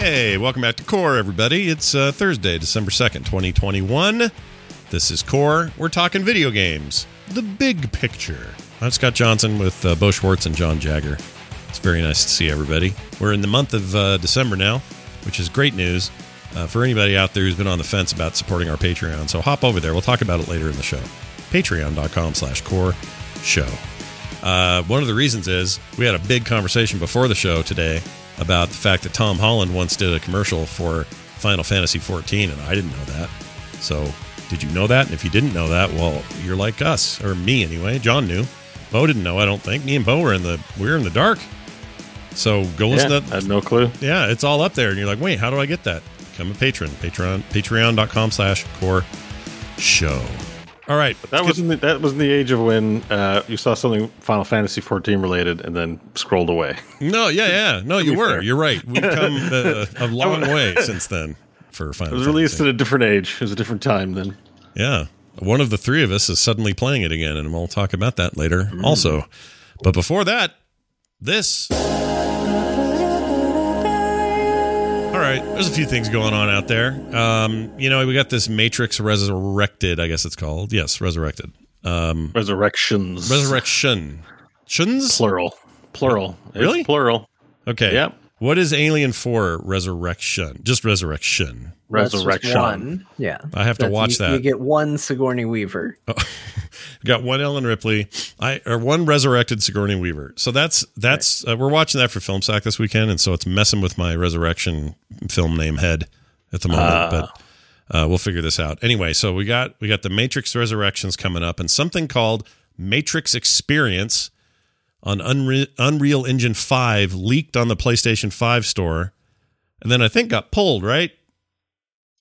Hey, welcome back to Core, everybody. It's uh, Thursday, December 2nd, 2021. This is Core. We're talking video games, the big picture. I'm Scott Johnson with uh, Bo Schwartz and John Jagger. It's very nice to see everybody. We're in the month of uh, December now, which is great news uh, for anybody out there who's been on the fence about supporting our Patreon. So hop over there. We'll talk about it later in the show. Patreon.com slash core show. Uh, one of the reasons is we had a big conversation before the show today about the fact that Tom Holland once did a commercial for Final Fantasy 14, and I didn't know that. So, did you know that? And if you didn't know that, well, you're like us, or me anyway. John knew. Bo didn't know. I don't think. Me and Bo were in the we were in the dark. So go listen yeah, to I had no clue. Yeah, it's all up there, and you're like, wait, how do I get that? Become a patron. Patreon. Patreon.com/slash Core Show. All right, But That was in the, that was in the age of when uh, you saw something Final Fantasy 14 related and then scrolled away. no, yeah, yeah, no, you were. fair. You're right. We've come uh, a long way since then for Final. Fantasy. It was Fantasy. released at a different age. It was a different time then. Yeah. One of the three of us is suddenly playing it again, and we'll talk about that later Mm. also. But before that, this. All right, there's a few things going on out there. Um, you know, we got this Matrix Resurrected, I guess it's called. Yes, Resurrected. Um, Resurrections. Resurrection. Shuns? Plural. Plural. It's Really? plural. Okay. Yep. What is Alien 4 Resurrection? Just Resurrection. That's just Resurrection. one. Yeah. I have to watch you, that. You get one Sigourney Weaver. We got one Ellen Ripley, I or one resurrected Sigourney Weaver. So that's that's uh, we're watching that for Film Sack this weekend, and so it's messing with my resurrection film name head at the moment. but uh, we'll figure this out anyway. So we got we got the Matrix Resurrections coming up, and something called Matrix Experience on Unre- Unreal Engine Five leaked on the PlayStation Five store, and then I think got pulled. Right?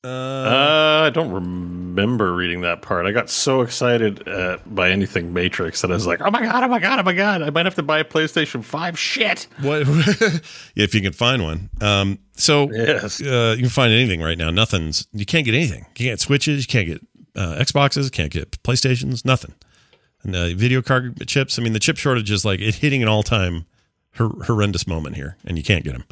Uh, Uh, I don't remember reading that part. I got so excited uh, by anything Matrix that I was like, "Oh my god! Oh my god! Oh my god! I might have to buy a PlayStation Five." Shit. What if you can find one? Um, so Yes. uh, you can find anything right now. Nothing's you can't get anything. You can't get switches. You can't get uh, Xboxes. Can't get PlayStations. Nothing. And uh, video card chips. I mean, the chip shortage is like it hitting an all time hor- horrendous moment here, and you can't get them.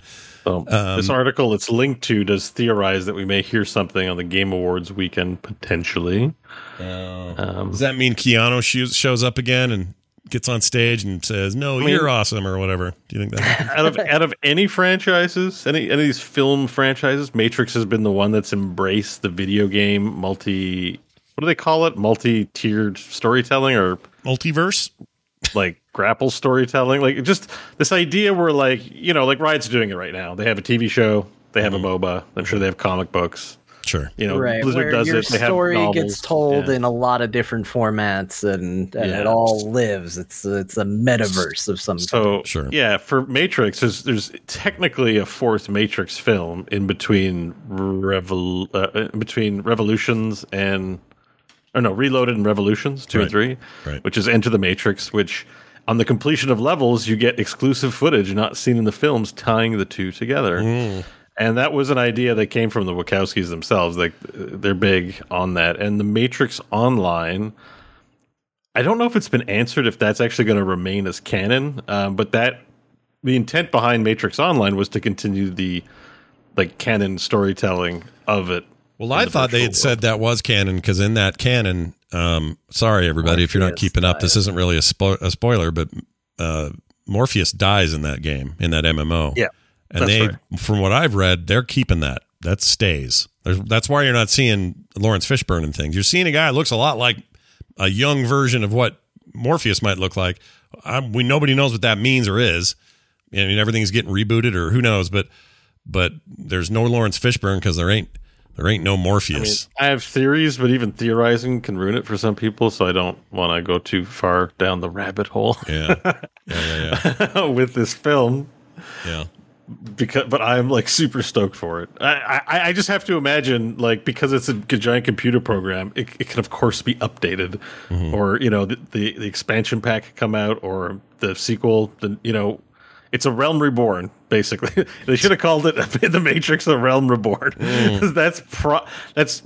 So this article it's linked to does theorize that we may hear something on the Game Awards weekend potentially. Um, Does that mean Keanu shows, shows up again and gets on stage and says, "No, mean- you're awesome" or whatever? Do you think that? out of out of any franchises, any any of these film franchises, Matrix has been the one that's embraced the video game multi. What do they call it? Multi-tiered storytelling or Multiverse? like grapple storytelling? Like just this idea where like you know like Riot's doing it right now. They have a TV show. They have a MOBA. I'm sure they have comic books. Sure. You know, right. Blizzard where does your it. They story novels. gets told Yeah. in a lot of different formats and, and Yeah. it all lives. It's it's a metaverse of some kind. So Sure. yeah, for Matrix, there's there's technically a fourth Matrix film in between Revol uh, in between Revolutions and or no Reloaded and Revolutions two Right. and three, Right. which is Enter the Matrix, which on the completion of levels you get exclusive footage not seen in the films tying the two together. Mm. And that was an idea that came from the Wachowskis themselves. Like they're big on that. And the Matrix Online, I don't know if it's been answered if that's actually going to remain as canon. Um, but that the intent behind Matrix Online was to continue the like canon storytelling of it. Well, I the thought they virtual had said that was canon because in that canon, um, sorry everybody if you're not Morpheus keeping up, this isn't really a, spo- a spoiler, but uh, Morpheus dies in that game in that MMO. Yeah, and they, right. from what I've read, they're keeping that. That stays. There's, that's why you're not seeing Laurence Fishburne and things. You're seeing a guy that looks a lot like a young version of what Morpheus might look like. I, we nobody knows what that means or is. I mean, everything's getting rebooted or who knows, but but there's no Laurence Fishburne because there ain't there ain't no I, mean, Morpheus. I have theories, but even theorizing can ruin it for some people. So I don't want to go too far down the rabbit hole Yeah. Yeah, yeah, with this film. yeah. because but I'm like super stoked for it. I, I I just have to imagine like because it's a giant computer program, it, it can of course be updated, Mm-hmm. or you know the, the the expansion pack come out or the sequel. The you know. It's a realm reborn, basically. they should have called it the Matrix: A Realm Reborn. Mm. that's pro. That's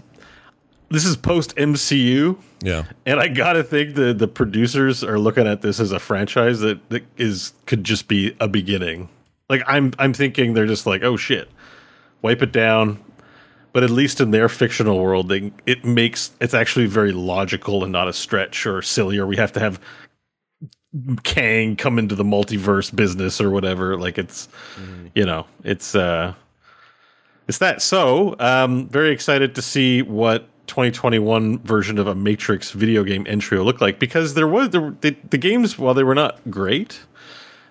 this is post MCU, Yeah. and I gotta think the the producers are looking at this as a franchise that, that is could just be a beginning. Like I'm I'm thinking they're just like, oh shit, wipe it down. But at least in their fictional world, they, it makes it's actually very logical and not a stretch or silly, or we have to have Kang come into the multiverse business or whatever. Like it's, you know, it's uh, it's that. So, um, very excited to see what 2021 version of a Matrix video game entry will look like because there was there, the, the games while they were not great,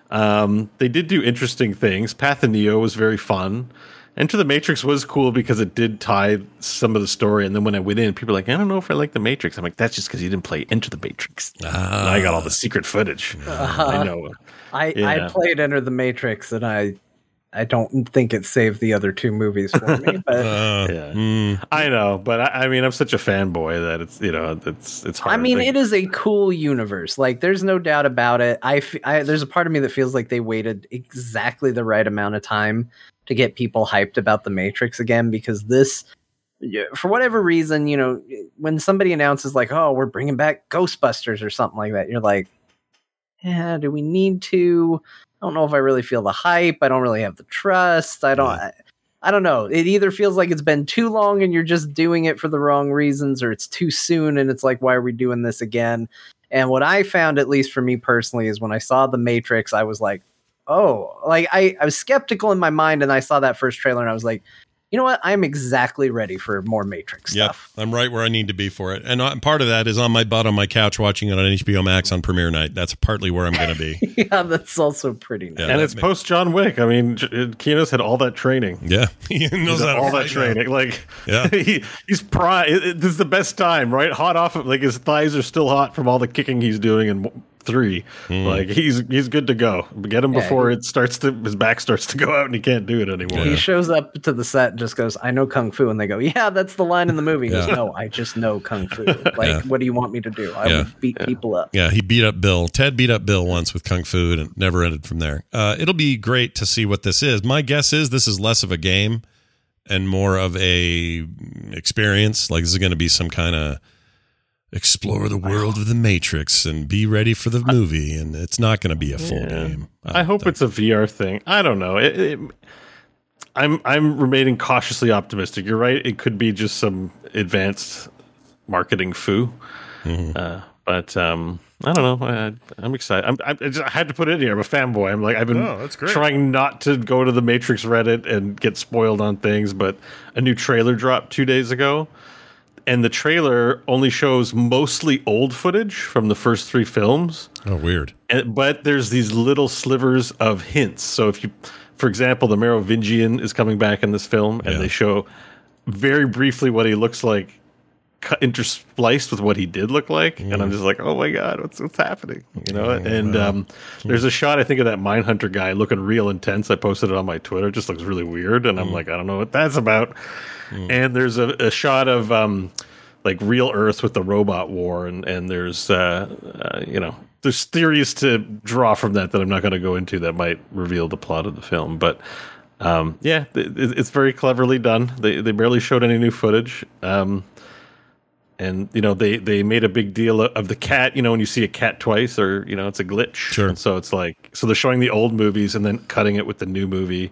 um, they did do interesting things. Path of Neo was very fun. Enter the Matrix was cool because it did tie some of the story. And then when I went in, people were like, I don't know if I like the Matrix. I'm like, that's just because you didn't play Enter the Matrix. Ah. And I got all the secret footage. I know. I, Yeah. I played Enter the Matrix and I I don't think it saved the other two movies for me. But Uh, Yeah. mm, I know, but I, I mean, I'm such a fanboy that it's you know it's it's hard. I mean, Like, it is a cool universe. Like, there's no doubt about it. I, f- I- there's a part of me that feels like they waited exactly the right amount of time to get people hyped about the Matrix again because this, for whatever reason, you know, when somebody announces like, "Oh, we're bringing back Ghostbusters" or something like that, you're like, "Yeah, do we need to?" I don't know if I really feel the hype. I don't really have the trust. I don't. I, I don't know. It either feels like it's been too long and you're just doing it for the wrong reasons, or it's too soon and it's like, why are we doing this again? And what I found, at least for me personally, is when I saw The Matrix, I was like, oh, like I, I was skeptical in my mind and I saw that first trailer and I was like, you know what? I'm exactly ready for more Matrix Yep, stuff. I'm right where I need to be for it, and uh, part of that is on my butt on my couch watching it on HBO Max on premiere night. That's partly where I'm going to be. yeah, that's also pretty nice. Yeah. and it's post John Wick. I mean, J- Keanu's had all that training. Yeah, he knows He's how all fight that now. training. Like, Yeah. he, he's prime. It, it- this is the best time, right? Hot off of like his thighs are still hot from all the kicking he's doing in w- three. Hmm. Like he's he's good to go. Get him Yeah, before he- it starts to his back starts to go out and he can't do it anymore. He shows up to the set and just goes, I know Kung Fu. And they go, Yeah, that's the line in the movie. He goes, No, I just know Kung Fu. Like, Yeah. what do you want me to do? I Yeah. would beat people up. Yeah, he beat up Bill. Ted beat up Bill once with Kung Fu, and it never ended from there. Uh, it'll be great to see what this is. My guess is this is less of a game and more of a experience. Like this is going to be some kind of explore the world of the Matrix and be ready for the movie. And it's not going to be a full Yeah. game. I hope it's a VR thing. I don't know. It, it, I'm I'm remaining cautiously optimistic. You're right. It could be just some advanced marketing foo. Mhm. Uh, but um, I don't know. I, I'm excited. I'm, I, I, just, I had to put it in here. I'm a fanboy. I'm like I've been Oh, trying not to go to the Matrix Reddit and get spoiled on things. But a new trailer dropped two days ago, and the trailer only shows mostly old footage from the first three films Oh, weird. and, but there's these little slivers of hints. So if you, for example, the Merovingian is coming back in this film, and Yeah. they show very briefly what he looks like, cut, interspliced with what he did look like, and I'm just like, oh my god, what's what's happening? You know? and um, there's a shot I think of that Mindhunter guy looking real intense. I posted it on my Twitter. It just looks really weird, and I'm like, I don't know what that's about. And there's a, a shot of um, like real Earth with the robot war, and and there's uh, uh, you know there's theories to draw from that that I'm not going to go into that might reveal the plot of the film, but. Um, yeah, it, it's very cleverly done. They they barely showed any new footage. Um, and you know they they made a big deal of the cat. You know when you see a cat twice, or you know it's a glitch. Sure. And so it's like so they're showing the old movies and then cutting it with the new movie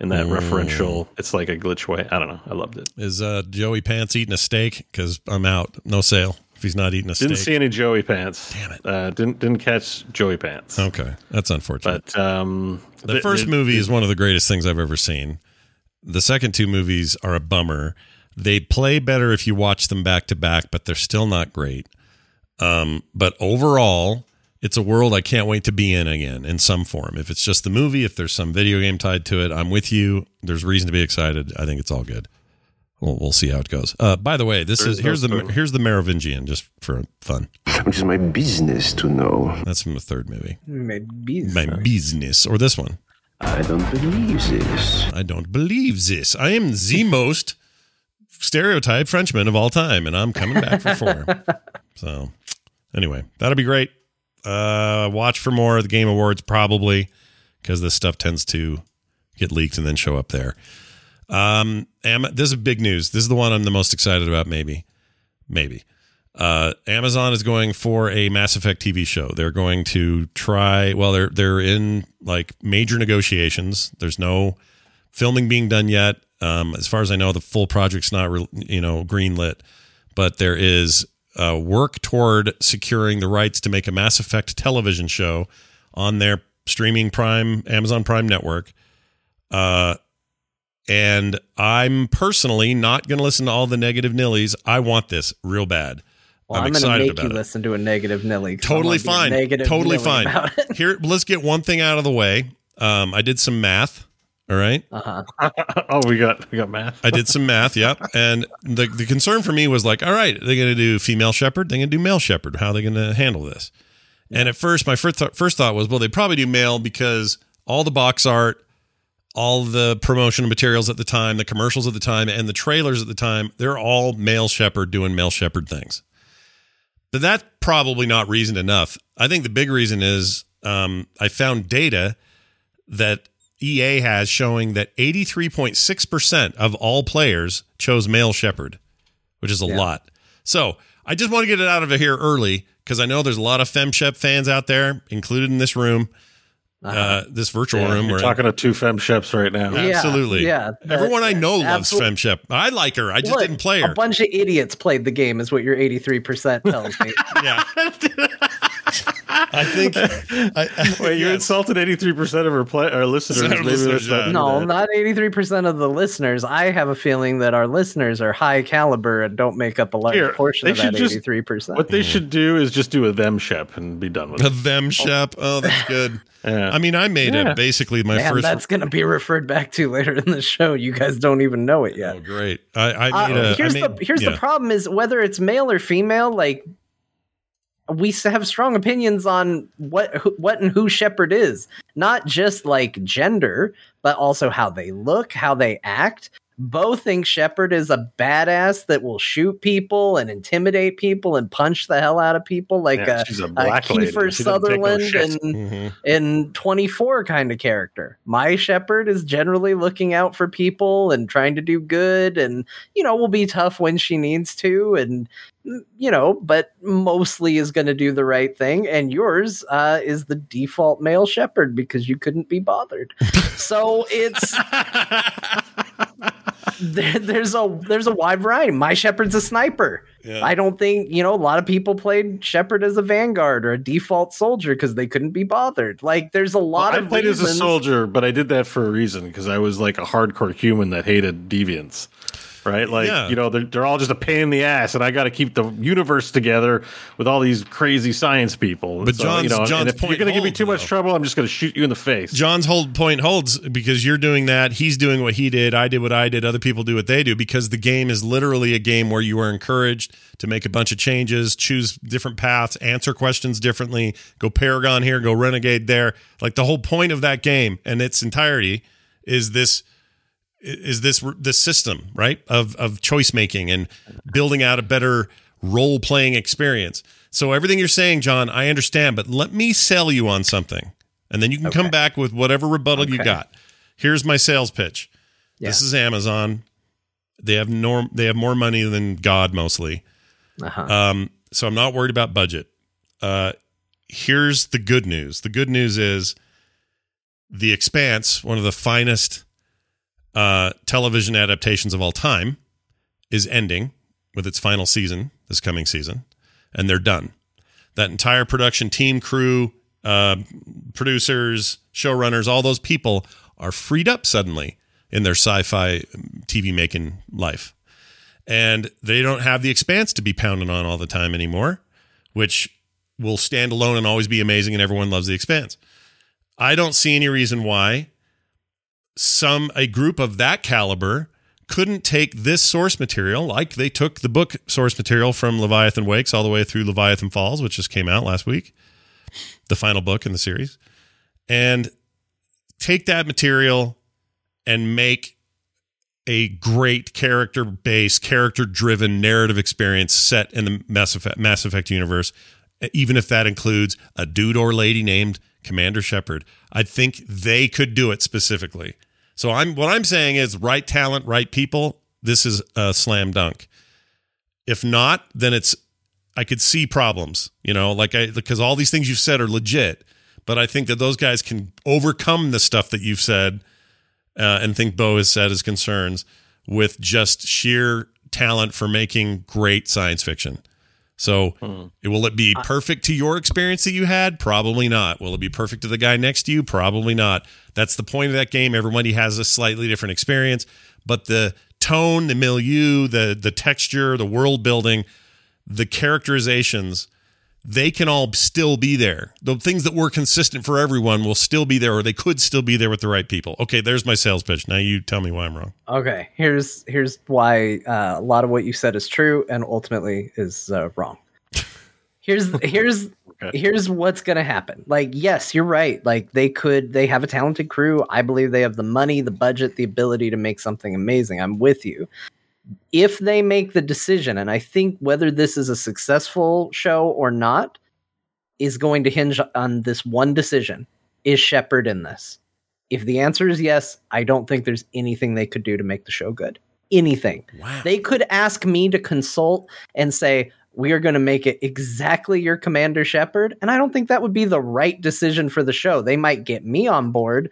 in that Mm. referential. It's like a glitch way. I don't know. I loved it. Is uh, Joey Pants eating a steak? Because I'm out. No sale if he's not eating a steak. Didn't see any Joey pants. Damn it. Uh, didn't didn't catch Joey pants. okay, that's unfortunate. But um, The first movie is one of the greatest things I've ever seen. The second two movies are a bummer. They play better if you watch them back to back, but they're still not great. Um, but overall, it's a world I can't wait to be in again in some form. If it's just the movie, if there's some video game tied to it, I'm with you. There's reason to be excited. I think it's all good. We'll, we'll see how it goes. Uh, by the way, this There's is here's no the spoiler. here's the Merovingian just for fun. Which is my business to know. That's from the third movie. Maybe. My business or this one. I don't believe this. I don't believe this. I am the most stereotyped Frenchman of all time, and I'm coming back for four. so, anyway, that'll be great. Uh, watch for more of the Game Awards, probably, because this stuff tends to get leaked and then show up there. Um, Am- this is big news. This is the one I'm the most excited about. Maybe, maybe. Uh, Amazon is going for a Mass Effect TV show. They're going to try. Well, they're they're in like major negotiations. There's no filming being done yet. Um, as far as I know, the full project's not re- you know greenlit, but there is uh, work toward securing the rights to make a Mass Effect television show on their streaming Prime Amazon Prime network. Uh, and I'm personally not going to listen to all the negative nillies. I want this real bad. Well, I'm I'm, going to make you it. listen to a negative Nilly. Totally wanna be a fine. Negative Totally fine. Here, let's get one thing out of the way. Um, I did some math. All right. Uh-huh. oh, we got we got math. I did some math, yep. And the the concern for me was like, all right, they're going to do female Shepard, they're going to do male Shepard. How are they going to handle this? And at first, my first th- first thought was, well, they probably do male because all the box art, all the promotional materials at the time, the commercials at the time, and the trailers at the time, they're all male Shepard doing male Shepard things. But that's probably not reason enough. I think the big reason is um, I found data that EA has showing that 83.6% of all players chose male Shepard, which is a Yeah. lot. So I just want to get it out of here early because I know there's a lot of FemShep fans out there, included in this room, Uh-huh. uh, this virtual Yeah, room. We're talking to two fem sheps right now. Yeah, absolutely. yeah, Everyone I that- know loves absolute- FemShep. I like her. I just Look, didn't play her. A bunch of idiots played the game, is what your 83% tells me. yeah. I think. I, Wait, you yes. insulted eighty three percent of our play our listeners. Our Maybe listeners, not no, that. not 83% of the listeners. I have a feeling that our listeners are high caliber and don't make up a large Here, portion of that should just- 83%. What they should do is just do a them shep and be done with A it. them shep. Oh, that's good. Yeah. I mean, I made Yeah. it basically my Man, first. that's going to be referred back to later in the show. You guys don't even know it yet. Oh, great! I, I Uh, made a. I here's made- the here's yeah. the problem is whether it's male or female like we have strong opinions on what who, what and who Shepard is not just like gender but also how they look how they act both think Shepard is a badass that will shoot people and intimidate people and punch the hell out of people like Yeah, a, she's a a black lady. Kiefer She doesn't no Sutherland shit. and Mhm. in 24 kind of character. My Shepard is generally looking out for people and trying to do good and you know will be tough when she needs to and you know but mostly is going to do the right thing and yours uh, is the default male Shepard because you couldn't be bothered. so it's there, there's a there's a wide variety. My Shepard's a sniper. Yeah. I don't think you know a lot of people played Shepard as a vanguard or a default soldier because they couldn't be bothered. Like there's a Well, lot I of played as a soldier, but I did that for a reason because I was like a hardcore human that hated deviants. Right, like Yeah. you know, they're, they're all just a pain in the ass, and I got to keep the universe together with all these crazy science people. But So, John's- you know, John's if you're going to give me too much though. trouble, I'm just going to shoot you in the face. John's whole point holds because you're doing that. He's doing what he did. I did what I did. Other people do what they do because the game is literally a game where you are encouraged to make a bunch of changes, choose different paths, answer questions differently, go Paragon here, go Renegade there. Like the whole point of that game and its entirety is this is this this system right of of choice making and building out a better role playing experience. So everything you're saying, John, I understand, but let me sell you on something, and then you can come back with whatever rebuttal you got. Here's my sales pitch. This is Amazon. They have norm. They have more money than God mostly. Uh-huh. Um, so I'm not worried about budget. Uh, here's the good news. The good news is The Expanse, one of the finest uh, television adaptations of all time, is ending with its final season this coming season, and they're done. That entire production team, crew, uh, producers, showrunners, all those people are freed up suddenly in their sci-fi TV making life and they don't have the expanse to be pounding on all the time anymore, which will stand alone and always be amazing, and everyone loves the expanse. I don't see any reason why some a group of that caliber couldn't take this source material, like they took the book source material from Leviathan Wakes all the way through Leviathan Falls, which just came out last week, the final book in the series, and take that material and make a great character based, character driven narrative experience set in the Mass Effect, Mass Effect universe, even if that includes a dude or lady named Commander Shepard. I think they could do it specifically. So I'm what I'm saying is right talent, right people. This is a slam dunk. If not, then it's I could see problems, you know, like I because all these things you've said are legit, but I think that those guys can overcome the stuff that you've said uh, and think Bo has said his concerns with just sheer talent for making great science fiction. So, Hmm. will it be perfect to your experience that you had? Probably not. Will it be perfect to the guy next to you? Probably not. That's the point of that game. Everybody has a slightly different experience, but the tone, the milieu, the the texture, the world building, the characterizations, they can all still be there. The things that were consistent for everyone will still be there, or they could still be there with the right people. Okay, there's my sales pitch. Now you tell me why I'm wrong. Okay, here's here's why uh, a lot of what you said is true and ultimately is uh, wrong. Here's here's Okay. here's what's gonna happen. Like, yes, you're right. Like they could they have a talented crew. I believe they have the money, the budget, the ability to make something amazing. I'm with you. If they make the decision, and I think whether this is a successful show or not is going to hinge on this one decision. Is Shepard in this? If the answer is yes, I don't think there's anything they could do to make the show good. Anything. Wow. They could ask me to consult and say, we are going to make it exactly your Commander Shepard. And I don't think that would be the right decision for the show. They might get me on board.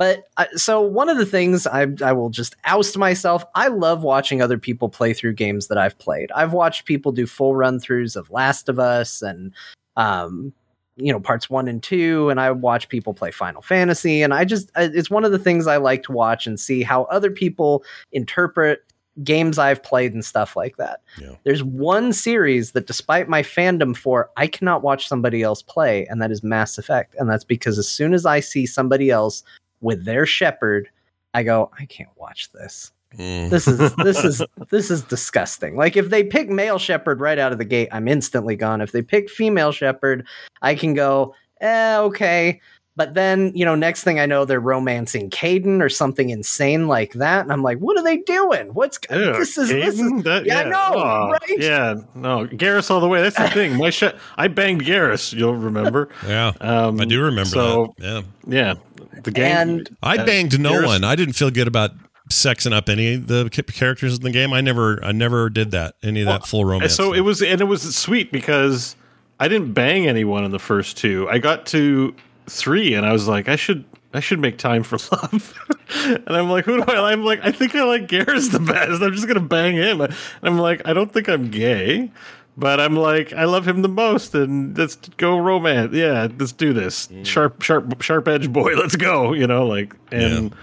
But uh, so one of the things I, I will just oust myself. I love watching other people play through games that I've played. I've watched people do full run throughs of Last of Us and, um, you know, parts one and two. And I watch people play Final Fantasy. And I just, uh, it's one of the things I like to watch and see how other people interpret games I've played and stuff like that. Yeah. There's one series that, despite my fandom for, I cannot watch somebody else play, and that is Mass Effect. And that's because as soon as I see somebody else with their shepherd, I go, I can't watch this. Mm. This is this is this is disgusting. Like if they pick male Shepard right out of the gate, I'm instantly gone. If they pick female Shepard, I can go, eh, okay. But then, you know, next thing I know, they're romancing Kaidan or something insane like that, and I'm like, what are they doing? What's Ew, this is this is That- yeah, I know, Oh, right? Yeah, no, Garrus all the way. That's the thing. My sh- I banged Garrus. You'll remember. Yeah, Um, I do remember so, that. Yeah, Yeah, the game. And I uh, banged no Garrus- one. I didn't feel good about sexing up any of the characters in the game. I never, I never did that. Any of that full romance. So it was, and it was sweet because I didn't bang anyone in the first two. I got to three, and I was like, I should, I should make time for love. and I'm like, who do I? I'm like, I think I like Garrus the best. I'm just gonna bang him. And I'm like, I don't think I'm gay. But I'm like, I love him the most, and let's go romance. Yeah, let's do this. Mm. Sharp, sharp, sharp edge boy. Let's go. You know, like, and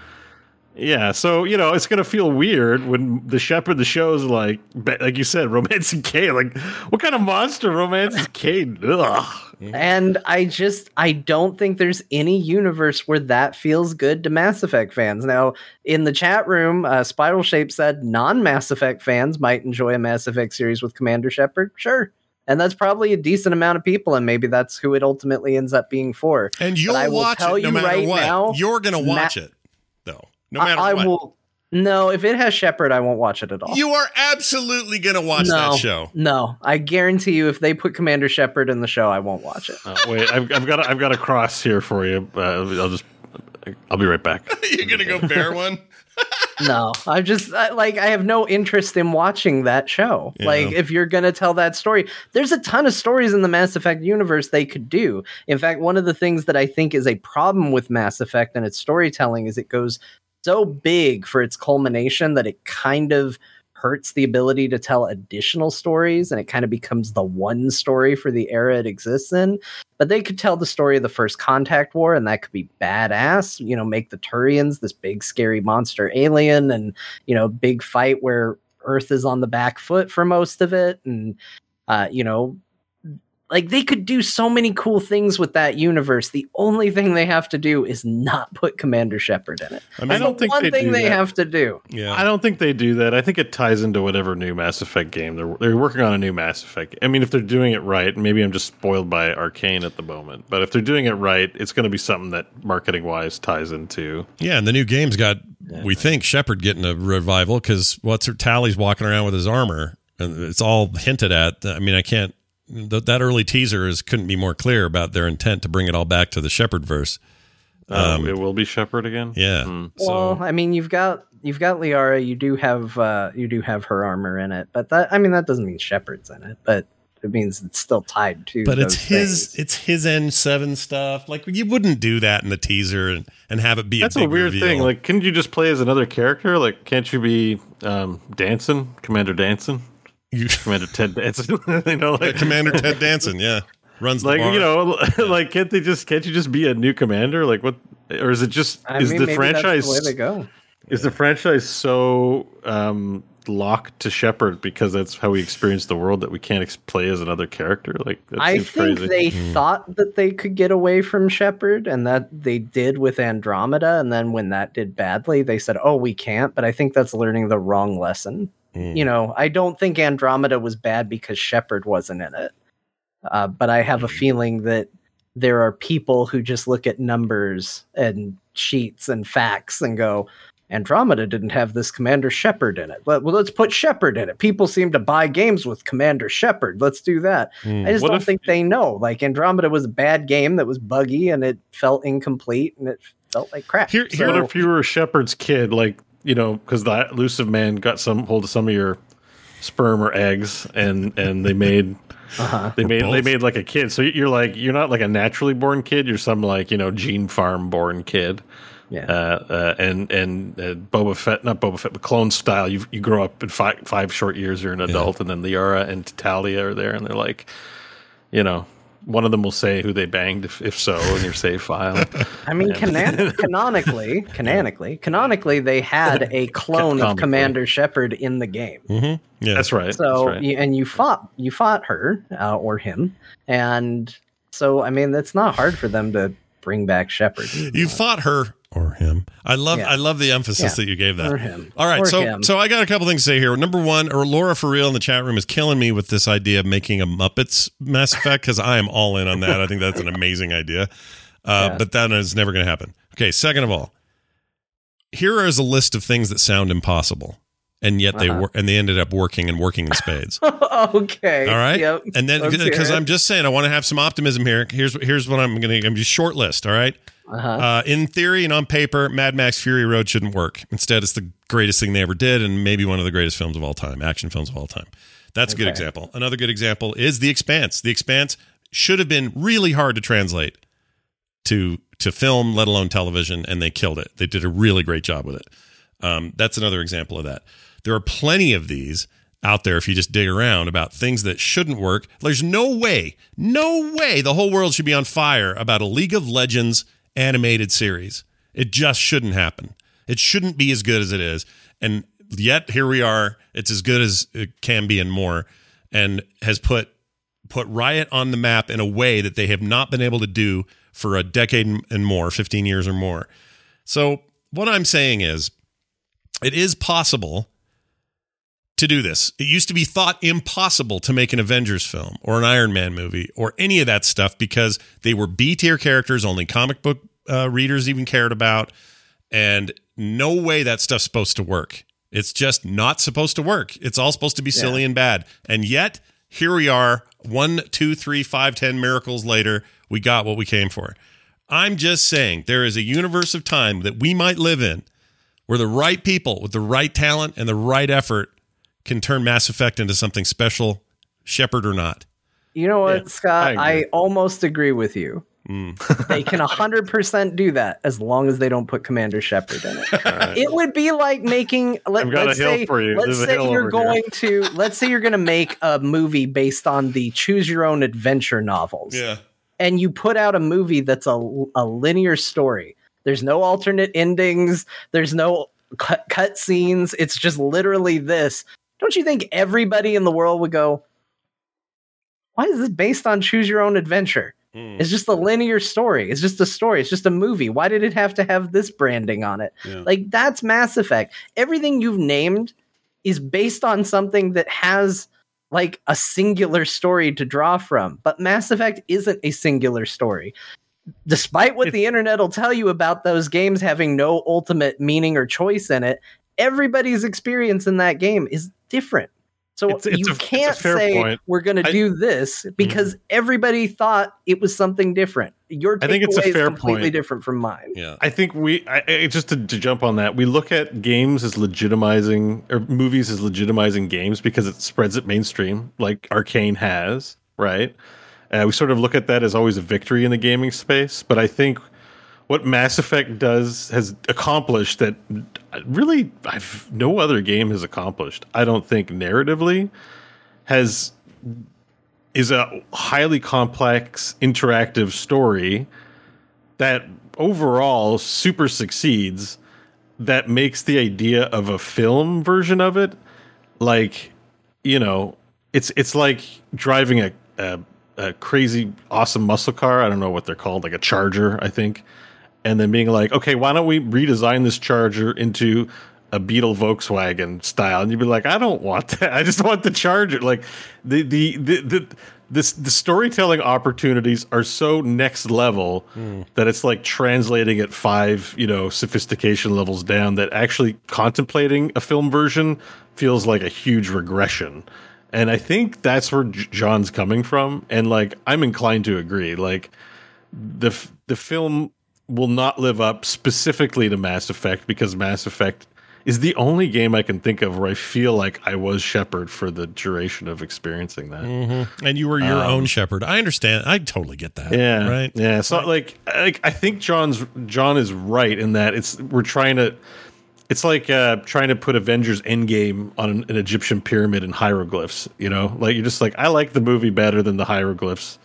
yeah. so you know, it's gonna feel weird when the Shepard the show is like, like you said, romancing Kate. Like, what kind of monster romances Kate? Ugh. And I just I don't think there's any universe where that feels good to Mass Effect fans. Now, in the chat room, uh, Spiral Shape said non-Mass Effect fans might enjoy a Mass Effect series with Commander Shepard. Sure. And that's probably a decent amount of people, and maybe that's who it ultimately ends up being for. and you'll I will watch tell it no you matter right what. now, You're gonna Ma- watch it though, no I- matter I, what. will. No, if it has Shepard, I won't watch it at all. You are absolutely gonna watch no, that show. No, I guarantee you, if they put Commander Shepard in the show, I won't watch it. Uh, wait, I've, I've got, a, I've got a cross here for you. Uh, I'll just, I'll be right back. You're gonna go bear one. no, I'm just I, like I have no interest in watching that show. Yeah. Like if you're going to tell that story, there's a ton of stories in the Mass Effect universe they could do. In fact, one of the things that I think is a problem with Mass Effect and its storytelling is it goes so big for its culmination that it kind of hurts the ability to tell additional stories and it kind of becomes the one story for the era it exists in. But they could tell the story of the first contact war and that could be badass you know make the turians this big scary monster alien and you know big fight where earth is on the back foot for most of it and uh you know like they could do so many cool things with that universe the only thing they have to do is not put commander shepard in it I mean, I That's don't the think one they thing do they that. have to do yeah. I don't think they do that. I think it ties into whatever new Mass Effect game they're they're working on a new Mass Effect. I mean, if they're doing it right, maybe I'm just spoiled by Arcane at the moment. But if they're doing it right, it's going to be something that marketing wise ties into. Yeah, and the new game's got we think Shepard getting a revival because what's her Tali's walking around with his armor, and it's all hinted at. I mean, I can't. Th- that early teaser is couldn't be more clear about their intent to bring it all back to the Shepard verse. Um, it will be Shepard again. Yeah. So well i mean you've got you've got liara you do have uh you do have her armor in it but that i mean that doesn't mean Shepard's in it but it means it's still tied to. But it's his things. it's his N seven stuff. Like you wouldn't do that in the teaser and, and have it be That's a, a, weird reveal. thing. Like, couldn't you just play as another character? Like, can't you be um, Danson, Commander Danson, you, Commander Ted Danson? you know, like Commander Ted Danson, yeah, runs the like bar. you know, like can't they just can't you just be a new commander? Like what? Or is it just I is mean, the maybe franchise That's the way they go. is the franchise so um, locked to Shepard because that's how we experience the world that we can't ex- play as another character? Like that I seems think crazy. they Hmm. thought that they could get away from Shepard, and that they did with Andromeda. And then when that did badly, they said, "Oh, we can't." But I think that's learning the wrong lesson. Mm. You know, I don't think Andromeda was bad because Shepard wasn't in it. Uh, but I have a feeling that there are people who just look at numbers and sheets and facts and go, Andromeda didn't have this Commander Shepard in it. Well, well, let's put Shepard in it. People seem to buy games with Commander Shepard. Let's do that. Mm. I just What don't if- think they know. Like Andromeda was a bad game that was buggy and it felt incomplete and it felt like crap. Here- here- what if you were Shepard's kid? Like you know, because the Illusive Man got some hold of some of your sperm or eggs, and and they made uh-huh. they made they made like a kid. So you're like you're not like a naturally born kid. You're some like you know gene farm born kid. Yeah. Uh, uh, and and uh, Boba Fett, not Boba Fett, but clone style. You you grow up in five five short years. You're an adult, and then Liara and Talia are there, and they're like, you know, one of them will say who they banged if, if so in your save file. I mean, canon- canonically, canonically, canonically, they had a clone of Commander Shepard in the game. Mhm. Yeah, That's right. So, that's right. you, and you fought, you fought her uh, or him, and so I mean, it's not hard for them to bring back Shepard. you fought her or him. I love Yeah. I love the emphasis Yeah. that you gave that. or him. All right, Or so him. so I got a couple things to say here. Number one, or Laura for real in the chat room is killing me with this idea of making a Muppets Mass Effect because I am all in on that. I think that's an amazing idea, uh, Yeah. but that is never going to happen. Okay, second of all, here is a list of things that sound impossible, and yet they Uh-huh. wor- and they ended up working and working in spades. okay. All right, Yep. and then because. I'm just saying I want to have some optimism here. Here's here's what I'm going to. I'm just short list. All right. Uh-huh. Uh, in theory and on paper, Mad Max Fury Road shouldn't work. Instead, it's the greatest thing they ever did, and maybe one of the greatest films of all time, action films of all time. That's a good example. Another good example is The Expanse. The Expanse should have been really hard to translate to to film, let alone television, and they killed it. They did a really great job with it. Um, that's another example of that. There are plenty of these out there if you just dig around about things that shouldn't work. There's no way, no way the whole world should be on fire about a League of Legends animated series. It just shouldn't happen. It shouldn't be as good as it is. And yet here we are. It's as good as it can be and more and has put put Riot on the map in a way that they have not been able to do for a decade and more, 15 years or more. So, what I'm saying is it is possible to do this. It used to be thought impossible to make an Avengers film or an Iron Man movie or any of that stuff because they were B tier characters only comic book uh, readers even cared about. And no way that stuff's supposed to work. It's just not supposed to work. It's all supposed to be silly and bad. And yet, here we are, one, two, three, five, ten miracles later, we got what we came for. I'm just saying there is a universe of time that we might live in where the right people with the right talent and the right effort can turn Mass Effect into something special, Shepard or not. You know what, Yeah, Scott? I I, almost agree with you. Mm. they can 100% do that as long as they don't put Commander Shepard in it. It would be like making let, I've got let's a hill say for you. let's say you're over here. going to let's say you're going to make a movie based on the choose your own adventure novels. Yeah. And you put out a movie that's a, a linear story. There's no alternate endings, there's no cut, cut scenes. It's just literally this. Don't you think everybody in the world would go, "Why is this based on choose your own adventure?" Mm. It's just a linear story. It's just a story. It's just a movie. Why did it have to have this branding on it? Yeah. Like that's Mass Effect. Everything you've named is based on something that has like a singular story to draw from. But Mass Effect isn't a singular story. Despite what the internet will tell you about those games having no ultimate meaning or choice in it, everybody's experience in that game is different. So It's- it's you a- it's a can't fair say point. we're going to do this because everybody thought it was something different. Your I think it's a is fair completely point. different from mine. Yeah. I think we I, I, just to, to jump on that, we look at games as legitimizing or movies as legitimizing games because it spreads it mainstream, like Arcane has, right? Uh, we sort of look at that as always a victory in the gaming space, but I think what Mass Effect does has accomplished that really I've, no other game has accomplished. I don't think narratively has is a highly complex interactive story that overall super succeeds that makes the idea of a film version of it like you know it's it's like driving a, a a crazy awesome muscle car i don't know what they're called like a charger i think and then being like okay why don't we redesign this charger into a Beetle Volkswagen style, and you'd be like, I don't want that. I just want the Charger. Like the the the the this the storytelling opportunities are so next level hmm. that it's like translating at five you know sophistication levels down. That actually contemplating a film version feels like a huge regression. And I think that's where J- John's coming from, and like I'm inclined to agree. Like the f- the film will not live up specifically to Mass Effect because Mass Effect is the only game I can think of where I feel like I was Shepard for the duration of experiencing that. And you were your Um, own Shepard. I understand. I totally get that. Yeah, Right. Yeah. So like, like I think John's John is right in that it's we're trying to. It's like uh, trying to put Avengers Endgame on an, an Egyptian pyramid in hieroglyphs. You know, like you're just like, I like the movie better than the hieroglyphs.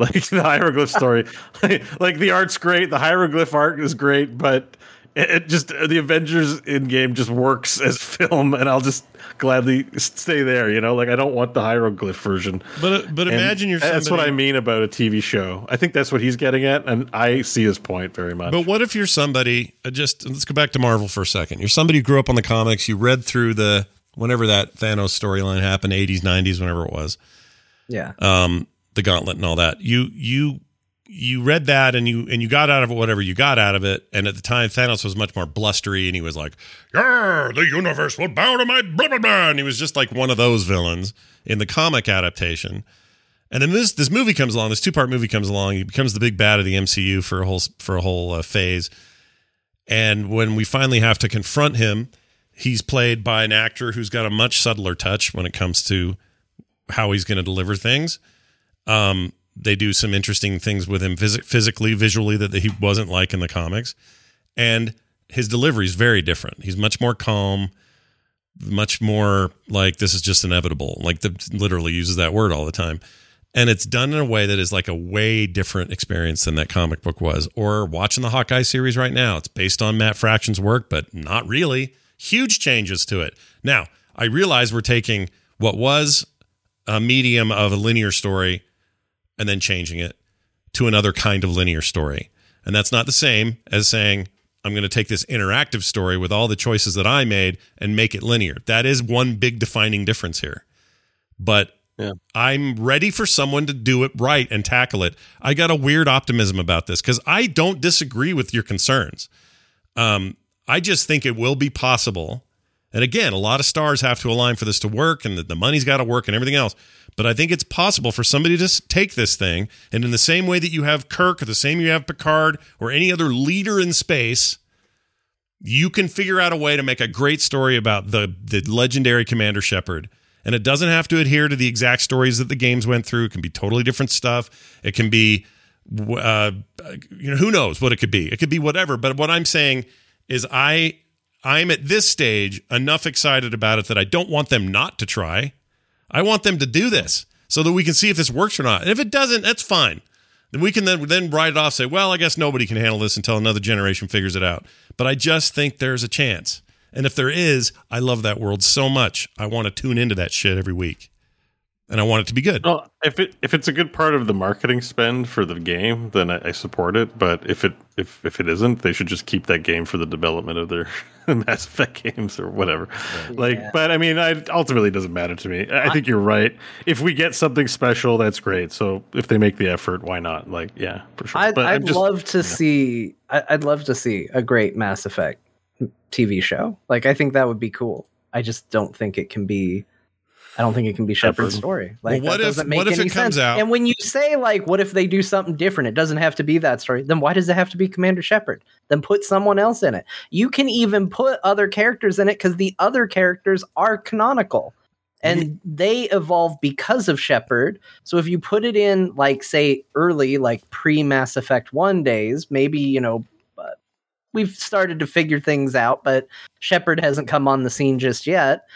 Like the hieroglyph story, like, like the art's great, the hieroglyph art is great, but it, it just the Avengers Endgame just works as film, and I'll just gladly stay there. You know, like I don't want the hieroglyph version. But uh, but And imagine you're that's what I mean about a TV show. I think that's what he's getting at, and I see his point very much. But what if you're somebody? uh, Just let's go back to Marvel for a second. You're somebody who grew up on the comics. You read through the whenever that Thanos storyline happened, 80s, 90s, whenever it was, Yeah. um, the Gauntlet and all that. You you you read that and you and you got out of it whatever you got out of it. And at the time, Thanos was much more blustery, and he was like, "Yeah, the universe will bow to my blah blah blah," and he was just like one of those villains in the comic adaptation. And then this this movie comes along. This two part movie comes along. He becomes the big bad of the MCU for a whole for a whole uh, phase. And when we finally have to confront him, he's played by an actor who's got a much subtler touch when it comes to how he's going to deliver things. Um, they do some interesting things with him phys- physically, visually that he wasn't like in the comics, and his delivery is very different. He's much more calm, much more like this is just inevitable. Like the literally uses that word all the time. And it's done in a way that is like a way different experience than that comic book was. Or watching the Hawkeye series right now. It's based on Matt Fraction's work, but not really. Huge changes to it. Now, I realize we're taking what was a medium of a linear story and then changing it to another kind of linear story. And that's not the same as saying, I'm going to take this interactive story with all the choices that I made and make it linear. That is one big defining difference here. But Yeah. I'm ready for someone to do it right and tackle it. I got a weird optimism about this because I don't disagree with your concerns. Um, I just think it will be possible. And again, a lot of stars have to align for this to work, and the, the money's got to work, and everything else. But I think it's possible for somebody to take this thing, and in the same way that you have Kirk, or the same you have Picard, or any other leader in space, you can figure out a way to make a great story about the the legendary Commander Shepard. And it doesn't have to adhere to the exact stories that the games went through. It can be totally different stuff. It can be, uh, you know, who knows what it could be. It could be whatever. But what I'm saying is, I I'm at this stage enough excited about it that I don't want them not to try. I want them to do this so that we can see if this works or not. And if it doesn't, that's fine. Then we can then then write it off. Say, well, I guess nobody can handle this until another generation figures it out. But I just think there's a chance. And if there is, I love that world so much. I want to tune into that shit every week, and I want it to be good. Well, if it if it's a good part of the marketing spend for the game, then I, I support it. But if it if if it isn't, they should just keep that game for the development of their Mass Effect games or whatever. Like, Yeah. but I mean, I ultimately it doesn't matter to me. I, I think you're right. If we get something special, that's great. So if they make the effort, why not? Like, yeah, for sure. I'd, but I'm I'd just- love to see. I'd love to see a great Mass Effect TV show. Like I think that would be cool. I just don't think it can be I don't think it can be Shepard's story. Like, Well, what that if- what if it comes sense. out- And when you say like, what if they do something different? It doesn't have to be that story. Then why does it have to be Commander Shepard? Then put someone else in it. You can even put other characters in it because the other characters are canonical. And they evolve because of Shepard. So if you put it in, like, say, early, like pre Mass Effect 1 days, maybe, you know, uh, we've started to figure things out, but Shepard hasn't come on the scene just yet.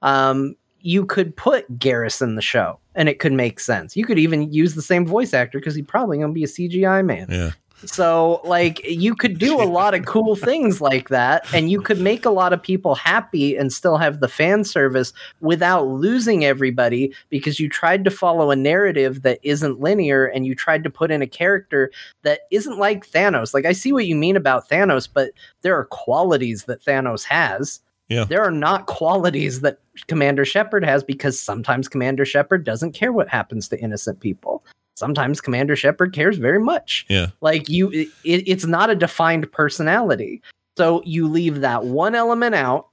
Um, you could put Garrus in the show and it could make sense. You could even use the same voice actor because he's probably going to be a CGI man. Yeah. So, like, you could do a lot of cool things like that, and you could make a lot of people happy and still have the fan service without losing everybody because you tried to follow a narrative that isn't linear and you tried to put in a character that isn't like Thanos. Like, I see what you mean about Thanos, but there are qualities that Thanos has. Yeah. There are not qualities that Commander Shepard has because sometimes Commander Shepard doesn't care what happens to innocent people. Sometimes Commander Shepard cares very much Yeah. like you it, it's not a defined personality so you leave that one element out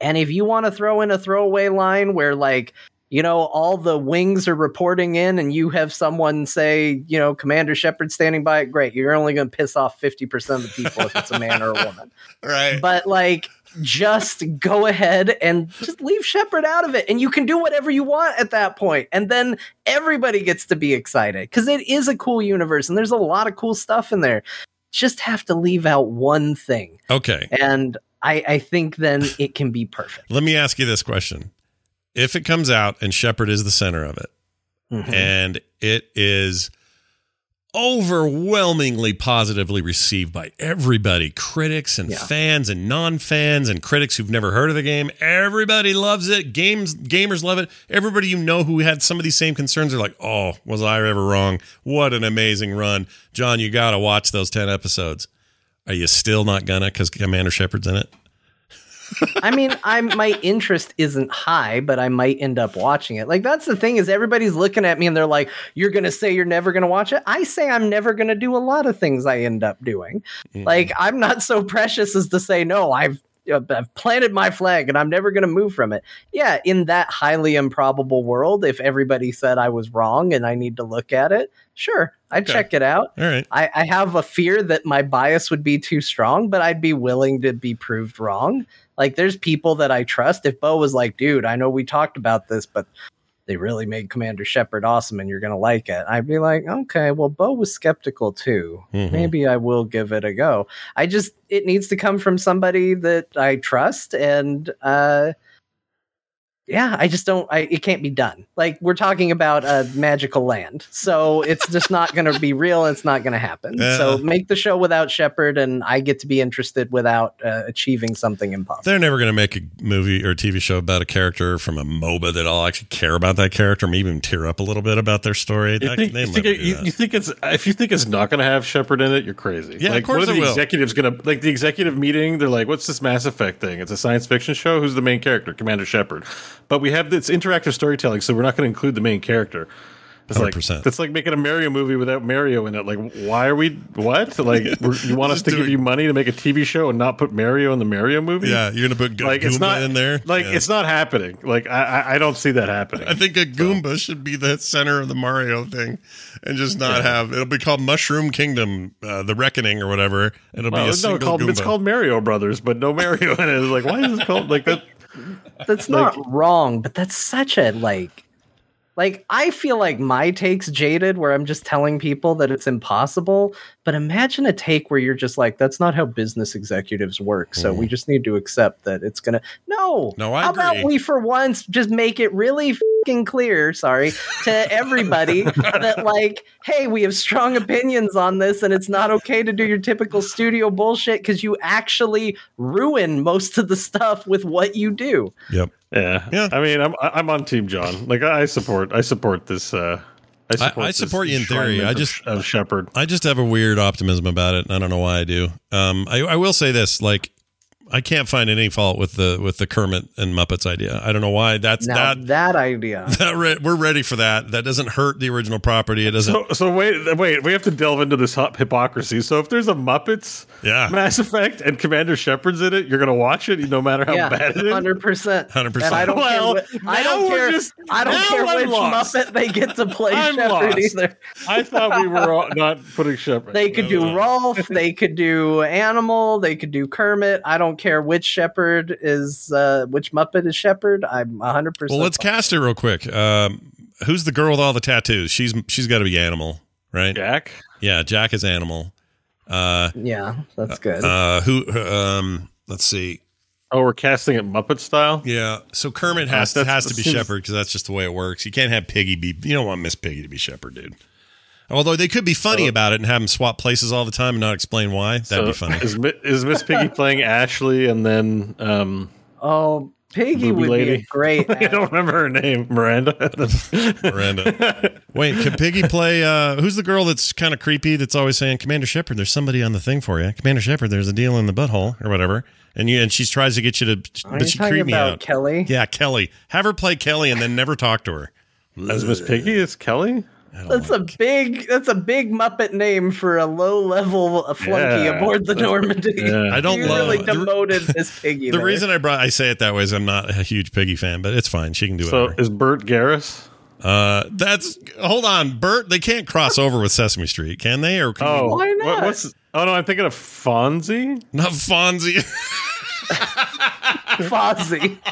and if you want to throw in a throwaway line where like you know all the wings are reporting in and you have someone say you know commander shepard standing by it great you're only going to piss off 50% of the people if it's a man or a woman Right. but like just go ahead and just leave Shepard out of it and you can do whatever you want at that point. and then everybody gets to be excited cuz it is a cool universe and there's a lot of cool stuff in there just have to leave out one thing Okay. and I I think then it can be perfect Let me ask you this question. If it comes out and Shepard is the center of it, Mhm. and it is overwhelmingly positively received by everybody critics and Yeah. fans and non-fans and critics who've never heard of the game. Everybody loves it. Games gamers love it. Everybody you know who had some of these same concerns are like oh was i ever wrong? What an amazing run. John you gotta watch those 10 episodes. Are you still not gonna because commander shepard's in it I mean, I'm my interest isn't high, but I might end up watching it. Like that's the thing is everybody's looking at me and they're like, "You're gonna say you're never gonna watch it." I say I'm never gonna do a lot of things I end up doing. Mm-hmm. Like I'm not so precious as to say no. I've I've planted my flag and I'm never going to move from it. Yeah, in that highly improbable world, if everybody said I was wrong and I need to look at it, sure, I'd Okay. check it out. all right I, I have a fear that my bias would be too strong, but I'd be willing to be proved wrong. Like, there's people that I trust. If Bo was like, dude, I know we talked about this, but they really made Commander Shepard awesome and you're going to like it, I'd be like, okay, well, Bo was skeptical too. Mhm. Maybe I will give it a go. I just, it needs to come from somebody that I trust. And, uh, yeah, I just don't. I it can't be done. Like we're talking about a magical land, so it's just not going to be real. It's not going to happen. Yeah. So make the show without Shepard, and I get to be interested without uh, achieving something impossible. They're never going to make a movie or TV show about a character from a MOBA that I'll actually care about that character, maybe even tear up a little bit about their story. You That- think, they you, think it, you, you think it's if you think it's not going to have Shepard in it, you're crazy. Yeah, of like, course what are it the will. executives going to like? The executive meeting, they're like, "What's this Mass Effect thing? It's a science fiction show. Who's the main character? Commander Shepard." But we have this interactive storytelling, so we're not going to include the main character. It's like 100%. that's like making a Mario movie without Mario in it. Like, why are we what? Like, we're, you want us to give you money to make a TV show and not put Mario in the Mario movie? yeah, you're going to put Go- like Goomba it's not in there. Like, Yeah. it's not happening. Like, I, I, don't see that happening. I think a Goomba should be the center of the Mario thing, and just not have it'll be called Mushroom Kingdom, uh, the Reckoning or whatever. It'll Well, be a no, single called, it's called Mario Brothers, but no Mario in it. It's like, why is it called like that? That's not wrong, but that's such a like. Like I feel like my take's jaded, where I'm just telling people that it's impossible. But imagine a take where you're just like, "That's not how business executives work." So we mm. just need to accept that it's gonna. No, No, I how agree. about we for once just make it really fucking clear, sorry, to everybody that like, hey, we have strong opinions on this, and it's not okay to do your typical studio bullshit because you actually ruin most of the stuff with what you do. Yep. Yeah, Yeah. I mean, I'm I'm on Team John. Like, I support I support this. uh I support, I this support you in theory. I just- of Shepard. I just have a weird optimism about it. I don't know why I do. Um, I, I will say this: like, I can't find any fault with the with the Kermit and Muppets idea. I don't know why. That's Now that. that idea. that re- we're ready for that. That doesn't hurt the original property. It doesn't. So, so wait, wait. We have to delve into this hypocrisy. So if there's a Muppets Yeah. Mass Effect and Commander Shepard's in it, you're gonna watch it, no matter how yeah, bad it is. hundred percent. 100%. And I don't Well, care. What, I don't care. just- I don't care I'm which lost. Muppet they get to play I'm Shepard lost. either. I thought we were all not putting Shepard. They could do. Rowlf. They could do Animal. They could do Kermit. I don't care which shepard is uh, which Muppet is shepard. I'm hundred percent. Well, let's cast it real quick. Um, who's the girl with all the tattoos? She's she's got to be animal, right? Jack. Yeah, Jack is animal. Uh, Yeah, that's good. uh, who? Um, let's see. Oh, we're casting it Muppet style. Yeah, so Kermit has That's- has to be seems- Shepard because that's just the way it works. You can't have Piggy be. You don't want Miss Piggy to be Shepard, dude. Although they could be funny So- about it and have them swap places all the time and not explain why. That'd be funny. Is, is Miss Piggy playing Ashley and then um, oh, Piggy Booby would be a great. I don't remember her name, Miranda. Miranda. Wait, can Piggy play? Uh, who's the girl that's kind of creepy? That's always saying, "Commander Shepard, there's somebody on the thing for you." Commander Shepard, there's a deal in the butthole or whatever, and you and she tries to get you to, Are but you she talking creep me about out. Kelly? Yeah, Kelly. Have her play Kelly and then never talk to her. As Miss Piggy is Kelly. I don't That's like- a big. That's a big Muppet name for a low level flunky Yeah. aboard the Normandy. Yeah. I don't you love really the- demoted Miss Piggy. The there. reason I brought I say it that way is I'm not a huge Piggy fan, but it's fine. She can do it. So whatever. is Bert Garrus? Uh, that's hold on, Bert. They can't cross over with Sesame Street, can they? Or can Oh, we, Why what- not? what's? Oh no, I'm thinking of Fonzie. not Fonzie? Fozzie.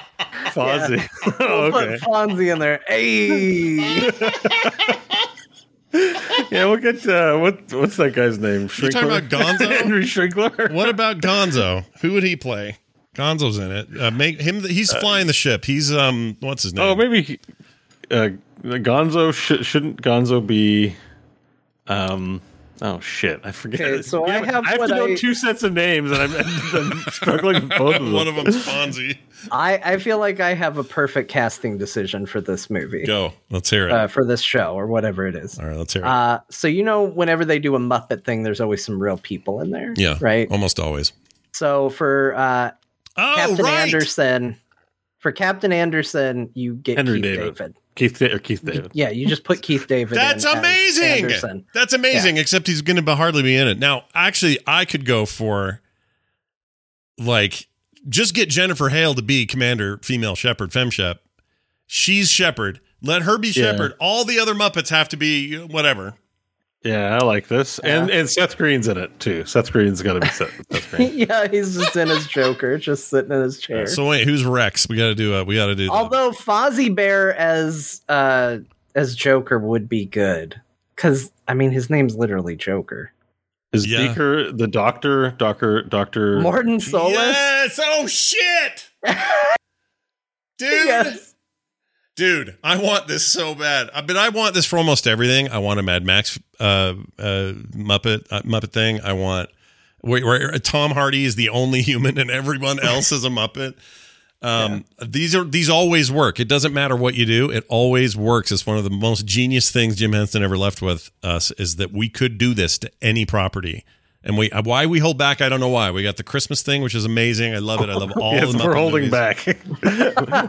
Fonzie. We'll okay. Put Fonzie in there. Hey. Yeah, we'll get uh, what what's that guy's name? You talking about Gonzo? Henry Shrinkler. what about Gonzo? Who would he play? Gonzo's in it. Uh, make him. He's flying the ship. He's um. What's his name? Oh, maybe he- uh, Gonzo sh- shouldn't Gonzo be? Um. Oh shit! I forget. Okay, so I have I have what to know I- two sets of names, and I'm, I'm struggling with both of them. One of them's Fonzie. I, I feel like I have a perfect casting decision for this movie. Go. Let's hear it. Uh, for this show or whatever it is. All right. Let's hear it. Uh, so you know, whenever they do a Muppet thing, there's always some real people in there. yeah. Right. Almost always. So for uh, Oh, Captain right. Anderson, for Captain Anderson, you get Henry Keith David. David. Keith or Keith David. Yeah, you just put Keith David. That's amazing. Anderson. That's amazing. Except he's going to hardly be in it. Now, actually, I could go for like just get Jennifer Hale to be Commander Female Shepard Fem Shep. She's Shepard. Let her be Yeah. Shepard. All the other Muppets have to be whatever. Yeah, I like this, and and Seth Green's in it too. Seth Green's got to be Seth, Seth Green. yeah, he's just in his Joker, just sitting in his chair. So wait, who's Wrex? We got to do. Uh, we got to do. the- Although Fozzie Bear as uh as Joker would be good, because I mean his name's literally Joker. Is Yeah. Beaker the Doctor? Doctor Doctor. Mordin Solus. Yes. Oh shit, dude. Yes. Dude, I want this so bad. I but I want this for almost everything. I want a Mad Max uh, uh, Muppet uh, Muppet thing. I want where, where Tom Hardy is the only human and everyone else is a Muppet. Um, These are these always work. It doesn't matter what you do. It always works. It's one of the most genius things Jim Henson ever left with us is that we could do this to any property. And we why we hold back, I don't know why. We got the Christmas thing, which is amazing. I love it. I love all Yes, the we're holding movies. back.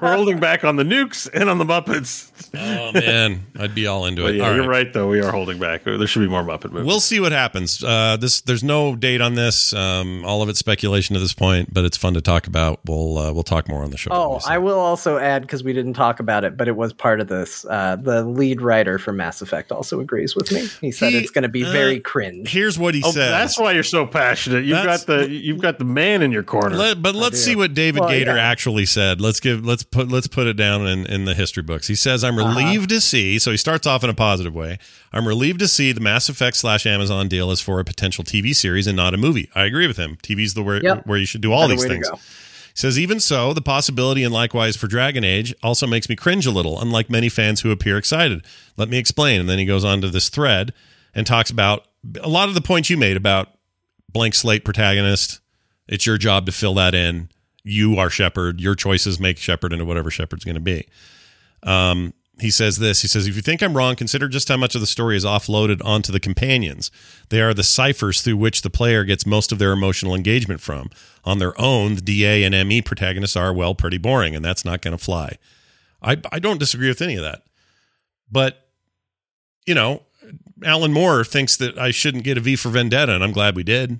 we're holding back on the nukes and on the Muppets. Oh man, I'd be all into But it. yeah, All you're right. right though. We are holding back. There should be more Muppet movies. We'll see what happens. Uh, this there's no date on this. Um, all of it's speculation at this point, but it's fun to talk about. We'll uh, we'll talk more on the show. Oh, obviously. I will also add because we didn't talk about it, but it was part of this. Uh, the lead writer for Mass Effect also agrees with me. He said He- it's going to be uh, very cringe. Here's what he Oh, says. that's why you're so passionate. You've got the you've got the man in your corner. Let, but let's do. see what David Well, Gaider yeah. actually said. Let's give let's put let's put it down in, in the history books. He says, "I'm Uh-huh. relieved to see." So he starts off in a positive way. I'm relieved to see the Mass Effect slash Amazon deal is for a potential TV series and not a movie. I agree with him. TV's the where Yep. where you should do all Better these way things. He says, even so, the possibility and likewise for Dragon Age also makes me cringe a little, unlike many fans who appear excited. Let me explain. And then he goes on to this thread and talks about a lot of the points you made about blank slate protagonist. It's your job to fill that in. You are Shepard. Your choices make Shepard into whatever Shepard's going to be. Um, he says this. He says, "If you think I'm wrong, consider just how much of the story is offloaded onto the companions. They are the ciphers through which the player gets most of their emotional engagement from. On their own, the DA and ME protagonists are well pretty boring, and that's not going to fly. I I don't disagree with any of that, but you know, Alan Moore thinks that I shouldn't get a V for Vendetta, and I'm glad we did."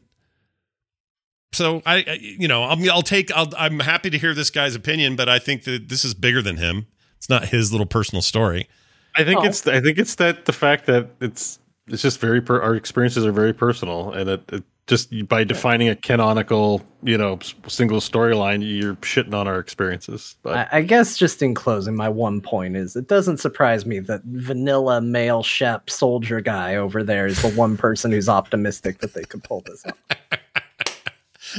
So I, I you know, I'll, I'll take. I'll, I'm happy to hear this guy's opinion, but I think that this is bigger than him. It's not his little personal story. I think Oh. it's I think it's that the fact that it's it's just very per, our experiences are very personal, and it, it just by defining a canonical you know single storyline, you're shitting on our experiences. But I, I guess just in closing, my one point is it doesn't surprise me that vanilla male Shep soldier guy over there is the one person who's optimistic that they could pull this off.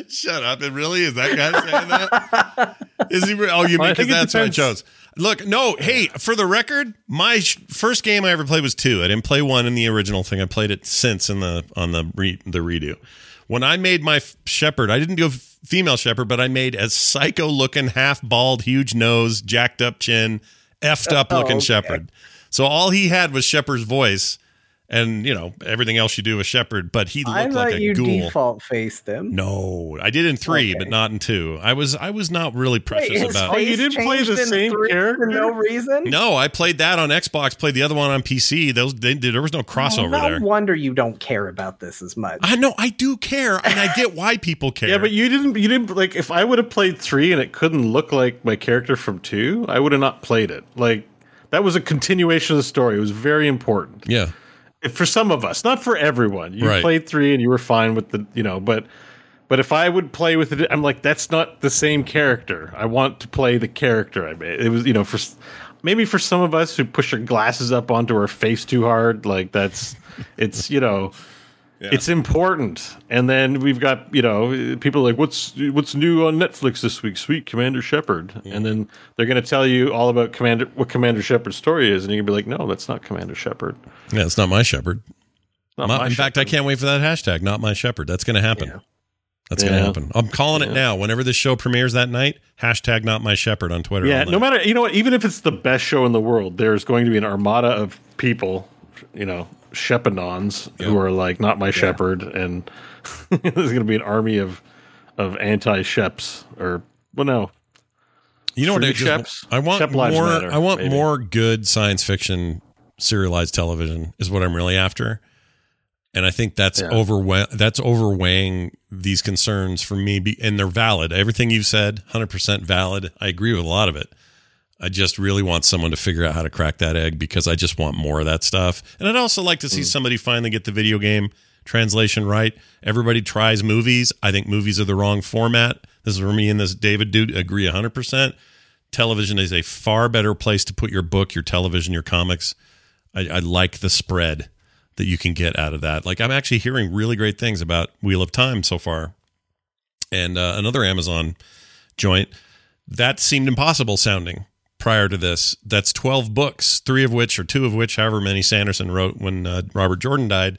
Shut up! It really is that guy saying that? Is he? Re- oh, you Well, I mean because think it that's what I chose. Look, no. Hey, for the record, my sh- first game I ever played was two. I didn't play one in the original thing. I played it since in the on the re- the redo. When I made my f- shepard, I didn't do a f- female shepard, but I made a psycho looking, half bald, huge nose, jacked up chin, effed oh, up looking Oh, okay. shepard. So all he had was shepard's voice, and you know everything else you do with Shepard, But he looked thought like a you ghoul. default faced him. No, I did in three, Okay. but not in two. I was I was not really precious Wait, his about. Oh, you didn't play changed the same character? for no reason. No, I played that on Xbox. Played the other one on PC. Those they, there was no crossover Oh, no there. wonder you don't care about this as much. I know I do care, and I get why people care. yeah, but you didn't you didn't like if I would have played three and it couldn't look like my character from two, I would have not played it. Like that was a continuation of the story. It was very important. yeah, If- for some of us, not for everyone. You Right. played three and you were fine with the, you know, but but if I would play with it, I'm like, that's not the same character. I want to play the character I made. It was, you know, for maybe for some of us who push our glasses up onto our face too hard, like that's, it's, you know, it's important. And then we've got, you know, people like, what's what's new on Netflix this week? Sweet Commander Shepard. And then they're going to tell you all about Commander what Commander Shepard's story is, and you're gonna be like, no, that's not Commander Shepard. yeah. It's not my shepard. Not Not- my in fact, I can't wait for that hashtag. Not my shepard. That's going to happen. Yeah. That's going to happen. I'm calling it now. Whenever this show premieres that night, hashtag not my shepard on Twitter. Yeah, no matter you know what, even if it's the best show in the world, there's going to be an armada of people, you know, Shepardons who are like not my shepard, and there's going to be an army of of anti Sheps or well, no, You know what? I, just? I want Shep more. Matter, I want maybe. more good science fiction serialized television. Is what I'm really after, and I think that's Yeah. overwhelm. That's overweighing these concerns for me, be, and they're valid. Everything you've said, hundred percent valid. I agree with a lot of it. I just really want someone to figure out how to crack that egg because I just want more of that stuff. And I'd also like to see somebody finally get the video game translation right. Everybody tries movies. I think movies are the wrong format. This is where me and this David dude agree 100%. Television is a far better place to put your book, your television, your comics. I, I like the spread that you can get out of that. Like I'm actually hearing really great things about Wheel of Time so far. And uh, another Amazon joint that seemed impossible sounding prior to this. That's 12 books, three of which, or two of which, however many Sanderson wrote when uh, Robert Jordan died.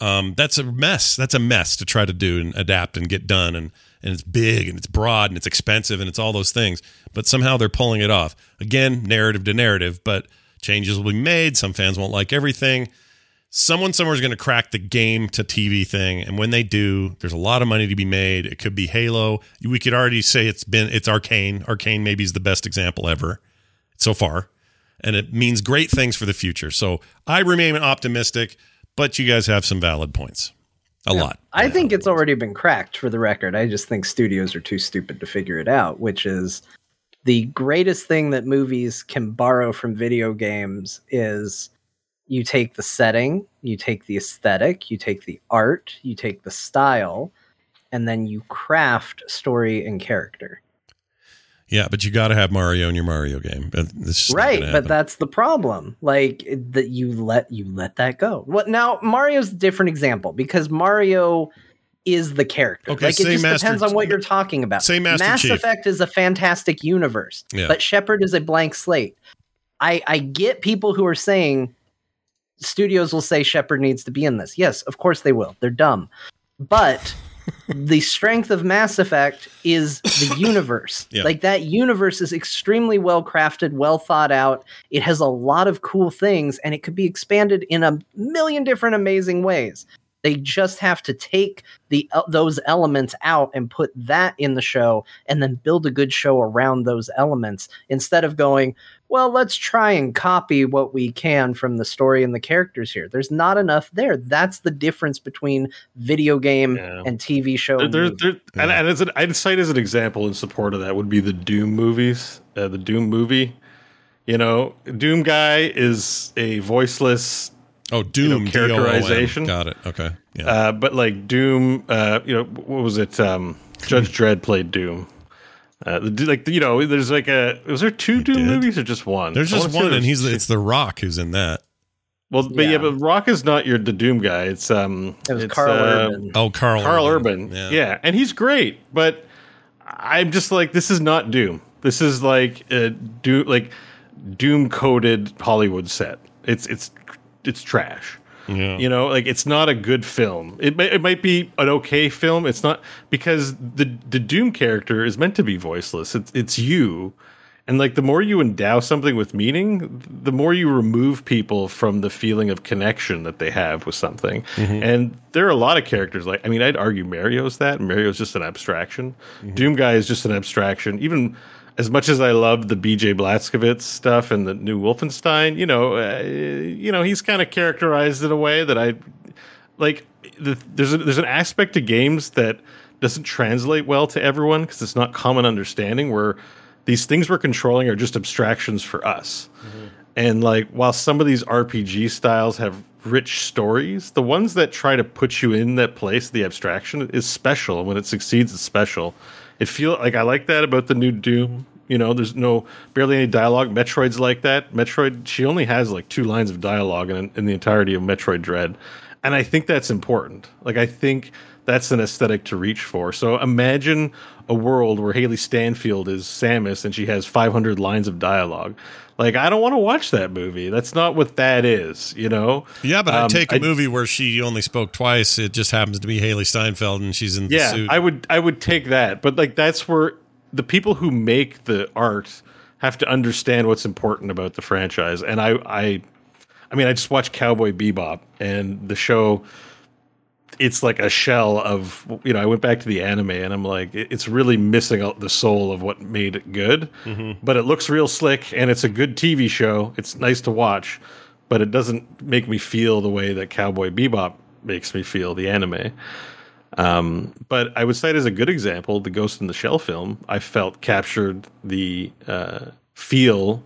Um, that's a mess. That's a mess to try to do and adapt and get done. And, and it's big and it's broad and it's expensive and it's all those things. But somehow they're pulling it off. Again, narrative to narrative, but changes will be made. Some fans won't like everything someone somewhere is going to crack the game to TV thing, and when they do, there's a lot of money to be made. It could be Halo. We could already say it's been it's Arcane. Arcane maybe is the best example ever so far, and it means great things for the future. So I remain optimistic, but you guys have some valid points. A lot. I think it's already been cracked for the record. I just think studios are too stupid to figure it out, which is the greatest thing that movies can borrow from video games is you take the setting, you take the aesthetic, you take the art, you take the style, and then you craft story and character. Yeah, but you got to have Mario in your Mario game. But It's just not right but that's the problem like that you let you let that go what now mario's a different example because mario is the character Okay, like it just Master- depends on what you're talking about say Master mass Chief. effect is a fantastic universe Yeah. but shepard is a blank slate i i get people who are saying studios will say shepard needs to be in this yes of course they will they're dumb but the strength of Mass Effect is the universe. Yeah. Like that universe is extremely well crafted, well thought out. It has a lot of cool things and it could be expanded in a million different amazing ways. They just have to take the uh, those elements out and put that in the show and then build a good show around those elements instead of going, well, let's try and copy what we can from the story and the characters here. There's not enough there. That's the difference between video game Yeah. and TV show. There, and there, movie. there- and, and as an, I'd cite as an example in support of that would be the Doom movies. Uh, the Doom movie, you know, Doom guy is a voiceless, Oh, Doom know, D-O-O-M. characterization. Got it. Okay. Yeah. uh, but like Doom, uh, you know, what was it? Um, Judge Dredd played Doom. Uh, like you know, there's like a was there two Doom did? movies or just one? There's just one, and he's two. it's the Rock who's in that. well, but yeah. Yeah. but Rock is not your the Doom guy. It's um, it was it's, Karl uh, Urban. Oh, Karl. Karl Urban. Yeah. Yeah. and he's great, but I'm just like this is not Doom. This is like a Doom like Doom coded Hollywood set. It's it's it's trash. Yeah. You know, like it's not a good film. It may, it might be an okay film. It's not because the the Doom character is meant to be voiceless. It's it's you. And like the more you endow something with meaning, the more you remove people from the feeling of connection that they have with something. Mm-hmm. And there are a lot of characters like I mean, I'd argue Mario's that. Mario's just an abstraction. Mm-hmm. Doom guy is just an abstraction. Even as much as I love the BJ Blazkowicz stuff and the new Wolfenstein, you know, uh, you know, he's kind of characterized in a way that I like. The, there's a, there's an aspect to games that doesn't translate well to everyone because it's not common understanding. Where these things we're controlling are just abstractions for us, and like while some of these RPG styles have rich stories, the ones that try to put you in that place, the abstraction is special. And when it succeeds, it's special. It feel like I like that about the new Doom. You know, there's no barely any dialogue. Metroid's like that. Metroid, she only has like two lines of dialogue in, in the entirety of Metroid Dread, and I think that's important. Like I think that's an aesthetic to reach for. So imagine a world where Hailee Steinfeld is Samus and she has 500 lines of dialogue. Like I don't want to watch that movie. That's not what that is. You know. Yeah, but I'd Um, take a I- movie where she only spoke twice. It just happens to be Hailee Steinfeld, and she's in the yeah suit. i would i would take that but like that's where the people who make the art have to understand what's important about the franchise and i i i mean i just watched cowboy bebop and the show it's like a shell of you know i went back to the anime and i'm like it's really missing out the soul of what made it good. But it looks real slick and it's a good tv show. It's nice to watch but it doesn't make me feel the way that cowboy bebop makes me feel the anime. Um, but I would cite as a good example the Ghost in the Shell film. I felt captured the uh, feel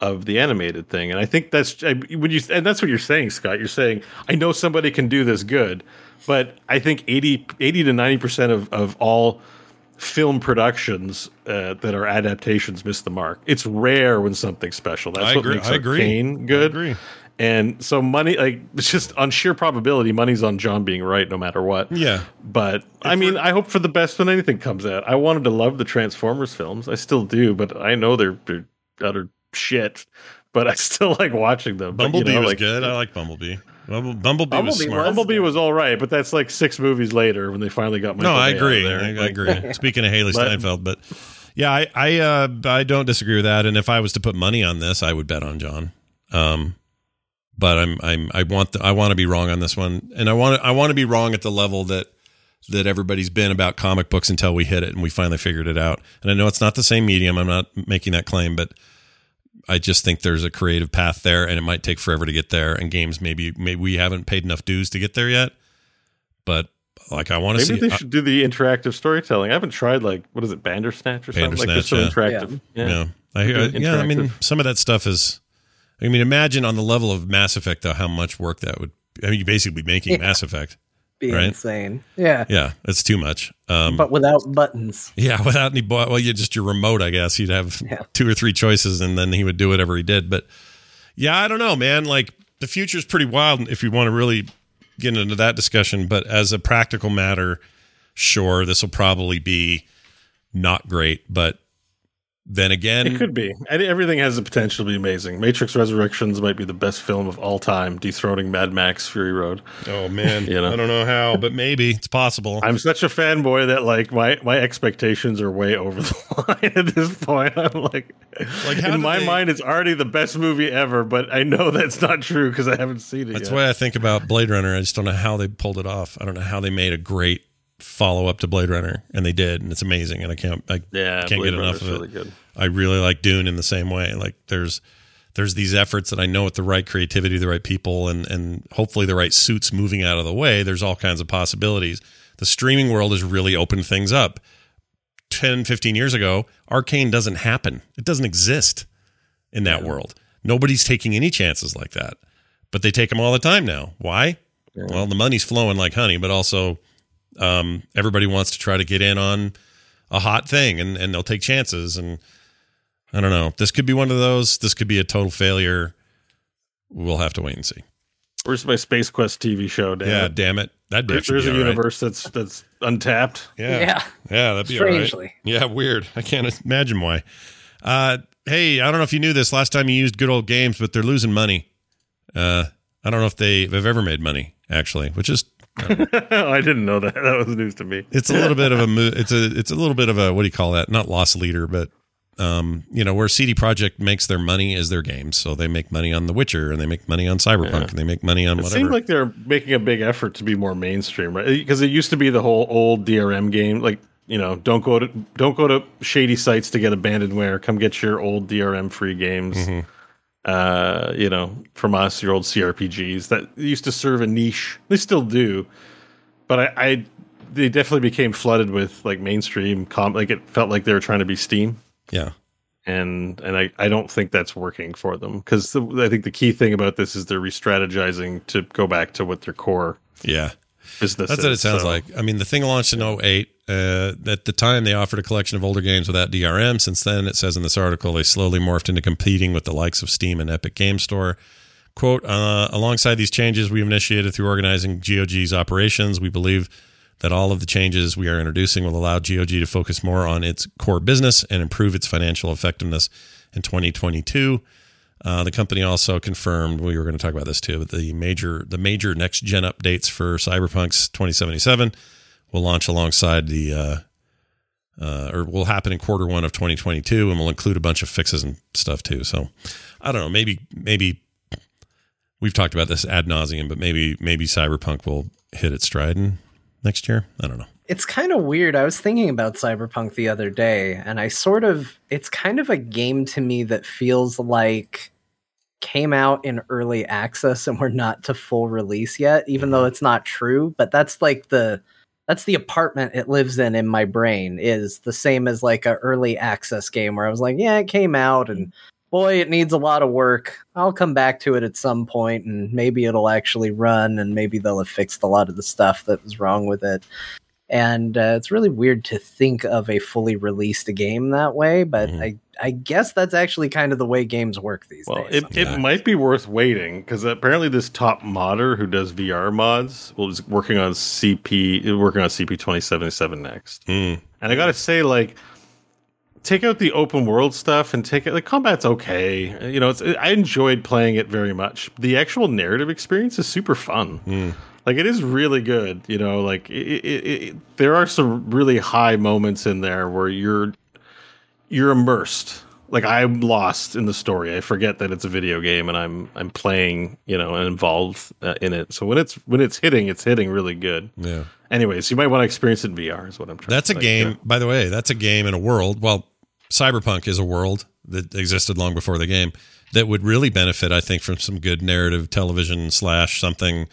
of the animated thing, and I think that's I, when you and that's what you're saying, Scott. You're saying I know somebody can do this good, but I think 80, 80 to ninety percent of of all film productions uh, that are adaptations miss the mark. It's rare when something's special. That's I what agree- makes I agree. Arcane I good. agree. And so money, like it's just on sheer probability, money's on John being right no matter what. Yeah. But I mean, I hope for the best when anything comes out. I wanted to love the Transformers films. I still do, but I know they're, they're utter shit. But I still like watching them. But, you Bumblebee know, was like- good. I like Bumblebee. Bumble- Bumblebee, was smart. was- Bumblebee was all right, but that's like six movies later when they finally got. My. No, I Bay agree. there. I, I agree. Speaking of Hailee Steinfeld, but yeah, I I uh, I don't disagree with that. And if I was to put money on this, I would bet on John. Um, but I'm I'm I want the, I want to be wrong on this one, and I want to I want to be wrong at the level that that everybody's been about comic books until we hit it and we finally figured it out. And I know it's not the same medium. I'm not making that claim, but I just think there's a creative path there, and it might take forever to get there. And games maybe maybe we haven't paid enough dues to get there yet. But like I want to see. Maybe see. they should do the interactive storytelling. I haven't tried like what is it, Bandersnatch or something like Bandersnatch, this. yeah. interactive. Yeah, Yeah. I, I, Good yeah. I mean, some of that stuff is. I mean, imagine on the level of Mass Effect, though, how much work that would. I mean, you basically be making Yeah. Mass Effect. Be right? insane. Yeah. Yeah, it's too much. Um, But without buttons. yeah, without any. bu- Well, you just your remote, I guess. You'd have Yeah. two or three choices, and then he would do whatever he did. But yeah, I don't know, man. Like the future's pretty wild if you want to really get into that discussion. But as a practical matter, sure, this will probably be not great, but then again, It could be. Everything has the potential to be amazing. Matrix Resurrections might be the best film of all time, dethroning Mad Max Fury Road. oh man, You know. I don't know how, but maybe it's possible. I'm such a fanboy that like my my expectations are way over the line at this point. I'm like, Like, in my they- mind, it's already the best movie ever, but I know that's not true because I haven't seen it That's yet. why I think about Blade Runner. I just don't know how they pulled it off. I don't know how they made a great follow up to Blade Runner, and they did, and it's amazing. And I can't, I yeah, can't Blade get enough Runner's of it. really good. I really like Dune in the same way. Like there's there's these efforts that I know with the right creativity, the right people, and and hopefully the right suits moving out of the way. There's all kinds of possibilities. The streaming world has really opened things up. 10, 15 years ago, Arcane doesn't happen. It doesn't exist in that world. Nobody's taking any chances like that, but they take them all the time now. Why? Well, the money's flowing like honey, but also um, everybody wants to try to get in on a hot thing and, and they'll take chances. And I don't know. This could be one of those. This could be a total failure. We'll have to wait and see. Where's my Space Quest TV show? Dan? Yeah, damn it. That There- bitch should there's be a all right. universe that's that's untapped. Yeah. Yeah. Yeah, that'd be all right. Strangely. Yeah, weird. I can't imagine why. Uh, hey, I don't know if you knew this last time you used good old games, but they're losing money. Uh, I don't know if they've ever made money, actually, which is I didn't know that. That was news to me. it's a little bit of a mo- it's a it's a little bit of a what do you call that? Not loss leader, but um, you know, where CD Projekt makes their money is their games. So they make money on The Witcher and they make money on Cyberpunk and they make money on whatever. It seems like they're making a big effort to be more mainstream, right? Because it used to be the whole old DRM game, like you know, don't go to don't go to shady sites to get abandonware. Come get your old DRM free games. Mm-hmm. Uh, you know, from us, your old CRPGs that used to serve a niche. They still do, but I, I they definitely became flooded with like mainstream com. Like it felt like they were trying to be Steam yeah. and and I, I don't think that's working for them because I think the key thing about this is they're re-strategizing to go back to what their core Yeah. business. That's what it sounds So, like. I mean, the thing launched in 08. Uh, at the time, they offered a collection of older games without DRM. Since then, it says in this article, they slowly morphed into competing with the likes of Steam and Epic Game Store. Quote, uh, alongside these changes we've initiated through organizing GOG's operations, we believe that all of the changes we are introducing will allow GOG to focus more on its core business and improve its financial effectiveness in 2022. Uh, the company also confirmed we were going to talk about this too, but the major the major next gen updates for Cyberpunk's 2077 will launch alongside the uh, uh, or will happen in quarter one of 2022, and will include a bunch of fixes and stuff too. So I don't know, maybe maybe we've talked about this ad nauseum, but maybe maybe Cyberpunk will hit its stride in next year. I don't know. It's kind of weird. I was thinking about Cyberpunk the other day, and I sort of, it's kind of a game to me that feels like came out in early access and we're not to full release yet, even though it's not true. But that's like the, that's the apartment it lives in in my brain is the same as like a early access game where I was like, yeah, it came out and boy, it needs a lot of work. I'll come back to it at some point and maybe it'll actually run and maybe they'll have fixed a lot of the stuff that was wrong with it. And uh, it's really weird to think of a fully released game that way, but Mhm. I, I guess that's actually kind of the way games work these Well, days. it, it might be worth waiting because apparently this top modder who does VR mods will is working on CP working on CP twenty seventy seven next. Hmm. And I gotta say, like, take out the open world stuff and take it. Like, combat's okay. You know, it's I enjoyed playing it very much. The actual narrative experience is super fun. Hmm. Like, it is really good. You know, like it, it, it, there are some really high moments in there where you're you're immersed. Like I'm lost in the story. I forget that it's a video game and I'm I'm playing, you know, and involved uh, in it. So when it's when it's hitting, it's hitting really good. Yeah. Anyways, you might want to experience it in VR. Is what I'm trying. That's a game, by the way. That's a game in a world. Well, Cyberpunk is a world that existed long before the game that would really benefit, I think, from some good narrative television slash something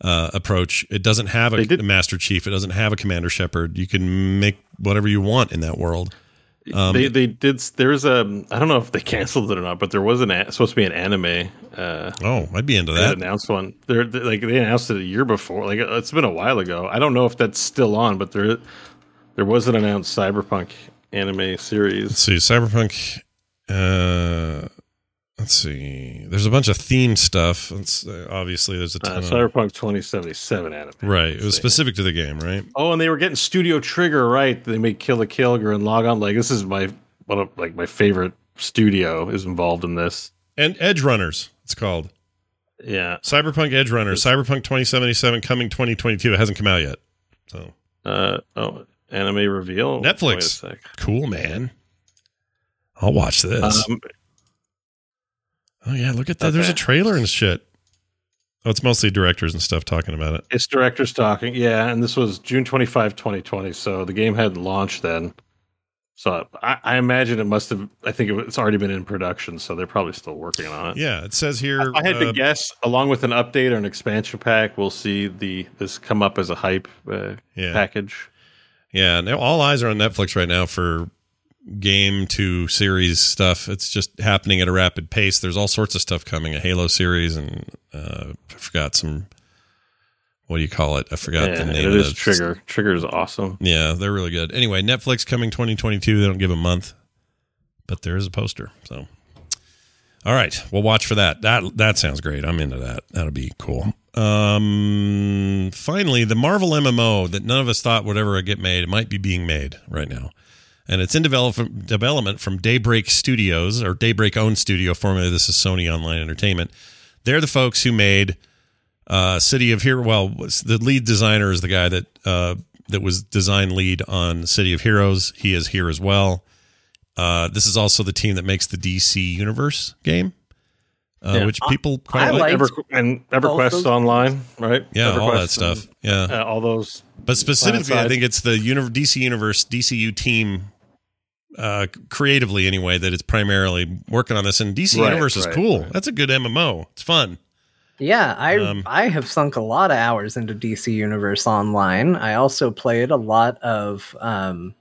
uh, approach. It doesn't have a, a Master Chief. It doesn't have a Commander Shepard. You can make whatever you want in that world. Um, they they did. There's a. I don't know if they canceled it or not, but there was an a- supposed to be an anime. Uh, oh, I'd be into they that. announced one. They're, they like they announced it a year before. Like it's been a while ago. I don't know if that's still on, but there there was an announced Cyberpunk anime Let's series. see, Cyberpunk. Uh, let's see. There's a bunch of theme stuff. It's, uh, obviously, there's a ton Uh, of Cyberpunk 2077 anime. right. It was specific to the game, right? Oh, and they were getting Studio Trigger right. They made Kill la Kill and log on. Like this is my one of like my favorite studio is involved in this. And Edgerunners, it's called Yeah. Cyberpunk Edgerunners. Cyberpunk 2077 coming 2022. It hasn't come out yet. So Uh oh, anime reveal. Netflix. Wait a sec. cool, man. I'll watch this. Um, oh yeah, look at that. There's a trailer and shit. Oh, it's mostly directors and stuff talking about it. it's directors talking. Yeah, and this was June 25, 2020. So the game hadn't launched then. So I, I imagine it must have. I think it's already been in production, so they're probably still working on it. Yeah, it says here. If I had uh, to guess, along with an update or an expansion pack, we'll see the this come up as a hype uh, Yeah. package. Yeah, now all eyes are on Netflix right now for game to series stuff. It's just happening at a rapid pace. There's all sorts of stuff coming. A Halo series and uh, I forgot some. What do you call it? I forgot Yeah, the name. it of the- Trigger. Trigger is awesome. Yeah, they're really good. Anyway, Netflix coming 2022. They don't give a month, but there is a poster. So, all right, we'll watch for that. That that sounds great. I'm into that. That'll be cool. Um, finally, the Marvel MMO that none of us thought would ever get made. It might be being made right now, and it's in develop- development from Daybreak Studios or Daybreak owned studio. Formerly, this is Sony Online Entertainment. They're the folks who made uh, City of Heroes. Well, the lead designer is the guy that uh, that was design lead on City of Heroes. He is here as well. Uh, this is also the team that makes the DC Universe game, uh, Yeah. which people quite I like. like- Ever, and EverQuest Online, right? Yeah, all that stuff. and, Yeah, uh, all those. but specifically, I think it's the uni- DC Universe DCU team. Uh, creatively, anyway, that it's primarily working on this, and DC Right, Universe is right, cool. right. That's a good MMO. It's fun. Yeah, I Um, I have sunk a lot of hours into DC Universe Online. I also played a lot of um,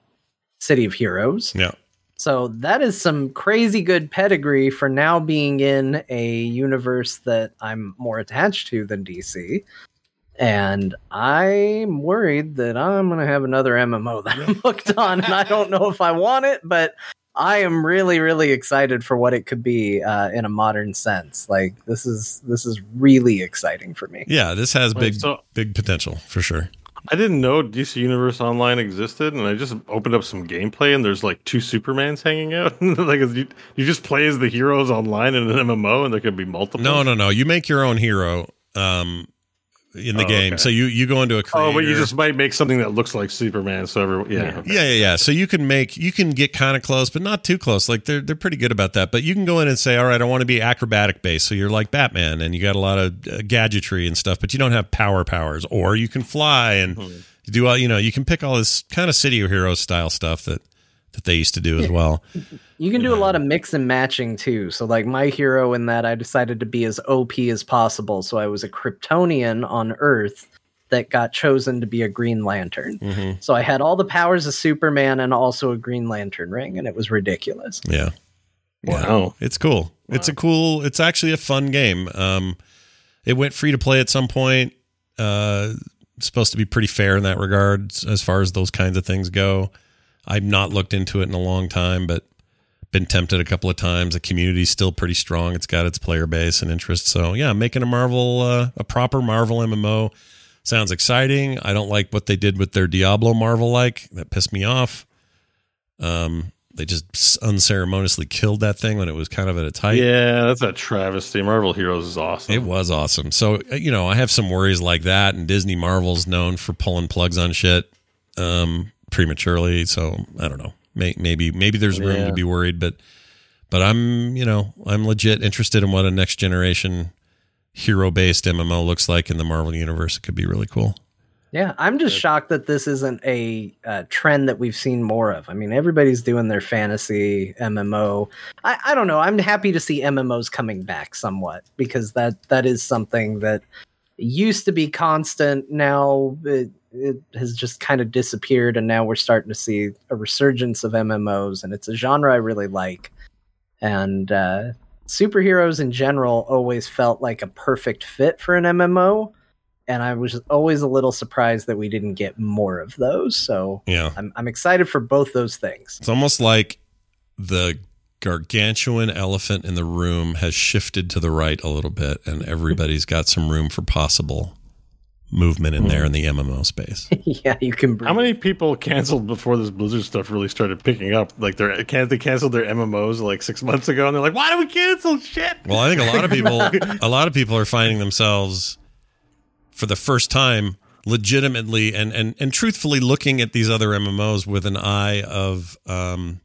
City of Heroes. Yeah, So that is some crazy good pedigree for now being in a universe that I'm more attached to than DC. And I'm worried that I'm going to have another MMO that I'm hooked on, and I don't know if I want it, but I am really, really excited for what it could be uh, in a modern sense. Like this is this is really exciting for me. yeah. This has Wait, big, so- big potential for sure. I didn't know DC Universe Online existed, and I just opened up some gameplay, and there's like two Supermans hanging out. like, you, you just play as the heroes online in an MMO, and there could be multiple. No, no, no. You make your own hero um, in the Oh, game. okay. So you you go into a creator. Oh, but you just might make something that looks like Superman. So everyone, yeah, okay. yeah, yeah, yeah. So you can make you can get kind of close, but not too close. Like they're they're pretty good about that. But you can go in and say, all right, I want to be acrobatic based. So you're like Batman, and you got a lot of uh, gadgetry and stuff, but you don't have power powers. Or you can fly and do all you know. You can pick all this kind of City hero style stuff that that they used to do as well. You can do a lot of mix and matching too. So like my hero in that I decided to be as OP as possible. So I was a Kryptonian on Earth that got chosen to be a Green Lantern. hmm So I had all the powers of Superman and also a Green Lantern ring and it was ridiculous. Yeah. Yeah. Wow. It's cool. It's a cool. It's actually a fun game. Um, it went free to play at some point. Uh, supposed to be pretty fair in that regard as far as those kinds of things go. I've not looked into it in a long time, but been tempted a couple of times. The community's still pretty strong. It's got its player base and interest. So yeah, making a Marvel, uh, a proper Marvel MMO sounds exciting. I don't like what they did with their Diablo Marvel like. That pissed me off. Um, they just unceremoniously killed that thing when it was kind of at its height. Yeah, that's a travesty. Marvel Heroes is awesome. It was awesome. So, uh, you know, I have some worries like that, and Disney Marvel's known for pulling plugs on shit um, prematurely. So, I don't know. May- Maybe maybe there's room Yeah. to be worried, but but I'm you know I'm legit interested in what a next generation hero based MMO looks like in the Marvel universe. It could be really cool. Yeah, I'm just shocked that this isn't a uh, trend that we've seen more of. I mean, everybody's doing their fantasy MMO. I, I don't know. I'm happy to see MMOs coming back somewhat because that that is something that used to be constant. Now it, it has just kind of disappeared, and now we're starting to see a resurgence of MMOs, and it's a genre I really like. And uh, superheroes in general always felt like a perfect fit for an MMO and I was always a little surprised that we didn't get more of those. So Yeah, I'm I'm excited for both those things. it's almost like the gargantuan elephant in the room has shifted to the right a little bit, and everybody's got some room for possible movement in there in the MMO space. yeah, you can. Breathe. How many people canceled before this Blizzard stuff really started picking up? Like they can they canceled their MMOs like six months ago, and they're like, "Why do we cancel shit?" Well, I think a lot of people, a lot of people are finding themselves for the first time legitimately and and and truthfully looking at these other MMOs with an eye of um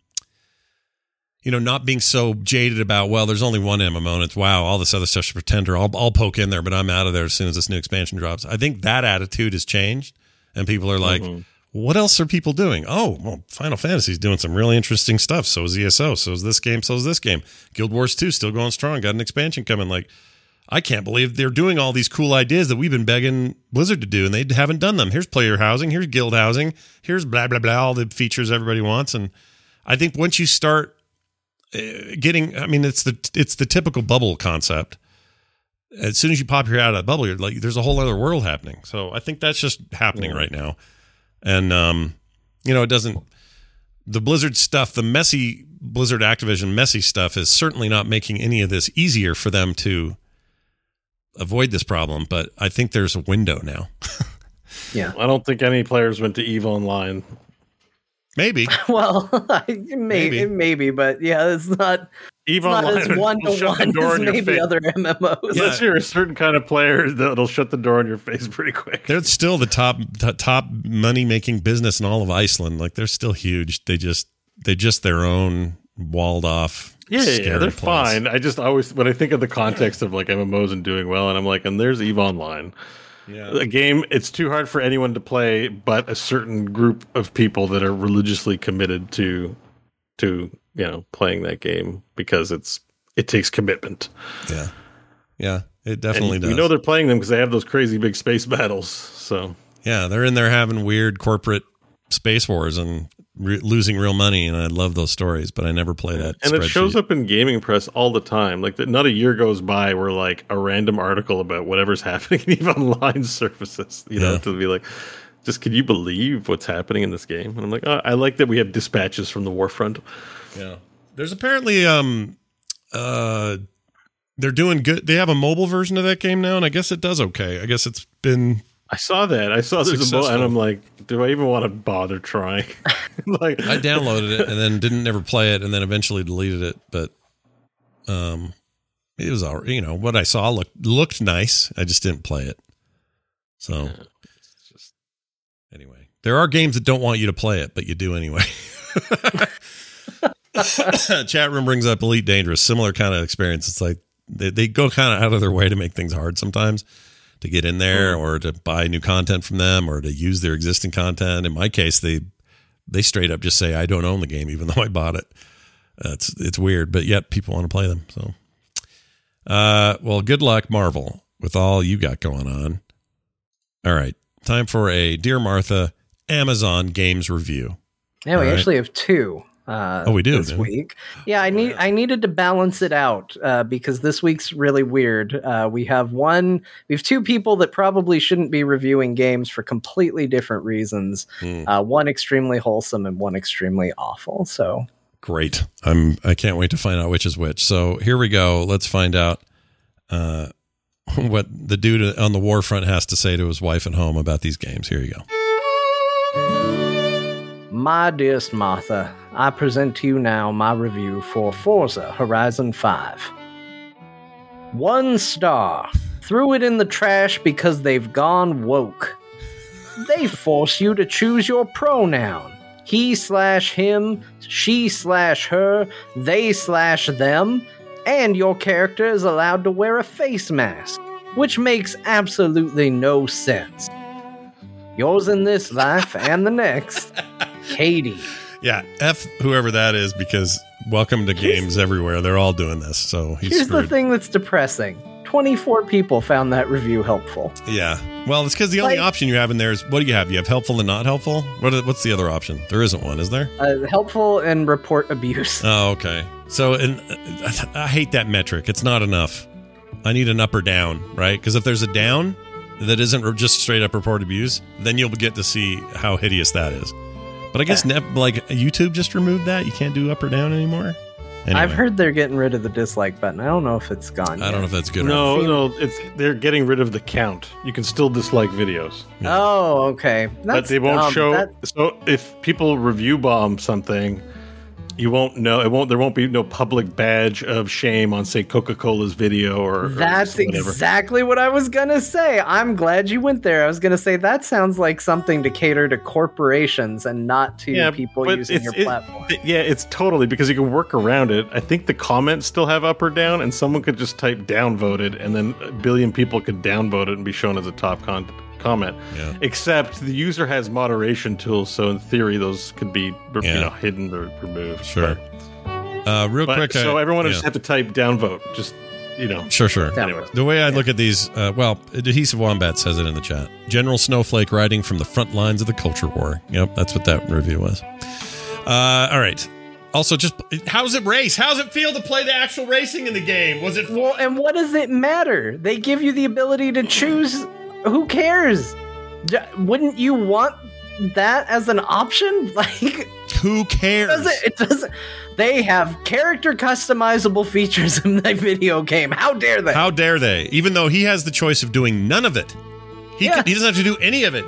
you know not being so jaded about well there's only one MMO and it's wow all this other stuff's pretender I'll I'll poke in there but I'm out of there as soon as this new expansion drops. I think that attitude has changed and people are like mm-hmm. what else are people doing? Oh, well, Final Fantasy's doing some really interesting stuff. So is ESO. So is this game. So is this game. Guild Wars 2 still going strong. Got an expansion coming. Like, I can't believe they're doing all these cool ideas that we've been begging Blizzard to do, and they haven't done them. Here's player housing, here's guild housing, here's blah blah blah, all the features everybody wants. And I think once you start getting, I mean, it's the it's the typical bubble concept. As soon as you pop your head out of that bubble, you're like, there's a whole other world happening. So I think that's just happening right now, and um, you know, it doesn't. The Blizzard stuff, the messy Blizzard Activision messy stuff, is certainly not making any of this easier for them to avoid this problem, but I think there's a window now. Yeah. I don't think any players went to Eve Online. Maybe. Well, maybe, Maybe. maybe, but yeah, it's not, Eve it's not as one to one as maybe face. other MMOs. Yeah. Unless you're a certain kind of player, that'll shut the door in your face pretty quick. They're still the top t- top money making business in all of Iceland. Like they're still huge. They just they just their own walled off. Yeah, yeah, yeah, they're place. fine. I just always when I think of the context of like MMOs and doing well, and I'm like, and there's Eve Online, Yeah. a game. It's too hard for anyone to play, but a certain group of people that are religiously committed to, to you know, playing that game because it's it takes commitment. Yeah. Yeah. It And definitely does. we know they're playing them because they have those crazy big space battles. So yeah, they're in there having weird corporate space wars and re- losing real money, and I love those stories. But I never play that. and it shows up in gaming press all the time. Like that, not a year goes by where like a random article about whatever's happening in Eve Online surfaces. You know, Yeah. to be like, just can you believe what's happening in this game? And I'm like, oh, I like that we have dispatches from the warfront. Yeah. There's apparently um uh they're doing good. They have a mobile version of that game now, and I guess it does okay. I guess it's been I saw that. I saw there's a and I'm like, do I even want to bother trying? like, I downloaded it and then didn't never play it, and then eventually deleted it. But um, it was all you know what I saw looked looked nice. I just didn't play it. So anyway, there are games that don't want you to play it, but you do anyway. Chat room brings up Elite Dangerous, similar kind of experience. It's like they, they go kind of out of their way to make things hard sometimes to get in there or to buy new content from them or to use their existing content. In my case, they they straight up just say I don't own the game even though I bought it. Uh, it's it's weird, but yet people want to play them. So, uh, well, good luck, Marvel, with all you got going on. All right, time for a Dear Martha Amazon games review. Yeah, we All right. actually have two. Uh, Oh, we do, this week. Yeah, I need I needed to balance it out uh, because this week's really weird. Uh, we have one, we have two people that probably shouldn't be reviewing games for completely different reasons. Uh, one extremely wholesome and one extremely awful. So Great. I'm I can't wait to find out which is which. So here we go. Let's find out uh, what the dude on the war front has to say to his wife at home about these games. Here you go. My dearest Martha, I present to you now my review for Forza Horizon 5. One star. Threw it in the trash because they've gone woke. They force you to choose your pronoun. He slash him, she slash her, they slash them, and your character is allowed to wear a face mask, which makes absolutely no sense. Yours in this life and the next, Katie. Yeah, F whoever that is because welcome to games everywhere. They're all doing this. So he's Here's screwed. the thing that's depressing 24 people found that review helpful. Yeah. Well, it's because the only Like- option you have in there is what do you have? You have helpful and not helpful. What? What's the other option? There isn't one, is there? Uh, helpful and report abuse. Oh, okay. So, and uh, I hate that metric. It's not enough. I need an up or down, right? Because if there's a down that isn't just straight up report abuse, then you'll get to see how hideous that is. But I guess ne- like YouTube just removed that. You can't do up or down anymore. Anyway, I've heard they're getting rid of the dislike button. I don't know if it's gone. I don't know if that's good. or No, no, it's they're getting rid of the count. You can still dislike videos, Yeah. Oh, okay. but they won't dumb. show. That- So if people review bomb something, you won't know. It won't. There won't be no public badge of shame on, say, Coca Cola's video or. or That's whatever. exactly what I was gonna say. I'm glad you went there. I was gonna say that sounds like something to cater to corporations and not to Yeah, people using your it- platform. It- Yeah, it's totally because you can work around it. I think the comments still have up or down, and someone could just type downvoted, and then a billion people could downvote it and be shown as a top con- comment. Yeah. Except the user has moderation tools, so in theory, those could be Yeah. you know hidden or removed. Sure. Uh, real But, quick. so I- everyone yeah. just have to type downvote. Just you know. Sure, sure. Anyway, The way I look at these, uh, well, Adhesive Wombat says it in the chat. General Snowflake writing from the front lines of the culture war. Yep, that's what that review was. Uh, all right. Also, just how's it race? How's it feel to play the actual racing in the game? Was it? Well, and what does it matter? They give you the ability to choose. Who cares? Wouldn't you want that as an option? Like, Who cares? does it? It doesn't. They have character customizable features in the video game. How dare they? How dare they? Even though he has the choice of doing none of it, he Yeah. could, he doesn't have to do any of it.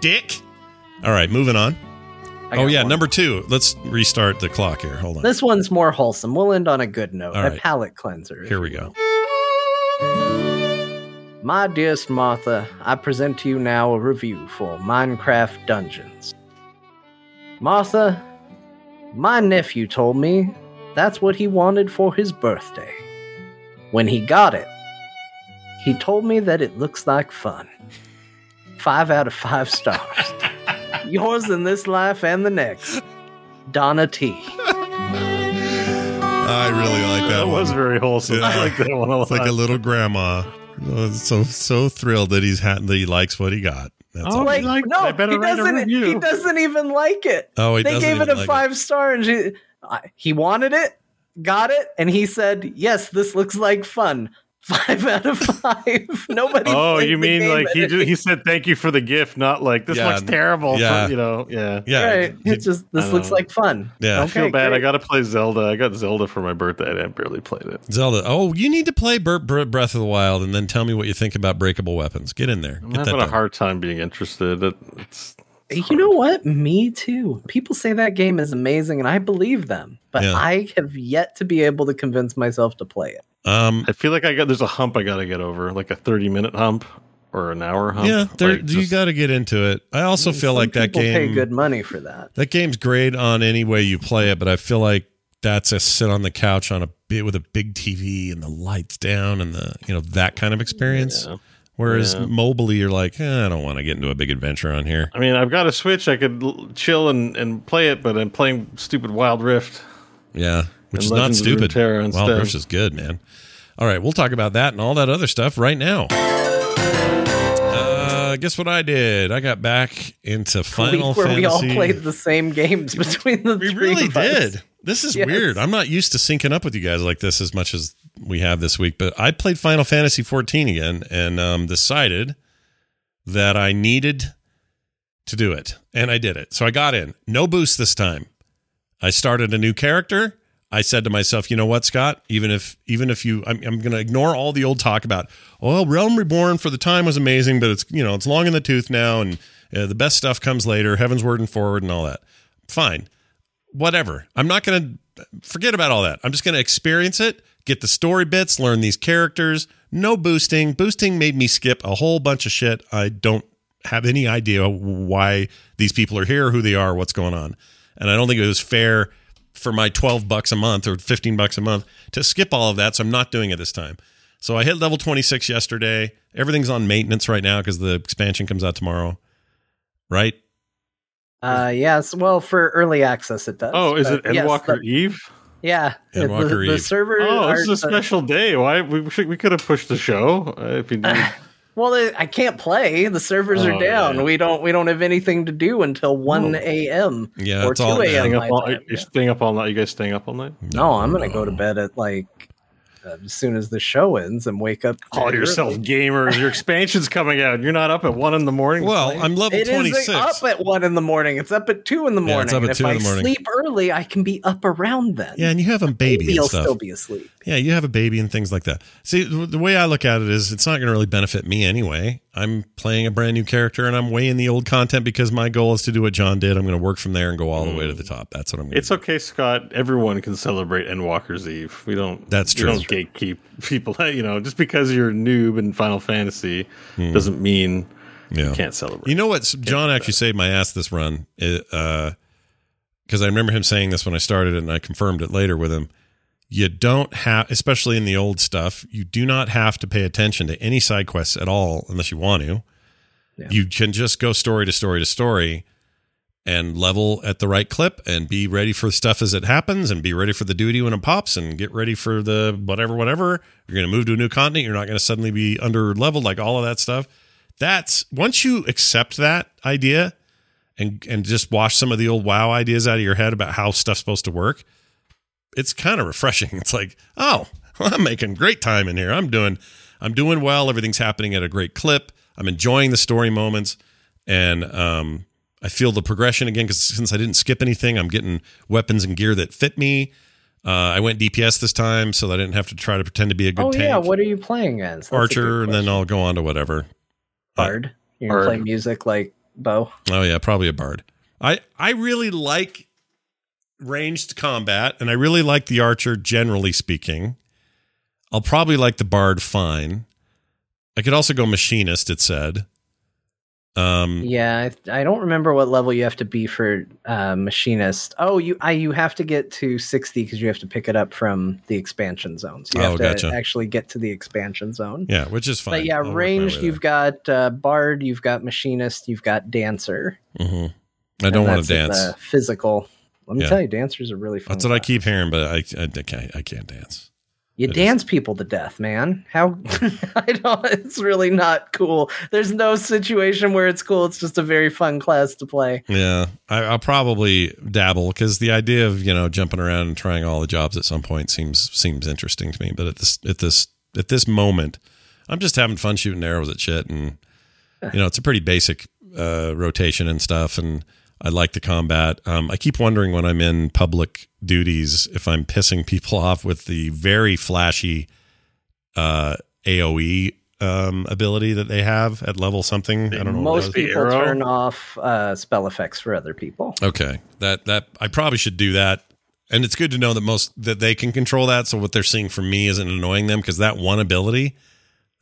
Dick. All right, moving on. Oh yeah, one. number two. Let's restart the clock here. Hold on. This one's more wholesome. We'll end on a good note. All a right. palate cleanser. Here we go. Will. My dearest Martha, I present to you now a review for Minecraft Dungeons. Martha, my nephew told me that's what he wanted for his birthday. When he got it, he told me that it looks like fun. Five out of five stars. Yours in this life and the next. Donna T. I really like that that one. was very wholesome. Yeah. I like that one a lot. It's like a little grandma. Oh, so so thrilled that he's had that he likes what he got. That's Oh, all. like like- no, he doesn't. He doesn't even like it. Oh, he they doesn't gave it a like five star, and she, I, he wanted it, got it, and he said, "Yes, this looks like fun." Five out of five. Nobody. Oh, you mean like he just, he said thank you for the gift, not like this Yeah, looks terrible. yeah. For, you know, yeah. Yeah, right. he- It's just this looks know. like fun. Yeah. I I feel Okay, bad. I got to play Zelda. I got Zelda for my birthday. And I barely played it. Zelda. Oh, you need to play Bur- Bur- Breath of the Wild and then tell me what you think about breakable weapons. Get in there. I'm Get that having a hard time being interested. It, it's You know what? Me too. People say that game is amazing, and I believe them, but Yeah. I have yet to be able to convince myself to play it. Um, I feel like I got there's a hump I got to get over, like a 30 minute hump or an hour hump. yeah, there, Like, you got to get into it. I also feel Some like that people pay game. good money for that. That game's great on any way you play it, but I feel like that's a sit on the couch on a bit with a big TV and the lights down and the you know that kind of experience. Yeah. Whereas Yeah. mobily, you're like, eh, I don't want to get into a big adventure on here. I mean, I've got a Switch. I could l- chill and, and play it, but I'm playing stupid Wild Rift. Yeah, which And is not Legends of stupid. Runeterra Wild instead. Rift is good, man. All right, we'll talk about that and all that other stuff right now. Uh, guess what I did? I got back into week Final where we all played the same games between the We three really of us. did. This is Yes. weird. I'm not used to syncing up with you guys like this as much as we have this week, but I played Final Fantasy 14 again and um, decided that I needed to do it, and I did it. So I got in. No boost this time. I started a new character. I said to myself, you know what, Scott? Even if even if you, I'm, I'm going to ignore all the old talk about, well, Realm Reborn for the time was amazing, but it's you know it's long in the tooth now, and uh, the best stuff comes later. Heavensward and Forward and all that. Fine, whatever. I'm not going to forget about all that. I'm just going to experience it, get the story bits, learn these characters. No boosting. Boosting made me skip a whole bunch of shit. I don't have any idea why these people are here, who they are, what's going on. And I don't think it was fair for my 12 bucks a month or 15 bucks a month to skip all of that. So I'm not doing it this time. So I hit level 26 yesterday. Everything's on maintenance right now because the expansion comes out tomorrow. Right? Uh, yes. Well, for early access, it does. Oh, is it but yes, Endwalker the- Eve? yeah. the, Endwalker the Eve. server. Oh, this is a are- special day. Why we should, we could have pushed the show uh, if you did. Well, I can't play. The servers are Oh, down. yeah. We don't. We don't have anything to do until one a.m. Yeah, or two a.m. staying up all, you're staying up all night. You guys staying up all night? No, I'm gonna go to bed at like uh, as soon as the show ends and wake up. Call very yourself gamers. Your expansion's coming out. You're not up at one in the morning. Well, playing? I'm level It twenty isn't up at one in the morning. It's up at two in the Yeah, morning. it's up at and two if in I the morning. sleep early, I can be up around then. Yeah, and you have a baby Maybe and I'll stuff. still be asleep. Yeah, you have a baby and things like that. See, the way I look at it is it's not going to really benefit me anyway. I'm playing a brand new character and I'm weighing the old content because my goal is to do what John did. I'm going to work from there and go all the way to the top. That's what I'm going It's to okay, Scott. Everyone can celebrate Endwalker's Eve. We don't. That's true. we don't gatekeep people. You know, just because you're a noob in Final Fantasy Hmm. doesn't mean Yeah. you can't celebrate. You know what? John actually saved my ass this run. Because I remember him saying this when I started it and I confirmed it later with him. You don't have, especially in the old stuff, you do not have to pay attention to any side quests at all unless you want to. Yeah. You can just go story to story to story and level at the right clip and be ready for stuff as it happens and be ready for the duty when it pops and get ready for the whatever, whatever. You're going to move to a new continent. You're not going to suddenly be under leveled, like all of that stuff. That's once you accept that idea and and just wash some of the old WoW ideas out of your head about how stuff's supposed to work, it's kind of refreshing. It's like, oh, I'm making great time in here. I'm doing I'm doing well. Everything's happening at a great clip. I'm enjoying the story moments, and um, I feel the progression again because since I didn't skip anything, I'm getting weapons and gear that fit me. Uh, I went DPS this time, so I didn't have to try to pretend to be a good Oh tank. yeah, what are you playing as? That's Archer, and then. I'll go on to whatever. bard. You're Bard. play music like Bo. Oh yeah, probably a bard. I I really like ranged combat, and I really like the archer. Generally speaking, I'll probably like the bard fine. I could also go machinist. It said. Um, Yeah, I, I don't remember what level you have to be for uh, machinist. Oh, you I you have to get to sixty because you have to pick it up from the expansion zone. So you Oh, have to gotcha. actually get to the expansion zone. yeah, which is fine. But yeah, I'll ranged. You've got uh, bard, you've got machinist, you've got dancer. Mhm. I don't want to dance. physical. Let me Yeah. tell you, dancers are really fun. That's what I keep hearing, but I I, I can't I can't dance. You I just- dance people to death, man. How I don't. It's really not cool. There's no situation where it's cool. It's just a very fun class to play. Yeah, I, I'll probably dabble because the idea of you know jumping around and trying all the jobs at some point seems seems interesting to me. But at this at this at this moment, I'm just having fun shooting arrows at shit, and you know it's a pretty basic uh, rotation and stuff, and I like the combat. Um, I keep wondering when I'm in public duties if I'm pissing people off with the very flashy uh, AOE um, ability that they have at level something. I don't know. Most was. people arrow? turn off uh, spell effects for other people. Okay, that that I probably should do that, and it's good to know that most that they can control that. So what they're seeing from me isn't annoying them because that one ability,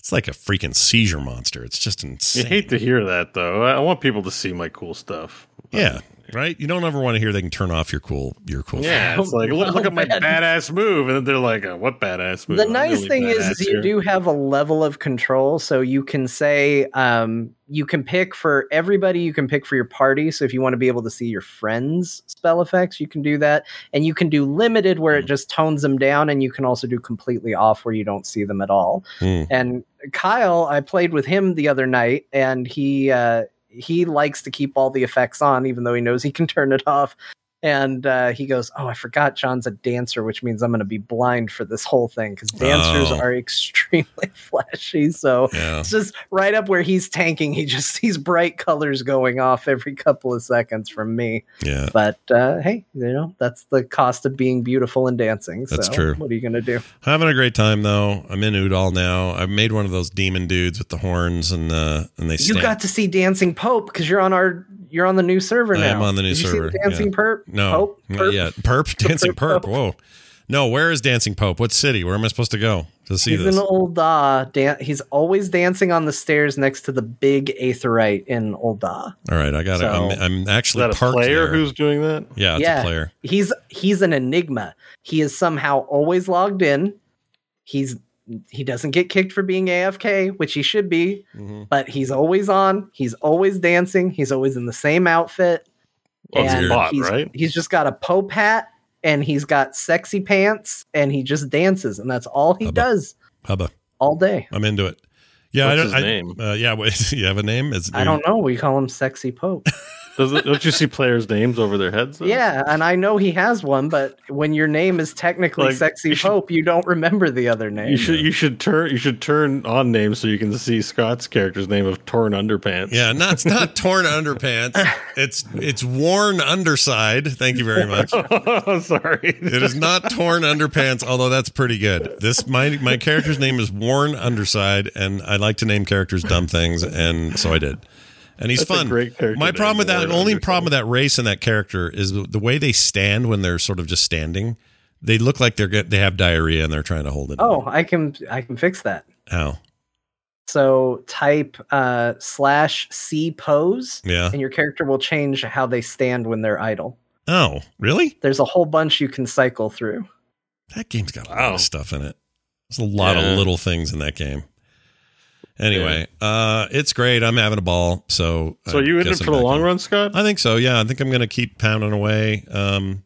it's like a freaking seizure monster. It's just insane. hate to hear that, though. I I want people to see my cool stuff. yeah, right. You don't ever want to hear they can turn off your cool your cool. Yeah, it's like look, look at my badass move, and then they're like, uh, "What badass move?" The I'm nice really thing is, badass is you do have a level of control, so you can say um, you can pick for everybody. You can pick for your party. So if you want to be able to see your friends' spell effects, you can do that, and you can do limited where Hmm. it just tones them down, and you can also do completely off where you don't see them at all. Hmm. And Kyle, I played with him the other night, and he uh, he likes to keep all the effects on, even though he knows he can turn it off. And uh, he goes, "Oh, I forgot John's a dancer, which means I'm going to be blind for this whole thing because dancers Oh. are extremely flashy. So Yeah, it's just right up where he's tanking. He just sees bright colors going off every couple of seconds from me. yeah. But uh, hey, you know that's the cost of being beautiful and dancing. That's so true. What are you going to do? Having a great time though. I'm in Ul'dah now. I've made one of those demon dudes with the horns and uh and they. You stand- got to see Dancing Pope because you're on our you're on the new server now. I'm on the new Did you see server, Dancing Perp? No, Pope? not Perp? yet. Perp, dancing Perp perp. Whoa, no. Where is dancing pope? What city? Where am I supposed to go to see this? He's this? in Ul'dah. Dan- he's always dancing on the stairs next to the big Aetheryte in Ul'dah. All right, I got it. So- I'm, I'm is actually that a parked player there. who's doing that? yeah, it's Yeah. a player. He's he's an enigma. He is somehow always logged in. He's he doesn't get kicked for being AFK, which he should be, Mhm. but he's always on. He's always dancing. He's always in the same outfit. Well, it's and bot, he's, right? he's just got a Pope hat and he's got sexy pants and he just dances and that's all he Hubba. does Hubba, all day. I'm into it. Yeah, I don't. his I, name? Uh, yeah, wait, you have a name? It's I don't know. We call him Sexy Pope. Doesn't, don't you see players' names over their heads? Though? Yeah, and I know he has one, but when your name is technically Like, Sexy you should- Pope, you don't remember the other name. You should you should turn you should turn on names so you can see Scott's character's name of Torn Underpants. Yeah, not it's not torn underpants. It's it's worn underside. Thank you very much. oh, sorry. It is not torn underpants, although that's pretty good. This my my character's name is Worn Underside, and I like to name characters dumb things, and so I did. And he's That's a fun. great character my problem with that, only problem with that race and that character is the, the way they stand when they're sort of just standing. They look like they're get, they have diarrhea and they're trying to hold it. oh, I can I can fix that. how? So type uh, slash C pose, Yeah. and your character will change how they stand when they're idle. Oh, really? There's a whole bunch you can cycle through. That game's got a lot Wow. of stuff in it. There's a lot Yeah. of little things in that game. Anyway, uh, it's great. I'm having a ball. So, So I you in it guess I'm for the back long in. run, Scott? I think so. Yeah, I think I'm going to keep pounding away. Um,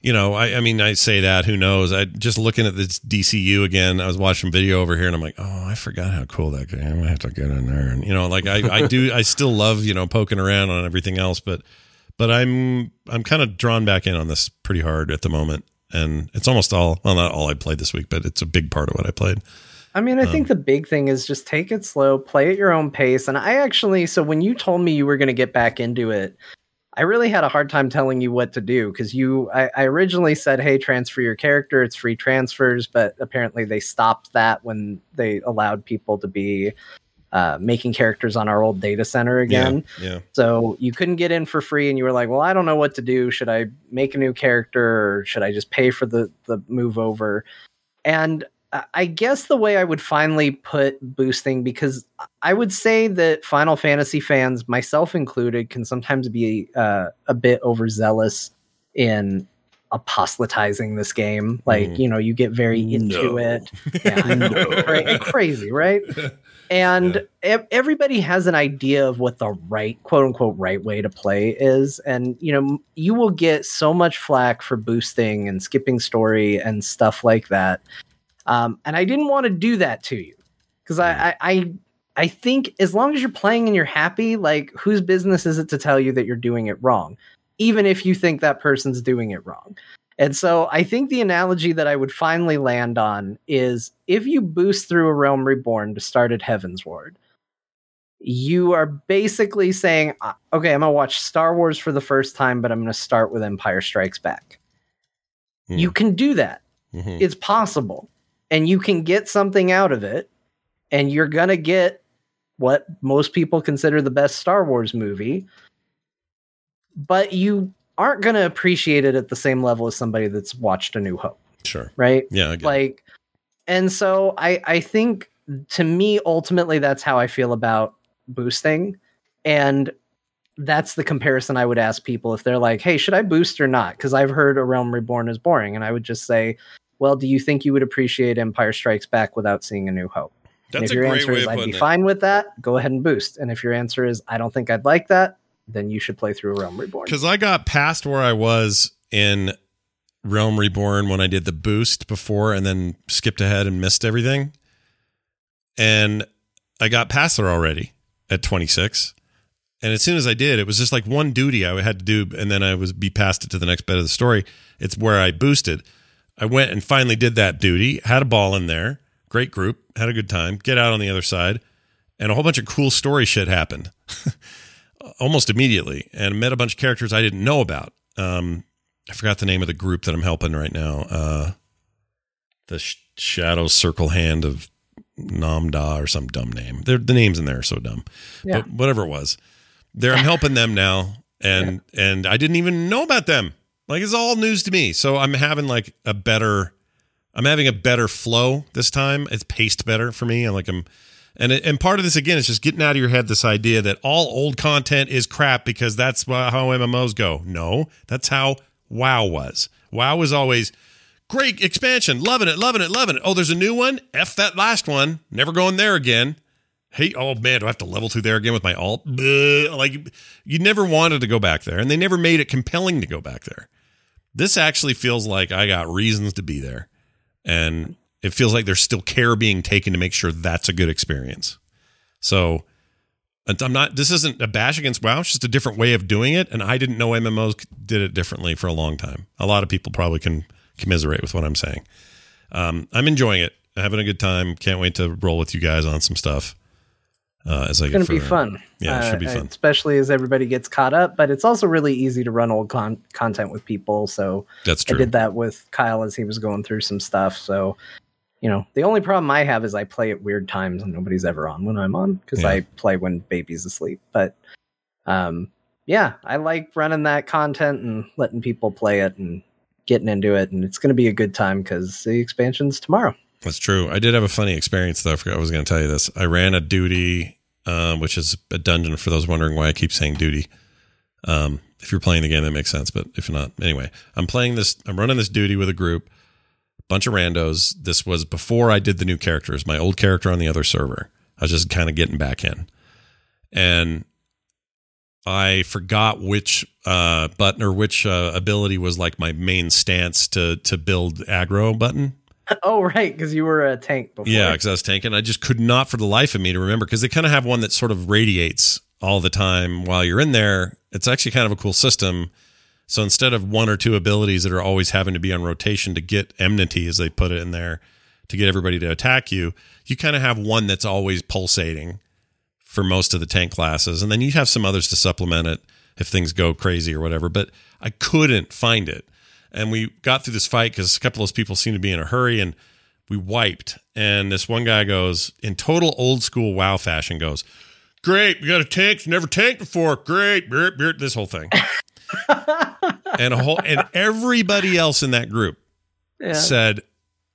you know, I, I mean, I say that. Who knows? I just looking at this DCU again. I was watching video over here, and I'm like, oh, I forgot how cool that game. I have to get in there, and you know, like I, I do. I still love you know poking around on everything else, but but I'm I'm kind of drawn back in on this pretty hard at the moment, and it's almost all well, not all I played this week, but it's a big part of what I played. I mean, I Um, think the big thing is just take it slow, play at your own pace. And I actually, so when you told me you were going to get back into it, I really had a hard time telling you what to do because you, I, I originally said, hey, transfer your character, it's free transfers, but apparently they stopped that when they allowed people to be uh, making characters on our old data center again. Yeah, So you couldn't get in for free, and you were like, "Well, I don't know what to do. Should I make a new character, or should I just pay for the the move over?" And I- I guess the way I would finally put boosting, because I would say that Final Fantasy fans, myself included, can sometimes be uh, a bit overzealous in apostatizing this game. Like, Mm. you know, you get very into No. it. Yeah, I know. Cra- crazy, right? and ev- everybody has an idea of what the right quote unquote right way to play is and you know you will get so much flack for boosting and skipping story and stuff like that um, and i didn't want to do that to you because I, I i think as long as you're playing and you're happy like whose business is it to tell you that you're doing it wrong even if you think that person's doing it wrong and so I think the analogy that I would finally land on is if you boost through a Realm Reborn to start at Heavensward, you are basically saying, "Uh, okay, I'm going to watch Star Wars for the first time, but I'm going to start with Empire Strikes Back. Hmm. You can do that. Mhm. It's possible. And you can get something out of it. And you're going to get what most people consider the best Star Wars movie. But you aren't going to appreciate it at the same level as somebody that's watched A New Hope, sure. right? Yeah, get it. Like, and so I I think to me ultimately that's how I feel about boosting, and that's the comparison I would ask people if they're like, hey, should I boost or not? Because I've heard A Realm Reborn is boring, and I would just say, well, do you think you would appreciate Empire Strikes Back without seeing A New Hope? And if a your great answer way is I'd be it. fine with that, go ahead and boost. And if your answer is I don't think I'd like that, then you should play through Realm Reborn. Because I got past where I was in Realm Reborn when I did the boost before and then skipped ahead and missed everything. And I got past there already at 26. And as soon as I did, it was just like one duty I had to do, and then I was be past it to the next bit of the story. It's where I boosted. I went and finally did that duty, had a ball in there, great group, had a good time, get out on the other side, and a whole bunch of cool story shit happened almost immediately and met a bunch of characters I didn't know about. Um, I forgot the name of the group that I'm helping right now. Uh, the Sh- Shadow Circle Hand of Namda or some dumb name. They're, the names in there are so dumb, Yeah. but whatever it was, there I'm helping them now, and and I didn't even know about them. Like it's all news to me. So I'm having like a better, I'm having a better flow this time. It's paced better for me. I'm like I'm. And, it, and part of this again is just getting out of your head this idea that all old content is crap because that's how MMOs go. No, that's how WoW was. WoW was always great expansion, loving it, loving it, loving it. Oh, there's a new one. F that last one. Never going there again. Hey, oh man, do I have to level through there again with my alt? Bleh. Like you never wanted to go back there, and they never made it compelling to go back there. This actually feels like I got reasons to be there, and it feels like there's still care being taken to make sure that's a good experience. So I'm not. This isn't a bash against WoW. It's just a different way of doing it, and I didn't know MMOs did it differently for a long time. A lot of people probably can commiserate with what I'm saying. Um, I'm enjoying it, having a good time. Can't wait to roll with you guys on some stuff. Uh, as I It's going to be fun. Yeah, it should be Uh, fun. Especially as everybody gets caught up. But it's also really easy to run old con- content with people. So That's I did that with Kyle as he was going through some stuff. So, you know, the only problem I have is I play at weird times and nobody's ever on when I'm on because Yeah. I play when baby's asleep. But um, yeah, I like running that content and letting people play it and getting into it. And it's going to be a good time because the expansion's tomorrow. That's true. I did have a funny experience though. I forgot I was going to tell you this. I ran a duty, um, which is a dungeon. For those wondering why I keep saying duty, um, if you're playing the game, that makes sense. But if not, anyway, I'm playing this. I'm running this duty with a group, bunch of randos. This was before I did the new characters. My old character on the other server. I was just kind of getting back in, and I forgot which uh, button or which uh, ability was like my main stance to to build aggro button. oh, right. Because you were a tank before. Yeah, because I was tanking. I just could not for the life of me to remember because they kind of have one that sort of radiates all the time while you're in there. It's actually kind of a cool system. So instead of one or two abilities that are always having to be on rotation to get enmity, as they put it in there, to get everybody to attack you, you kind of have one that's always pulsating for most of the tank classes. And then you have some others to supplement it if things go crazy or whatever. But I couldn't find it. And we got through this fight because a couple of those people seemed to be in a hurry and we wiped. And this one guy goes, in total old school WoW fashion, goes, Great, we got a tank, never tanked before. Great, beer, beer, this whole thing. and a whole and everybody else in that group Yeah. said,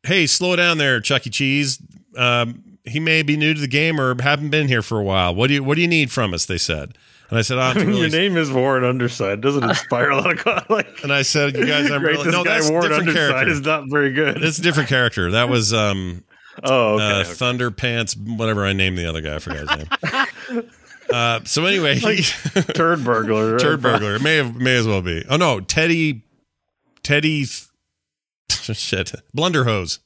"Hey, slow down there, Chuck E. Cheese. Um, he may be new to the game or haven't been here for a while. What do you What do you need from us?" They said, and I said, "I'm I mean, really." your name is Worn Underside. Doesn't inspire a lot of co- like. and I said, "You guys, I'm Great, really no. guy That's a Worn different Underside character. is not very good. It's a different character. That was um, oh, okay. uh, okay. Thunder Pants, whatever I named the other guy. I forgot his name. uh, so anyway, he, Turd burglar. right? Turd burglar. It may have may as well be. Oh no, Teddy Teddy shit. Blunderhose.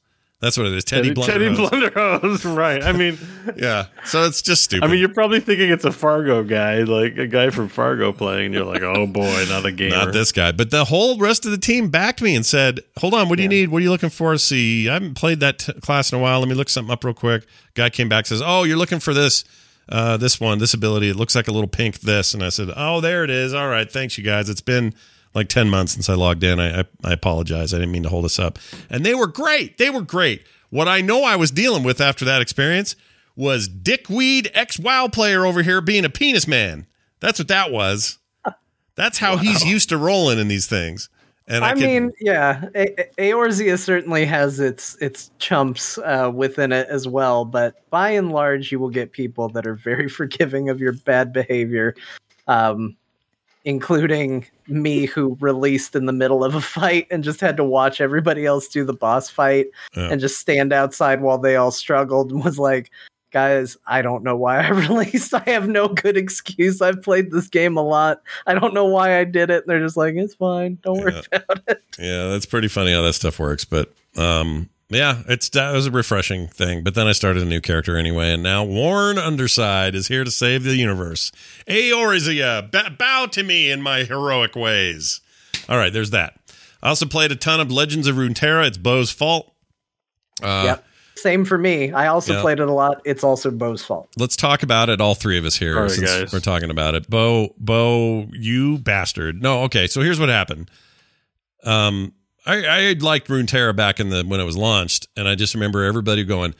That's what it is. Teddy, Teddy, Teddy Blunderhose. Blunderhose. Right. I mean, yeah. So it's just stupid. I mean, you're probably thinking it's a Fargo guy, like a guy from Fargo playing. And you're like, oh boy, not a gamer. not this guy. But the whole rest of the team backed me and said, "Hold on, what do you need? What are you looking for? See, I haven't played that t- class in a while. Let me look something up real quick." Guy came back says, "Oh, you're looking for this." Uh, this one, this ability, it looks like a little pink this. And I said, Oh, there it is. All right. Thanks, you guys. It's been like 10 months since I logged in. I, I, I apologize. I didn't mean to hold us up. And they were great. They were great. What I know I was dealing with after that experience was Dickweed ex WoW player over here being a penis man. That's what that was. That's how he's used to rolling in these things. And I, I, can, mean, yeah, A- A- Eorzea certainly has its its chumps uh, within it as well, but by and large, you will get people that are very forgiving of your bad behavior, um, including me, who released in the middle of a fight and just had to watch everybody else do the boss fight Yeah. and just stand outside while they all struggled and was like. Guys, I don't know why I released. I have no good excuse. I've played this game a lot. I don't know why I did it. They're just like, it's fine. Don't worry about it. Yeah, that's pretty funny how that stuff works. But um, yeah, it's that was a refreshing thing. But then I started a new character anyway, and now Worn Underside is here to save the universe. Eorzea, b- bow to me in my heroic ways. All right, there's that. I also played a ton of Legends of Runeterra. It's Bo's fault. Uh, Yep. Same for me. I also Yeah. played it a lot. It's also Bo's fault. Let's talk about it. All three of us here, All right, since guys. we're talking about it. Bo, Bo, you bastard. No, okay. So here's what happened. Um, I, I liked Runeterra back in the when it was launched, and I just remember everybody going,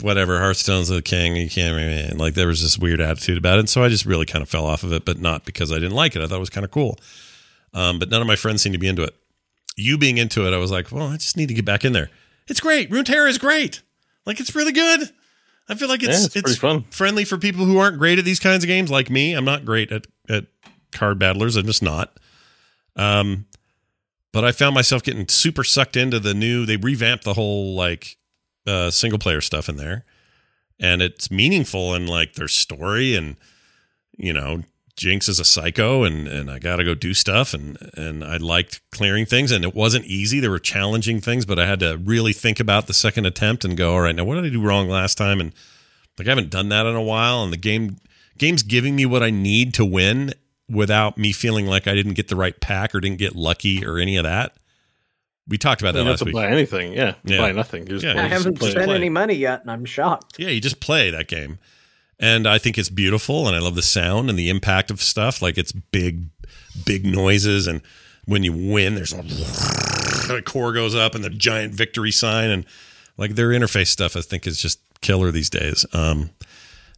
"Whatever, Hearthstone's the king. You can't." Man. Like there was this weird attitude about it, and so I just really kind of fell off of it, but not because I didn't like it. I thought it was kind of cool. Um, but none of my friends seemed to be into it. You being into it, I was like, well, I just need to get back in there. It's great. Runeterra is great. Like it's really good. I feel like it's Yeah, it's it's, fun. friendly for people who aren't great at these kinds of games, like me. I'm not great at at card battlers. I'm just not. Um, but I found myself getting super sucked into the new. They revamped the whole like uh, single player stuff in there, and it's meaningful and like their story and you know Jinx is a psycho and and I got to go do stuff and and I liked clearing things and it wasn't easy. There were challenging things, but I had to really think about the second attempt and go, all right, now what did I do wrong last time? And like I haven't done that in a while, and the game games giving me what I need to win without me feeling like I didn't get the right pack or didn't get lucky or any of that. We talked about You that don't have last to week. buy anything. Yeah, Yeah. buy nothing. Just Yeah, play- I you just haven't play- spent play. any money yet, and I'm shocked. Yeah, you just play that game. And I think it's beautiful and I love the sound and the impact of stuff. Like it's big, big noises. And when you win, there's a the core goes up and the giant victory sign. And like their interface stuff, I think is just killer these days. Um,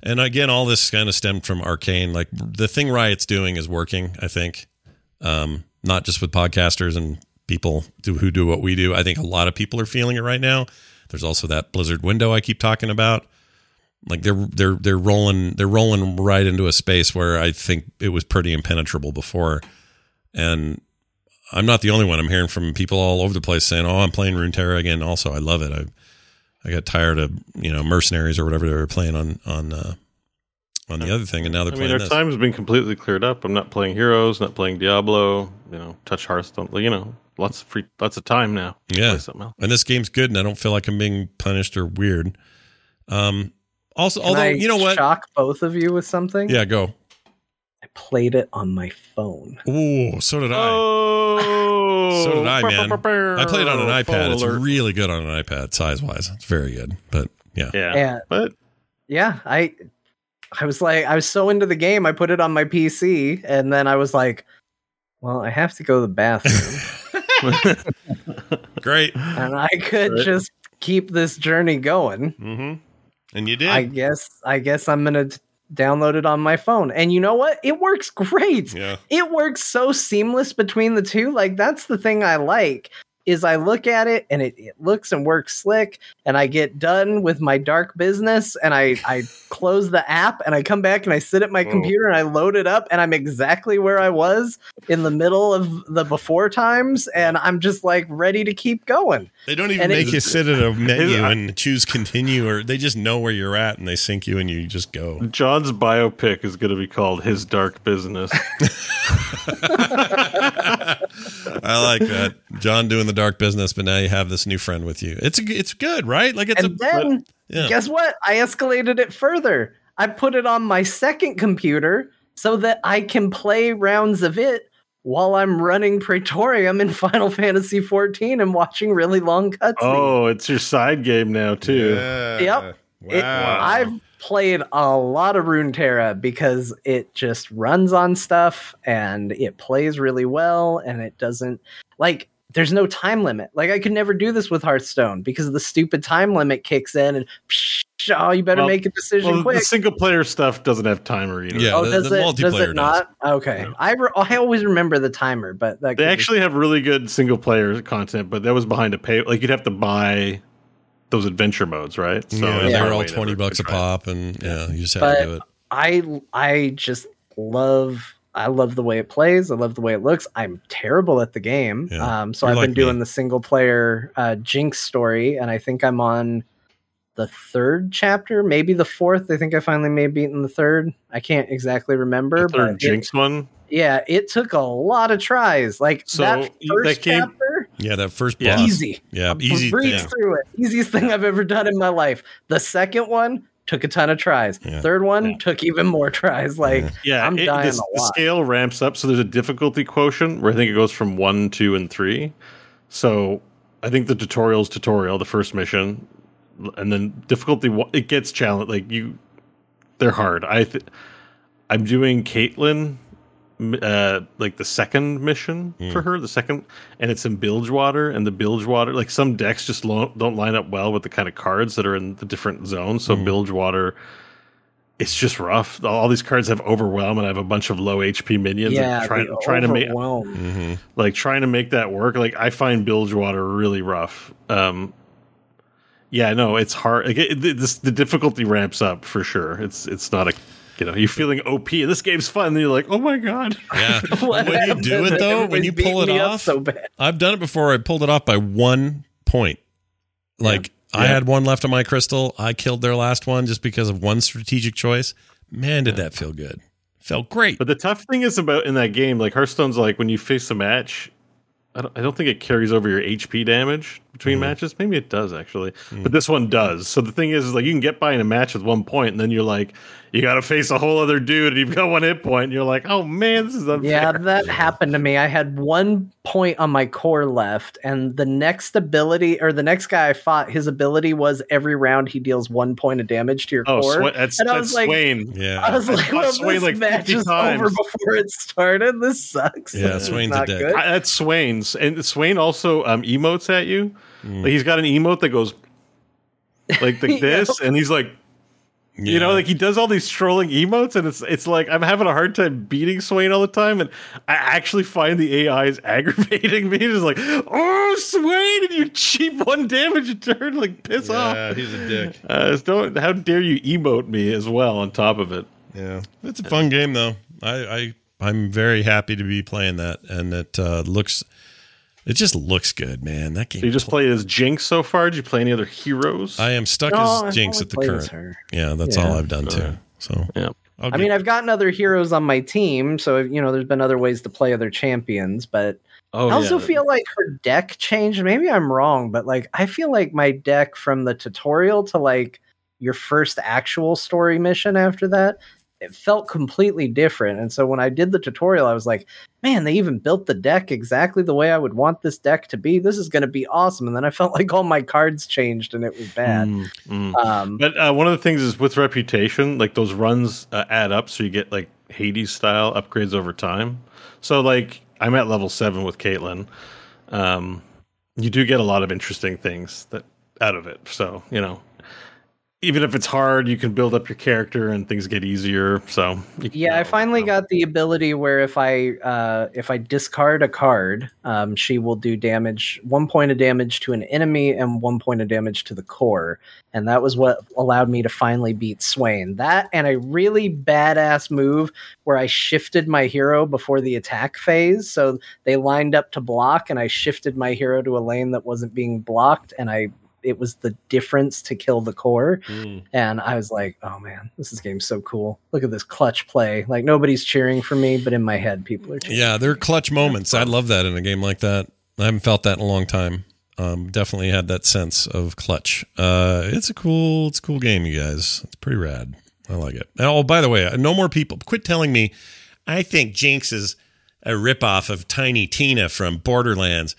and again, all this kind of stemmed from Arcane. Like the thing Riot's doing is working, I think. Um, not just with podcasters and people do, who do what we do. I think a lot of people are feeling it right now. There's also that Blizzard window I keep talking about like they're they're they're rolling they're rolling right into a space where I think it was pretty impenetrable before, and I'm not the only one. I'm hearing from people all over the place saying, "Oh, I'm playing Runeterra again." Also, I love it. I I got tired of you know mercenaries or whatever they were playing on on uh, on the other thing, and now they're I mean, playing our this. time has been completely cleared up. I'm not playing Heroes, not playing Diablo. You know, touch Hearthstone. You know, lots of free, lots of time now. Yeah. something else. and this game's good, and I don't feel like I'm being punished or weird. Um, also, Can although I you know what, Shock both of you with something. yeah, go. I played it on my phone. Ooh, so did I. Oh, So did I, man. I played on an iPad. It's alert. really good on an iPad, size wise. It's very good. But yeah, yeah, Yeah, but yeah. I I was like, I was so into the game, I put it on my PC, and then I was like, well, I have to go to the bathroom, great. and I could Right. just keep this journey going. Mm-hmm. And you did. I guess I guess I'm gonna t- download it on my phone. And you know what? It works great. yeah. It works so seamless between the two. Like that's the thing I like is I look at it and it, it looks and works slick and I get done with my dark business and I I close the app and I come back and I sit at my computer and I load it up and I'm exactly where I was in the middle of the before times and I'm just like ready to keep going. They don't even And make it- you sit at a menu and choose continue, or they just know where you're at and they sync you and you just go. John's biopic is going to be called "His Dark Business." I like that, John doing the dark business, but now you have this new friend with you. It's it's good, right? Like it's and a then yeah. guess what? I escalated it further. I put it on my second computer so that I can play rounds of it while I'm running Praetorium in Final Fantasy XIV and watching really long cutscenes. oh, it's your side game now too. Yeah. Yep. Wow. It- I've played a lot of Runeterra because it just runs on stuff and it plays really well and it doesn't like there's no time limit. Like I could never do this with Hearthstone because the stupid time limit kicks in and psh, oh, you better Well- make a decision Well, the quick. single player stuff doesn't have timer either. Yeah. oh, the- does the it? Does it not? Okay, No. I re- I always remember the timer, but that They could be- actually have really good single player content, but that was behind a pay. Like you'd have to buy those adventure modes, right? yeah, there's they're all twenty bucks a pop, and yeah, you just have But- to do it. I I just love I love the way it plays. I love the way it looks. I'm terrible at the game. Yeah. Um, so You're I've like been doing me. the single player uh, Jinx story, and I think I'm on the third chapter, maybe the fourth. I think I finally may have beaten the third. I can't exactly remember, The third but it- Jinx one. yeah, it took a lot of tries. Like So, that that first chapter, Yeah, that first boss. easy. Yeah, easy. breeze Yeah. through it. Easiest thing I've ever done in my life. The second one took a ton of tries. Yeah. Third one Yeah. took even more tries. Like Yeah, I'm it- dying this- a the scale ramps up, so there's a difficulty quotient where I think it goes from one, two, and three. So I think the tutorial's tutorial, the first mission, and then difficulty one- it gets challenged. Like you, they're hard. I th- I'm doing Caitlyn, m- uh, like the second mission Hmm. for her, the second, and it's in Bilgewater, and the Bilgewater, like some decks just lo- don't line up well with the kind of cards that are in the different zones. So Hmm. Bilgewater it's just rough. All these cards have overwhelm, and I have a bunch of low HP minions. yeah, and trying the trying to make overwhelm. Mhm. like trying to make that work. Like I find Bilgewater really rough. Um, yeah, no, it's hard. Like it, it- this, the difficulty ramps up for sure. It's it's not a you know you're feeling OP, and this game's fun. And you're like, oh my god, Yeah. What when you do it though, when you pull it beating me up off, so bad. I've done it before. I pulled it off by one point. Like I Yeah. had one left on my crystal. I killed their last one just because of one strategic choice. Man, did that feel good. Felt great. But the tough thing is about in that game, like Hearthstone's like when you face a match, I don't, I don't think it carries over your HP damage between Mhm. matches. Maybe it does actually, Mm. but this one does. So the thing is, is like you can get by in a match with one point, and then you're like, you got to face a whole other dude, and you've got one hit point, and you're like, oh man, this is unfair. Yeah, that happened to me. I had one point on my core left, and the next ability or the next guy I fought, his ability was every round he deals one point of damage to your oh, core. Swa- that's And I that's was like- Swain. Yeah. I was like, fought well, Swain this like match 50 is over before it started. This sucks. Yeah, Swain's a dick. I, that's Swain's, and Swain also um, emotes at you. Mm. Like he's got an emote that goes like the, Yeah. this, and he's like, you know, like he does all these trolling emotes, and it's it's like I'm having a hard time beating Swain all the time, and I actually find the AI is aggravating me. It's like, oh, Swain, and you cheap one damage a turn, like piss yeah, off. Yeah, he's a dick. Uh, don't how dare you emote me as well on top of it. Yeah, it's a fun game though. I, I I'm very happy to be playing that, and it uh, looks, it just looks good, man. That game. So you just play as Jinx so far. Did you play any other heroes? I am stuck No, as Jinx at the current. Yeah, that's Yeah. all I've done too. Uh, so Yeah. I'll I get- mean, I've gotten other heroes on my team, so you know, there's been other ways to play other champions, but oh, I also yeah. feel like her deck changed. Maybe I'm wrong, but like I feel like my deck from the tutorial to like your first actual story mission after that, it felt completely different. And so when I did the tutorial, I was like, man, they even built the deck exactly the way I would want this deck to be. This is going to be awesome. And then I felt like all my cards changed and it was bad. Mm, mm. Um, But uh, one of the things is with reputation, like those runs uh, add up, so you get like Hades style upgrades over time. So like I'm at level seven with Caitlyn. Um, you do get a lot of interesting things that out of it. So you know, even if it's hard, you can build up your character and things get easier. So Yeah, I you know, finally got the ability where if I uh, if I discard a card, um, she will do damage one point of damage to an enemy and one point of damage to the core, and that was what allowed me to finally beat Swain. That and a really badass move where I shifted my hero before the attack phase, so they lined up to block, and I shifted my hero to a lane that wasn't being blocked, and I it was the difference to kill the core. Mm. And I was like, oh man, this is game's so cool. Look at this clutch play. Like nobody's cheering for me, but in my head, people are cheering. yeah, they're clutch moments. I love that in a game like that. I haven't felt that in a long time. Um, definitely had that sense of clutch. Uh, it's a cool, it's a cool game, you guys. It's pretty rad. I like it. Oh, by the way, no more people. Quit telling me. I think Jinx is a ripoff of Tiny Tina from Borderlands.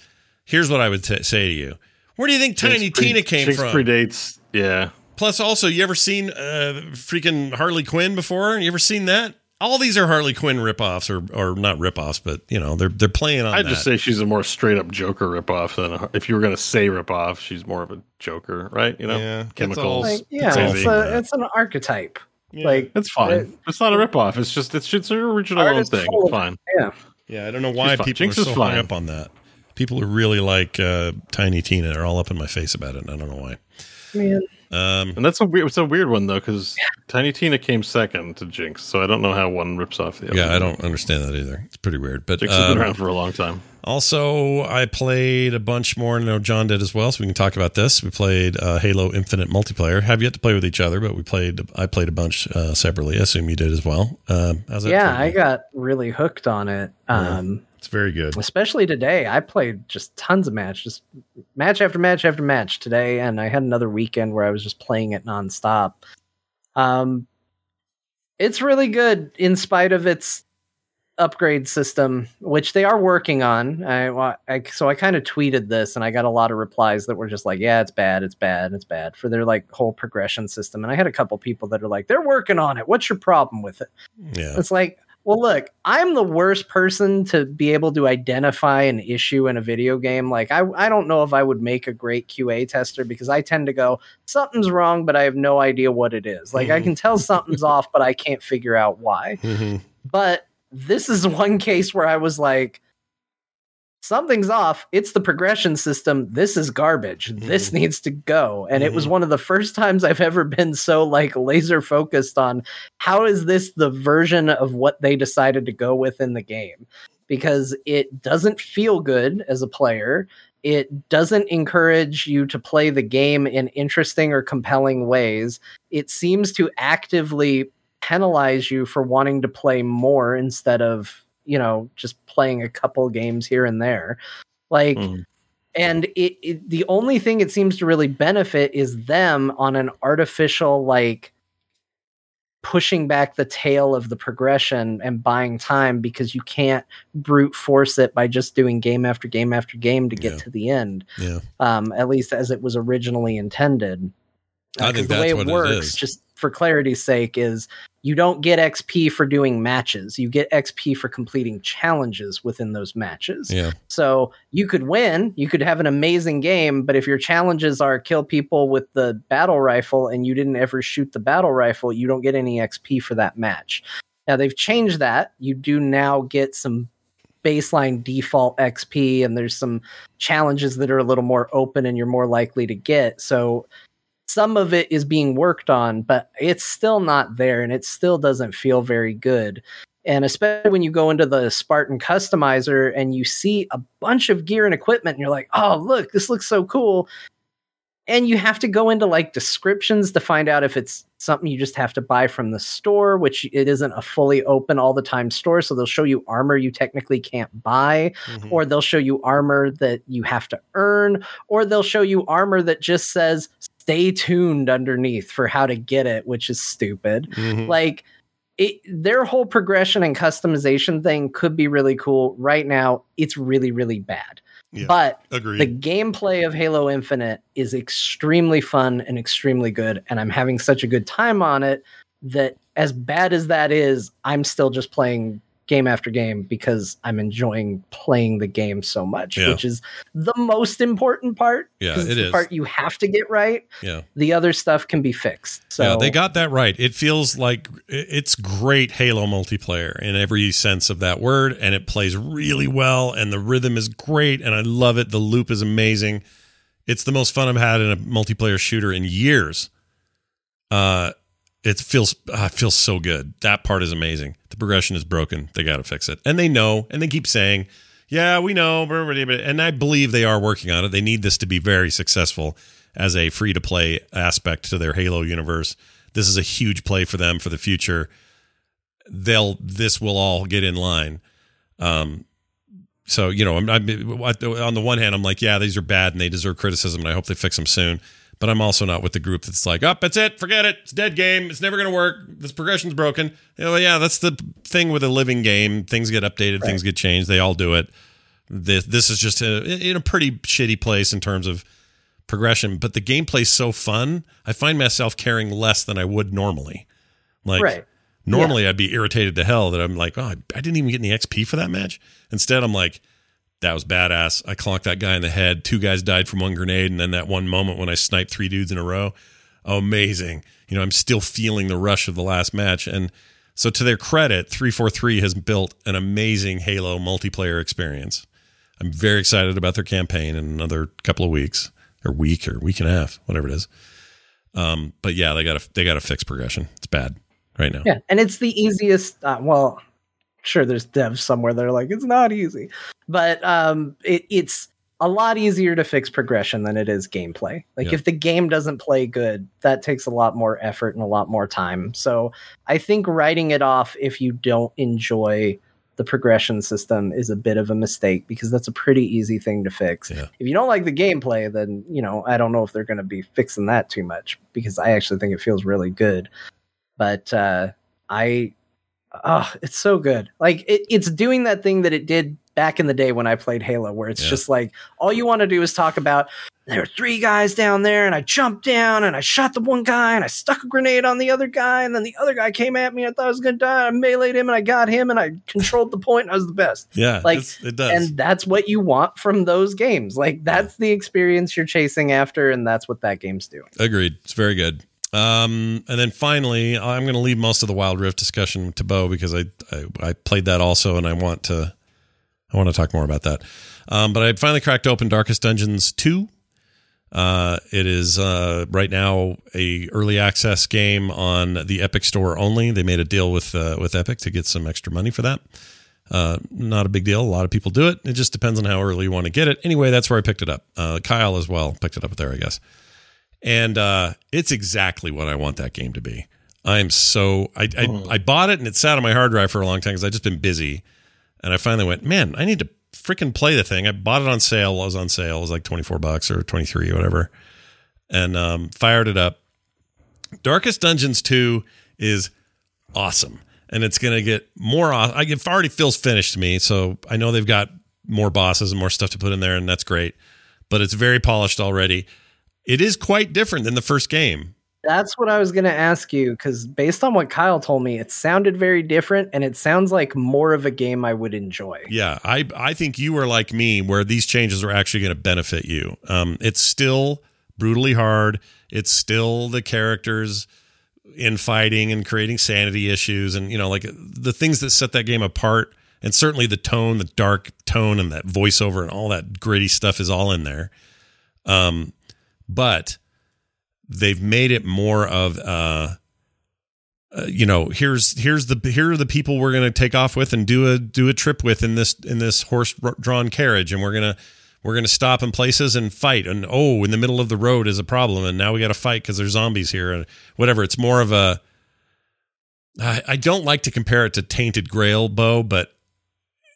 Here's what I would t- say to you. Where do you think Tiny pre- Tina came Jinx from? predates. Yeah. Plus, also, you ever seen uh, freaking Harley Quinn before? You ever seen that? All these are Harley Quinn ripoffs, or or not ripoffs, but you know they're they're playing on I'd that. just say she's a more straight up Joker ripoff than a, if you were going to say ripoff, she's more of a Joker, right? You know, Yeah, that's chemicals. all- Like, yeah, It's all it's, for a, it's an archetype. Yeah. Like, It's fine. It- it's not a ripoff. It's just it's it's an original Art own thing. full It's of- fine. yeah. yeah, I don't know why people Jinx are is so hung up on that. People are really like uh, Tiny Tina are all up in my face about it, and I don't know why. Man, Um, And that's a weird. It's a weird one though because Tiny Tina came second to Jinx, so I don't know how one rips off the other. yeah, I don't understand that either. It's pretty weird. But Jinx has um, been around for a long time. Also, I played a bunch more. I know John did as well, so we can talk about this. We played uh, Halo Infinite multiplayer. Have yet to play with each other, but we played. I played a bunch uh, separately. I assume you did as well. Um, how's that? yeah, I got really hooked on it. Um, It's very good. especially today. I played just tons of match, just match after match after match today, and I had another weekend where I was just playing it nonstop. Um, it's really good in spite of its upgrade system, which they are working on. I, I so I kind of tweeted this, and I got a lot of replies that were just like, "Yeah, it's bad, it's bad, it's bad" for their like whole progression system. And I had a couple people that are like, "They're working on it. What's your problem with it?" Yeah. It's like, well, look, I'm the worst person to be able to identify an issue in a video game. Like, I, I don't know if I would make a great QA tester because I tend to go, something's wrong, but I have no idea what it is. Like, I Mhm. can tell something's off, but I can't figure out why. Mhm. But this is one case where I was like, something's off. It's the progression system. This is garbage. This needs to go. And it was Mhm. one of the first times I've ever been so like laser focused on how is this the version of what they decided to go with in the game? Because it doesn't feel good as a player. It doesn't encourage you to play the game in interesting or compelling ways. It seems to actively penalize you for wanting to play more instead of, you know, just playing a couple games here and there. Like, Mhm. and it, it the only thing it seems to really benefit is them on an artificial like pushing back the tail of the progression and buying time because you can't brute force it by just doing game after game after game to get Yeah. to the end Yeah. um at least as it was originally intended I Uh, think 'cause the way it what it works is. just for clarity's sake is you don't get xp for doing matches you get xp for completing challenges within those matches Yeah. so you could win, you could have an amazing game, but if your challenges are kill people with the battle rifle and you didn't ever shoot the battle rifle, you don't get any XP for that match. Now they've changed that. You do now get some baseline default XP and there's some challenges that are a little more open and you're more likely to get. So some of it is being worked on, but it's still not there and it still doesn't feel very good. And especially when you go into the Spartan customizer and you see a bunch of gear and equipment, and you're like, oh, look, this looks so cool. And you have to go into like descriptions to find out if it's something you just have to buy from the store, which it isn't a fully open all the time store. So they'll show you armor you technically can't buy, Mhm. or they'll show you armor that you have to earn, or they'll show you armor that just says stay tuned underneath for how to get it, which is stupid Mhm. like it, their whole progression and customization thing could be really cool right now it's really really bad Yeah. but Agreed. the gameplay of halo infinite is extremely fun and extremely good and i'm having such a good time on it that as bad as that is i'm still just playing game after game because i'm enjoying playing the game so much Yeah. which is the most important part Yeah, it is. part you have to get right yeah. the other stuff can be fixed so yeah, they got that right. It feels like it's great Halo multiplayer in every sense of that word, and it plays really well, and the rhythm is great, and I love it. The loop is amazing. It's the most fun I've had in a multiplayer shooter in years. Uh, it feels uh, feels so good. That part is amazing. The progression is broken. They got to fix it, and they know, and they keep saying, "Yeah, we know," and I believe they are working on it. They need this to be very successful as a free to play aspect to their Halo universe. This is a huge play for them for the future. They'll this will all get in line. Um, so you know, I'm, I'm on the one hand, I'm like, yeah, these are bad and they deserve criticism, and I hope they fix them soon. But I'm also not with the group that's like, oh, that's it, forget it, it's a dead game, it's never going to work, this progression's broken. You know, yeah, that's the thing with a living game. Things get updated, things get changed, they all do it. This this is just a, in a pretty shitty place in terms of progression, but the gameplay's so fun. I find myself caring less than I would normally. Like right normally I'd be irritated to hell that I'm like, oh, I I didn't even get any XP for that match. Instead, I'm like, that was badass. I clonked that guy in the head. Two guys died from one grenade, and then that one moment when I sniped three dudes in a row, amazing. You know, I'm still feeling the rush of the last match, and so to their credit, three four three has built an amazing Halo multiplayer experience. I'm very excited about their campaign in another couple of weeks or week or week and a half, whatever it is. Um, but yeah, they got to they got to fix progression. It's bad right now. Yeah, and it's the easiest. Uh, well, sure, there's devs somewhere that are like it's not easy, but um, it, it's a lot easier to fix progression than it is gameplay. Like Yeah. if the game doesn't play good, that takes a lot more effort and a lot more time. So I think writing it off if you don't enjoy the progression system is a bit of a mistake because that's a pretty easy thing to fix. Yeah. If you don't like the gameplay, then you know I don't know if they're going to be fixing that too much because I actually think it feels really good. But uh, I, oh, it's so good. Like it, it's doing that thing that it did back in the day when I played Halo, where it's Yeah. just like all you want to do is talk about. There were three guys down there, and I jumped down and I shot the one guy, and I stuck a grenade on the other guy, and then the other guy came at me. I thought I was gonna die. I meleeed him, and I got him, and I controlled the point. And I was the best Yeah, Like, it does. and that's what you want from those games. Like that's the experience you're chasing after, and that's what that game's doing. Agreed. It's very good. Um, and then finally, I'm going to leave most of the Wild Rift discussion to Bo because I, I I played that also, and I want to I want to talk more about that. Um, but I finally cracked open Darkest Dungeons two. Uh, it is uh, right now a early access game on the Epic Store only. They made a deal with uh, with Epic to get some extra money for that. Uh, not a big deal. A lot of people do it. It just depends on how early you want to get it. Anyway, that's where I picked it up. Uh, Kyle as well picked it up there, I guess and uh, it's exactly what I want that game to be. I'm so I, I I bought it and it sat on my hard drive for a long time because I just been busy, and I finally went, man, I need to freaking play the thing. I bought it on sale. It was on sale. It was like 24 bucks or 23 or whatever. And um, fired it up. Darkest Dungeons 2 is awesome. And it's going to get more. aw- I it already feels finished to me. So I know they've got more bosses and more stuff to put in there, and that's great. But it's very polished already. It is quite different than the first game. That's what I was going to ask you because based on what Kyle told me, it sounded very different and it sounds like more of a game I would enjoy. Yeah, I I think you are like me, where these changes are actually going to benefit you. Um, it's still brutally hard. It's still the characters infighting and creating sanity issues, and you know, like the things that set that game apart. And certainly the tone, the dark tone, and that voiceover and all that gritty stuff is all in there. Um, but they've made it more of uh, uh, you know here's here's the here are the people we're going to take off with and do a do a trip with in this in this horse drawn carriage. And we're going to we're going to stop in places and fight. And oh in the middle of the road is a problem. And now we got to fight because there's zombies here and whatever. It's more of a I, I don't like to compare it to tainted grail Bo but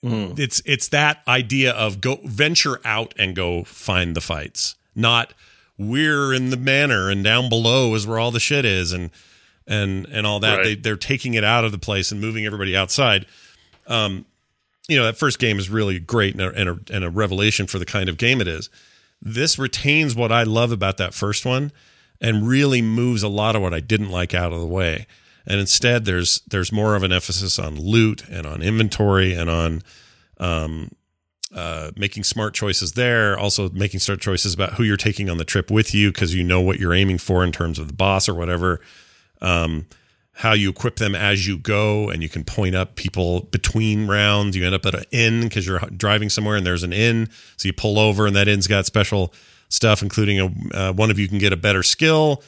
Mm. it's it's that idea of go venture out and go find the fights not we're in the manor and down below is where all the shit is and and and all that. Right. they, they're taking it out of the place and moving everybody outside. Um you know that first game is really great and a, and a, and a revelation for the kind of game it is. This retains what i love about that first one and really moves a lot of what i didn't like out of the way. And instead there's there's more of an emphasis on loot and on inventory and on um, uh, making smart choices there also making smart choices about who you're taking on the trip with you because you know what you're aiming for in terms of the boss or whatever um, how you equip them as you go and you can point up people between rounds. You end up at an inn because you're driving somewhere and there's an inn. So you pull over and that inn's got special stuff including a uh, one of you can get a better skill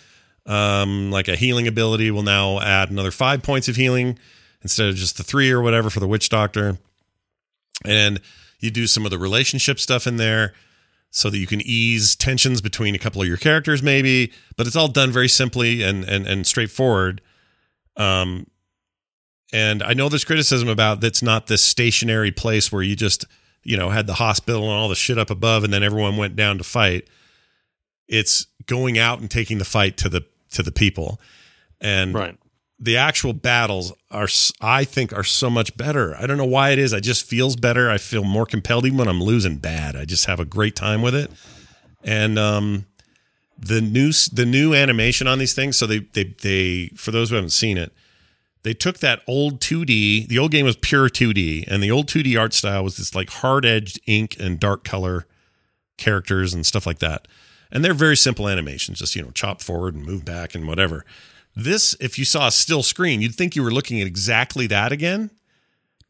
um, like a healing ability will now add another five points of healing instead of just the three or whatever for the witch doctor. And you do some of the relationship stuff in there so that you can ease tensions between a couple of your characters maybe but it's all done very simply and and, and straightforward. Um and i know there's criticism about that's not this stationary place where you just you know had the hospital and all the shit up above and then everyone went down to fight. It's going out and taking the fight to the to the people. And Right. The actual battles are I think are so much better. I don't know why it is. I just feels better. I feel more compelled even when i'm losing bad. I just have a great time with it. And um the new the new animation on these things so they they they for those who haven't seen it they took that old 2d the old game was pure 2d and the old 2d art style was this like hard edged ink and dark color characters and stuff like that. And they're very simple animations just you know chop forward and move back and whatever this if you saw a still screen you'd think you were looking at exactly that again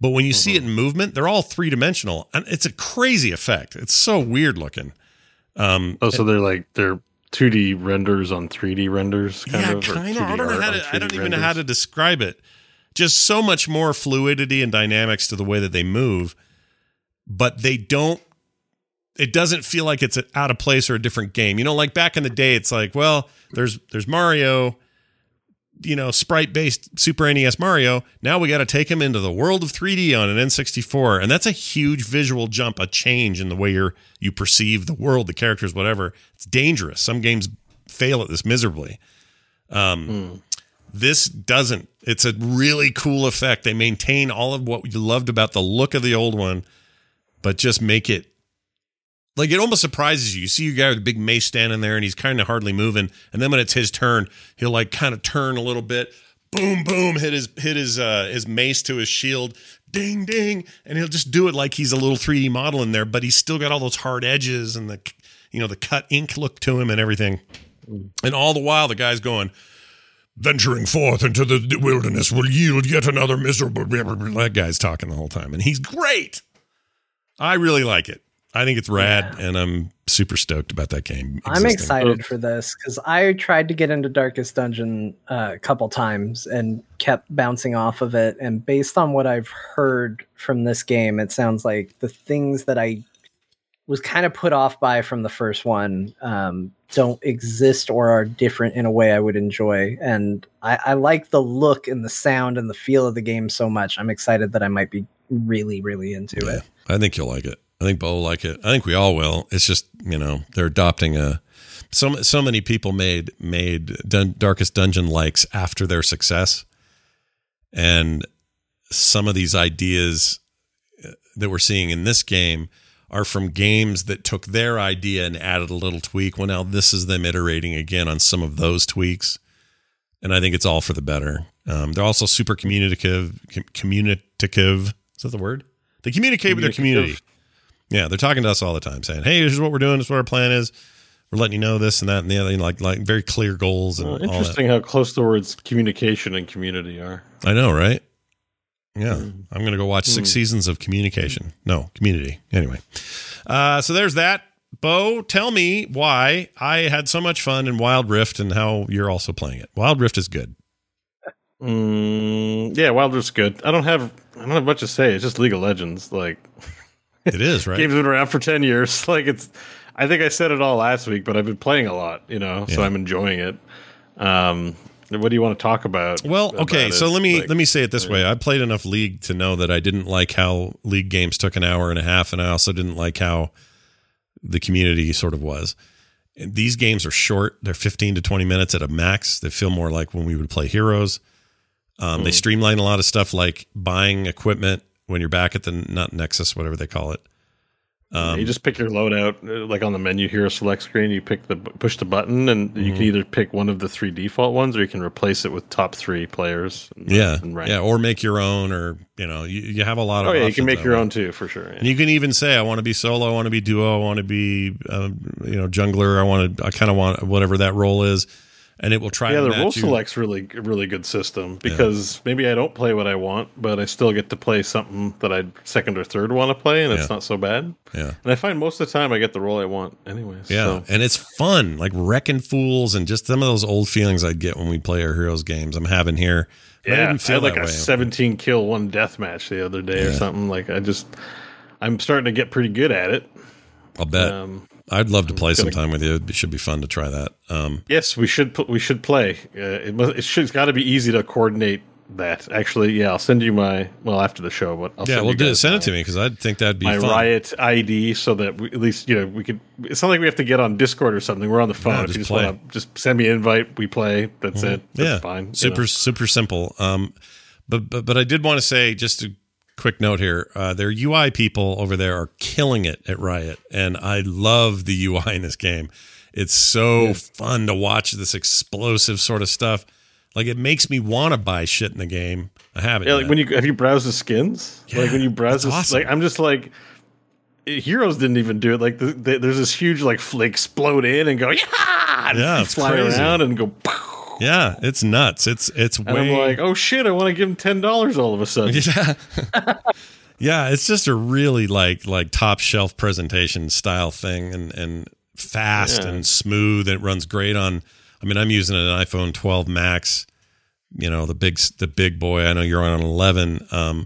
but when you see it in movement they're all three dimensional and it's a crazy effect it's so weird looking um Oh, so they're like they're 2D renders on 3D renders, kind yeah, of. kind of. I don't know how to. I don't 3D even know how to describe it. Just so much more fluidity and dynamics to the way that they move, but they don't. It doesn't feel like it's out of place or a different game. You know, like back in the day, it's like, well, there's there's Mario, you know, sprite based Super NES Mario. Now we got to take him into the world of 3D on an N64, and that's a huge visual jump, a change in the way you're you perceive the world, the characters, whatever. It's dangerous. Some games fail at this miserably. Um, This doesn't. It's a really cool effect. They maintain all of what you loved about the look of the old one, but just make it like it almost surprises you. You see your guy with a big mace standing there, and he's kind of hardly moving. And then when it's his turn, he'll like kind of turn a little bit, boom, boom, hit his hit his uh, his mace to his shield, ding, ding, and he'll just do it like he's a little 3D model in there, but he's still got all those hard edges and the you know the cut ink look to him and everything. And all the while, the guy's going, venturing forth into the wilderness will yield yet another miserable. That guy's talking the whole time, and he's great. I really like it. I think it's rad, and I'm super stoked about that game. I'm existing. excited for this because I tried to get into Darkest Dungeon uh, a couple times and kept bouncing off of it. And based on what I've heard from this game, it sounds like the things that I was kind of put off by from the first one um, don't exist or are different in a way I would enjoy. And I, I like the look and the sound and the feel of the game so much. I'm excited that I might be really, really into Yeah, it. I think you'll like it. I think Bo will like it. I think we all will. It's just you know they're adopting a. So so many people made made Dun- Darkest Dungeon likes after their success, and some of these ideas uh, that we're seeing in this game are from games that took their idea and added a little tweak. Well, now this is them iterating again on some of those tweaks, and I think it's all for the better. Um, they're also super communicative. Com- communicative is that the word? They communicate with their community. Yeah, they're talking to us all the time, saying, "Hey, this is what we're doing. This is what our plan is. We're letting you know this and that and the other." Like, like very clear goals and Well, all that. interesting how close the words communication and community are. I know, right? Yeah, Hmm. I'm going to go watch six seasons of Communication. No, Community. Anyway, uh, so there's that. Bo, tell me why I had so much fun in Wild Rift and how you're also playing it. Wild Rift is good. Mm, yeah, Wild Rift's good. I don't have I don't have much to say. It's just League of Legends. Like It is right. game's been around for ten years. Like it's I think I said it all last week, but I've been playing a lot, you know, so I'm enjoying it. Um what do you want to talk about? Well, okay, about so it? let me Like, let me say it this way. I played enough League to know that I didn't like how League games took an hour and a half, and I also didn't like how the community sort of was. And these games are short; they're fifteen to twenty minutes at a max. They feel more like when we would play Heroes. Um, They streamline a lot of stuff, like buying equipment when you're back at the not Nexus, whatever they call it. Um, you just pick your loadout, uh, like on the menu hero select screen. You pick the push the button, and you Mm-hmm. can either pick one of the three default ones, or you can replace it with top three players. and- yeah, and rank. yeah, or make your own, or you know, you, you have a lot of. Oh yeah, you can make your way. own too, for sure. yeah. And you can even say, I want to be solo, I want to be duo, I want to be, um, you know, jungler, I want to, I kind of want whatever that role is, and it will try. Yeah, the role you. select's really really good system because maybe I don't play what I want, but I still get to play something that I second or third want to play, and Yeah. it's not so bad. Yeah, And I find most of the time I get the role I want, anyways. yeah, so. and it's fun, like wrecking fools, and just some of those old feelings I'd get when we play our heroes games. I'm having here. Yeah. I, didn't feel had like a way. 17 kill one death match the other day or something. Like I just, I'm starting to get pretty good at it. I'll bet. Um, I'd love to play sometime with you. It should be fun to try that. Um, yes, we should put, we should play. Uh, it must, it should, it's got to be easy to coordinate that. Actually, yeah, I'll send you my well after the show, but I'll yeah, send well, you do, send it to me because I think that'd be my fun. riot ID so that we, at least you know we could. It's not like we have to get on Discord or something. We're on the phone. No, if just you just play. want to just send me an invite, we play. That's it. That's yeah, fine. you super know. super simple. Um, but but but I did want to say just a quick note here. Uh, their UI people over there are killing it at Riot, and I love the UI in this game. It's so fun to watch this explosive sort of stuff. Like it makes me want to buy shit in the game. I haven't. Yeah, like when you have you browsed the skins. Yeah, like when you browse this, awesome. like I'm just like. Heroes didn't even do it. Like the, the, there's this huge like fl- explode in and go yeah, and Yeah, fly crazy. around and go. Pow. Yeah, it's nuts. It's it's And way I'm like, oh shit! I want to give him ten dollars all of a sudden. Yeah. yeah, it's just a really like like top shelf presentation style thing and and fast Yeah. and smooth. And It runs great on I mean, I'm using an iPhone 12 Max, you know, the big the big boy. I know you're on an 11. Um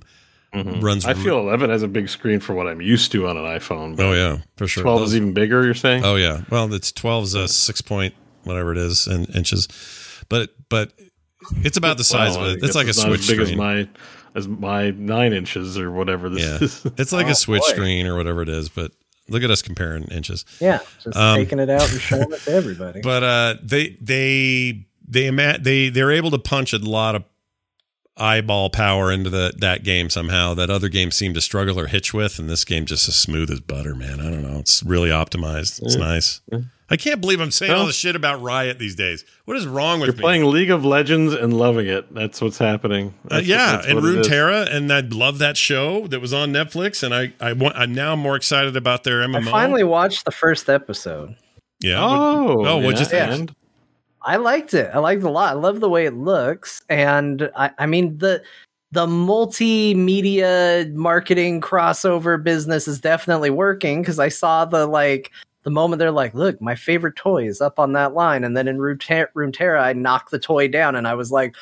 runs Mm-hmm. I feel 11 has a big screen for what I'm used to on an iPhone. Oh yeah, for sure. 12 Those- is even bigger. You're saying? Oh yeah. Well, it's 12's a 6 point whatever it is in inches. But but it's about the size Well, of it. It's like a not switch as big screen. as my as my nine inches or whatever this yeah. is. It's like Oh, a switch boy. screen or whatever it is, but look at us comparing inches. Yeah, just Um, taking it out and showing it to everybody. but uh they they they ima- they they're able to punch a lot of eyeball power into the that game somehow that other games seem to struggle or hitch with and this game just as smooth as butter man i don't know it's really optimized it's nice i can't believe i'm saying all Well- this shit about riot these days what is wrong with You're me playing League of Legends and loving it. That's what's happening. uh, yeah, that's and what it is. Runeterra, and I love that show that was on Netflix, and I, I want, I'm now more excited about their MMO. I finally watched the first episode. yeah. Oh, Oh, what'd you yeah, think? I liked it. I liked it a lot. I love the way it looks, and I, I mean the the multimedia marketing crossover business is definitely working because I saw the like the moment they're like, "Look, my favorite toy is up on that line," and then in Room Runeterra I knocked the toy down, and I was like.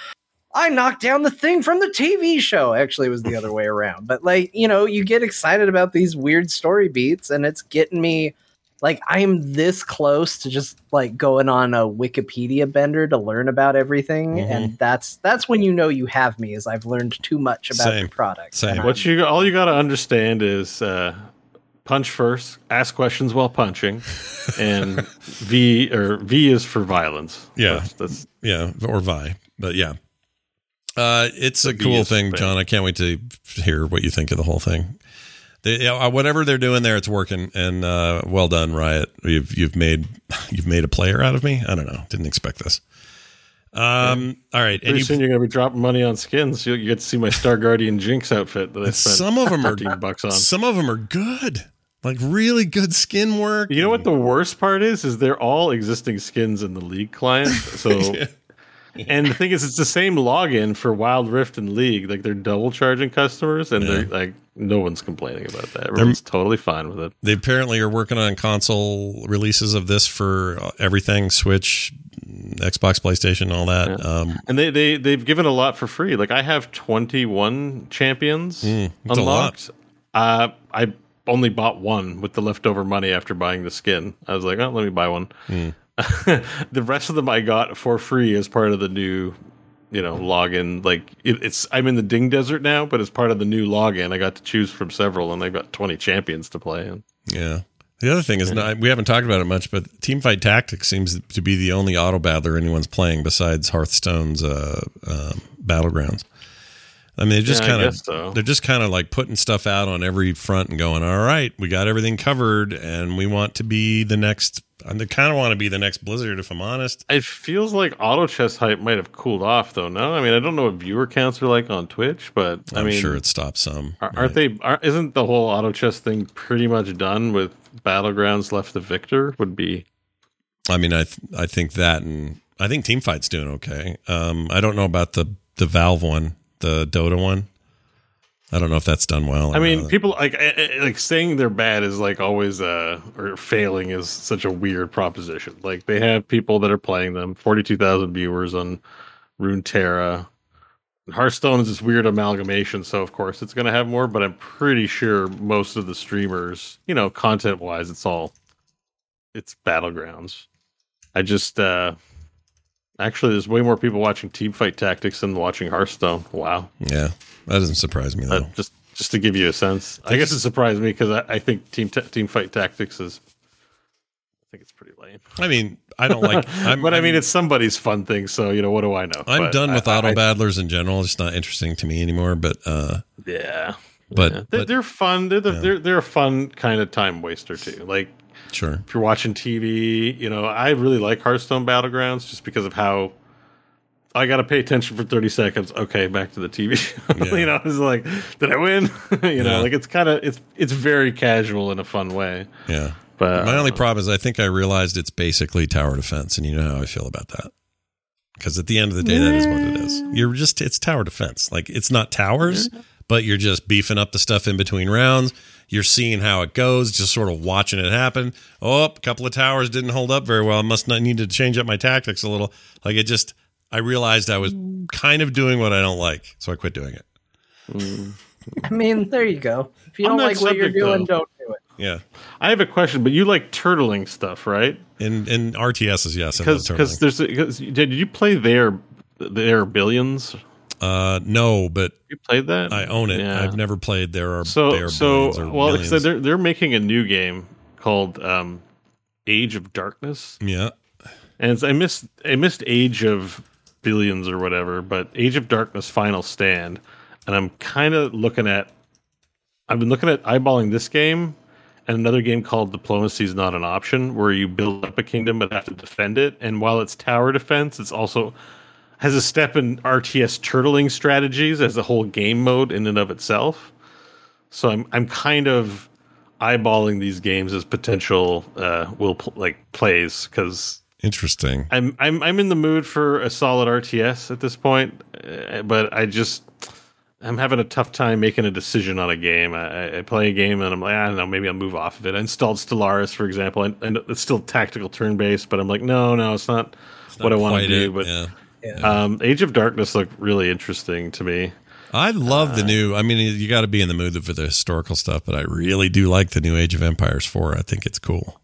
I knocked down the thing from the TV show. Actually, it was the other way around. But like, you know, you get excited about these weird story beats, and it's getting me like I'm this close to just like going on a Wikipedia bender to learn about everything, Mhm. and that's that's when you know you have me, is I've learned too much about Same. the product. Same. What you all you got to understand is uh, punch first, ask questions while punching, and V or V is for violence. Yeah. that's, that's Yeah, or Vi, but yeah. Uh, it's a V cool thing. John. I can't wait to hear what you think of the whole thing. They, yeah, whatever they're doing there, it's working, and uh, well done, Riot. You've you've made you've made a player out of me. I don't know, didn't expect this. Um, all right, and Pretty you soon you're gonna be dropping money on skins. You, you get to see my Star Guardian Jinx outfit that I spent some of 'em are- bucks on. some of them are good, like really good skin work. You know what the worst part is? Is they're all existing skins in the League client. So, and the thing is, it's the same login for Wild Rift and League. Like they're double charging customers, and they're like no one's complaining about that. Everyone's totally fine with it. They apparently are working on console releases of this for uh, everything: Switch, Xbox, PlayStation, all that. Um, And they they they've given a lot for free. Like I have 21 champions Mm, unlocked. Uh, I only bought one with the leftover money after buying the skin. I was like, oh, let me buy one. Mm. the rest of them I got for free as part of the new, you know, login. Like it, it's I'm in the Ding Desert now, but as part of the new login, I got to choose from several, and I've got 20 champions to play. And Yeah. The other thing is, not, we haven't talked about it much, but Teamfight Tactics seems to be the only auto battler anyone's playing besides Hearthstone's uh, um, Battlegrounds. I mean, they're just Yeah, kind of so. they're just kind of like putting stuff out on every front and going, "All right, we got everything covered, and we want to be the next." And they kind of want to be the next Blizzard, if I'm honest. It feels like auto chess hype might have cooled off, though. No, I mean I don't know what viewer counts are like on Twitch, but I I'm mean, sure it stopped some. Are, aren't they? Are, isn't the whole auto chess thing pretty much done with battlegrounds left the victor? Would be I mean, I th- I think that, and I think Teamfight's doing okay. Um, I don't know about the the Valve one, the Dota one. I don't know if that's done well. I mean, not. people like eh, eh, like saying they're bad is like always uh or failing is such a weird proposition. Like they have people that are playing them, forty two thousand viewers on Runeterra. Hearthstone is this weird amalgamation, so of course it's going to have more. But I'm pretty sure most of the streamers, you know, content wise, it's all it's battlegrounds. I just uh actually there's way more people watching Teamfight Tactics than watching Hearthstone. Wow. yeah, that doesn't surprise me Uh, though. just just to give you a sense, I guess it surprised me because I, I think team ta team fight tactics is. I think it's pretty lame, I mean, I don't like. I'm, but I mean I'm- it's somebody's fun thing. So you know what do I know? I'm But done with I- auto I- battlers in general. It's not interesting to me anymore. But uh, Yeah, but, yeah. They're, but they're fun. They're, the, Yeah. they're they're a fun kind of time waster too. Like sure, if you're watching TV, you know I really like Hearthstone Battlegrounds just because of how. I got to pay attention for 30 seconds. Okay, back to the TV. Yeah. you know, it's like, did I win? you know, Yeah. like it's kind of it's it's very casual in a fun way. yeah. But My only uh, problem is I think I realized it's basically tower defense, and you know how I feel about that. Because at the end of the day, that is what it is. You're just it's tower defense. Like it's not towers, mm-hmm. but you're just beefing up the stuff in between rounds. You're seeing how it goes, just sort of watching it happen. Oh, a couple of towers didn't hold up very well. I must not need to change up my tactics a little. Like it just, I realized I was kind of doing what I don't like, so I quit doing it. I mean, there you go. If you On don't that like what you're doing, though- don't do it. Yeah, I have a question, but you like turtling stuff, right? in in RTSs, yes, Because because there's a, cause, did you play their They Are Billions? Uh, no, but You played that? I own it. Yeah. I've never played. There are so there are so well. they're they're making a new game called um, Age of Darkness, yeah, and I missed I missed Age of Billions or whatever, but Age of Darkness Final Stand, and I'm kind of looking at. I've been looking at eyeballing this game and another game called Diplomacy is not an option, where you build up a kingdom but have to defend it. And while it's tower defense, it's also has a step in RTS turtling strategies as a whole game mode in and of itself. So I'm I'm kind of eyeballing these games as potential uh, will pl- like plays because interesting. I'm I'm I'm in the mood for a solid RTS at this point, uh, but I just I'm having a tough time making a decision on a game. I, I play a game and I'm like, I don't know, maybe I'll move off of it. I installed Stellaris, for example, and, and it's still tactical turn based, but I'm like, no, no, it's not what I want to do. it, But yeah. Um, Age of Darkness looked really interesting to me. I love Uh, the new. I mean, you got to be in the mood for the historical stuff, but I really do like the new Age of Empires four. I think it's cool.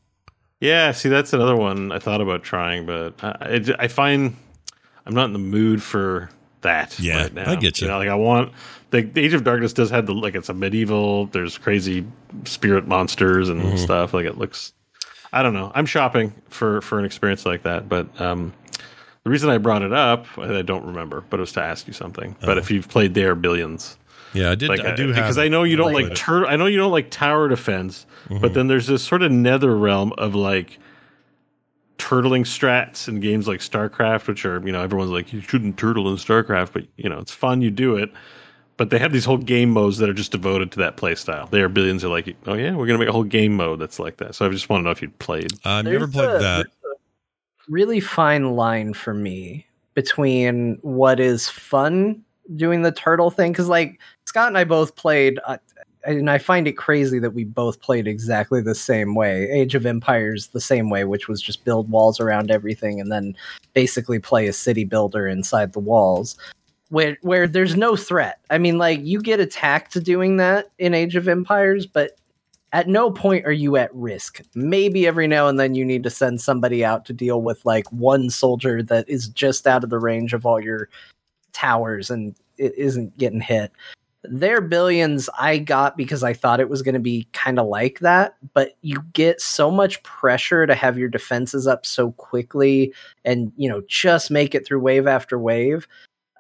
Yeah, see, that's another one I thought about trying, but I, I, I find I'm not in the mood for that. Yeah, right now. I get you. know, like I want the, the Age of Darkness does have the like it's a medieval. There's crazy spirit monsters and Mm-hmm. stuff. Like it looks. I don't know. I'm shopping for for an experience like that, but um, the reason I brought it up, I don't remember, but it was to ask you something. But if uh-huh. you've played They Are Billions, Yeah, I did. like I uh, do have because I know you don't like it. tur- I know you don't like tower defense, but mm-hmm. then there's this sort of nether realm of like turtling strats in games like StarCraft, which are you know everyone's like you shouldn't turtle in StarCraft, but you know it's fun, you do it. But they have these whole game modes that are just devoted to that play style. They are billions are like, oh yeah, we're gonna make a whole game mode that's like that. So I just want to know if you'd played. Uh, I've never There's played a- that. Really fine line for me between what is fun doing the turtle thing because like scott and i both played uh, and i find it crazy that we both played exactly the same way. Age of empires the same way which was just build walls around everything and then basically play a city builder inside the walls where where there's no threat. I mean like you get attacked doing that in age of empires but at no point are you at risk. Maybe every now and then you need to send somebody out to deal with like one soldier that is just out of the range of all your towers and it isn't getting hit. They Are Billions I got because I thought it was going to be kind of like that, but you get so much pressure to have your defenses up so quickly and, you know, just make it through wave after wave.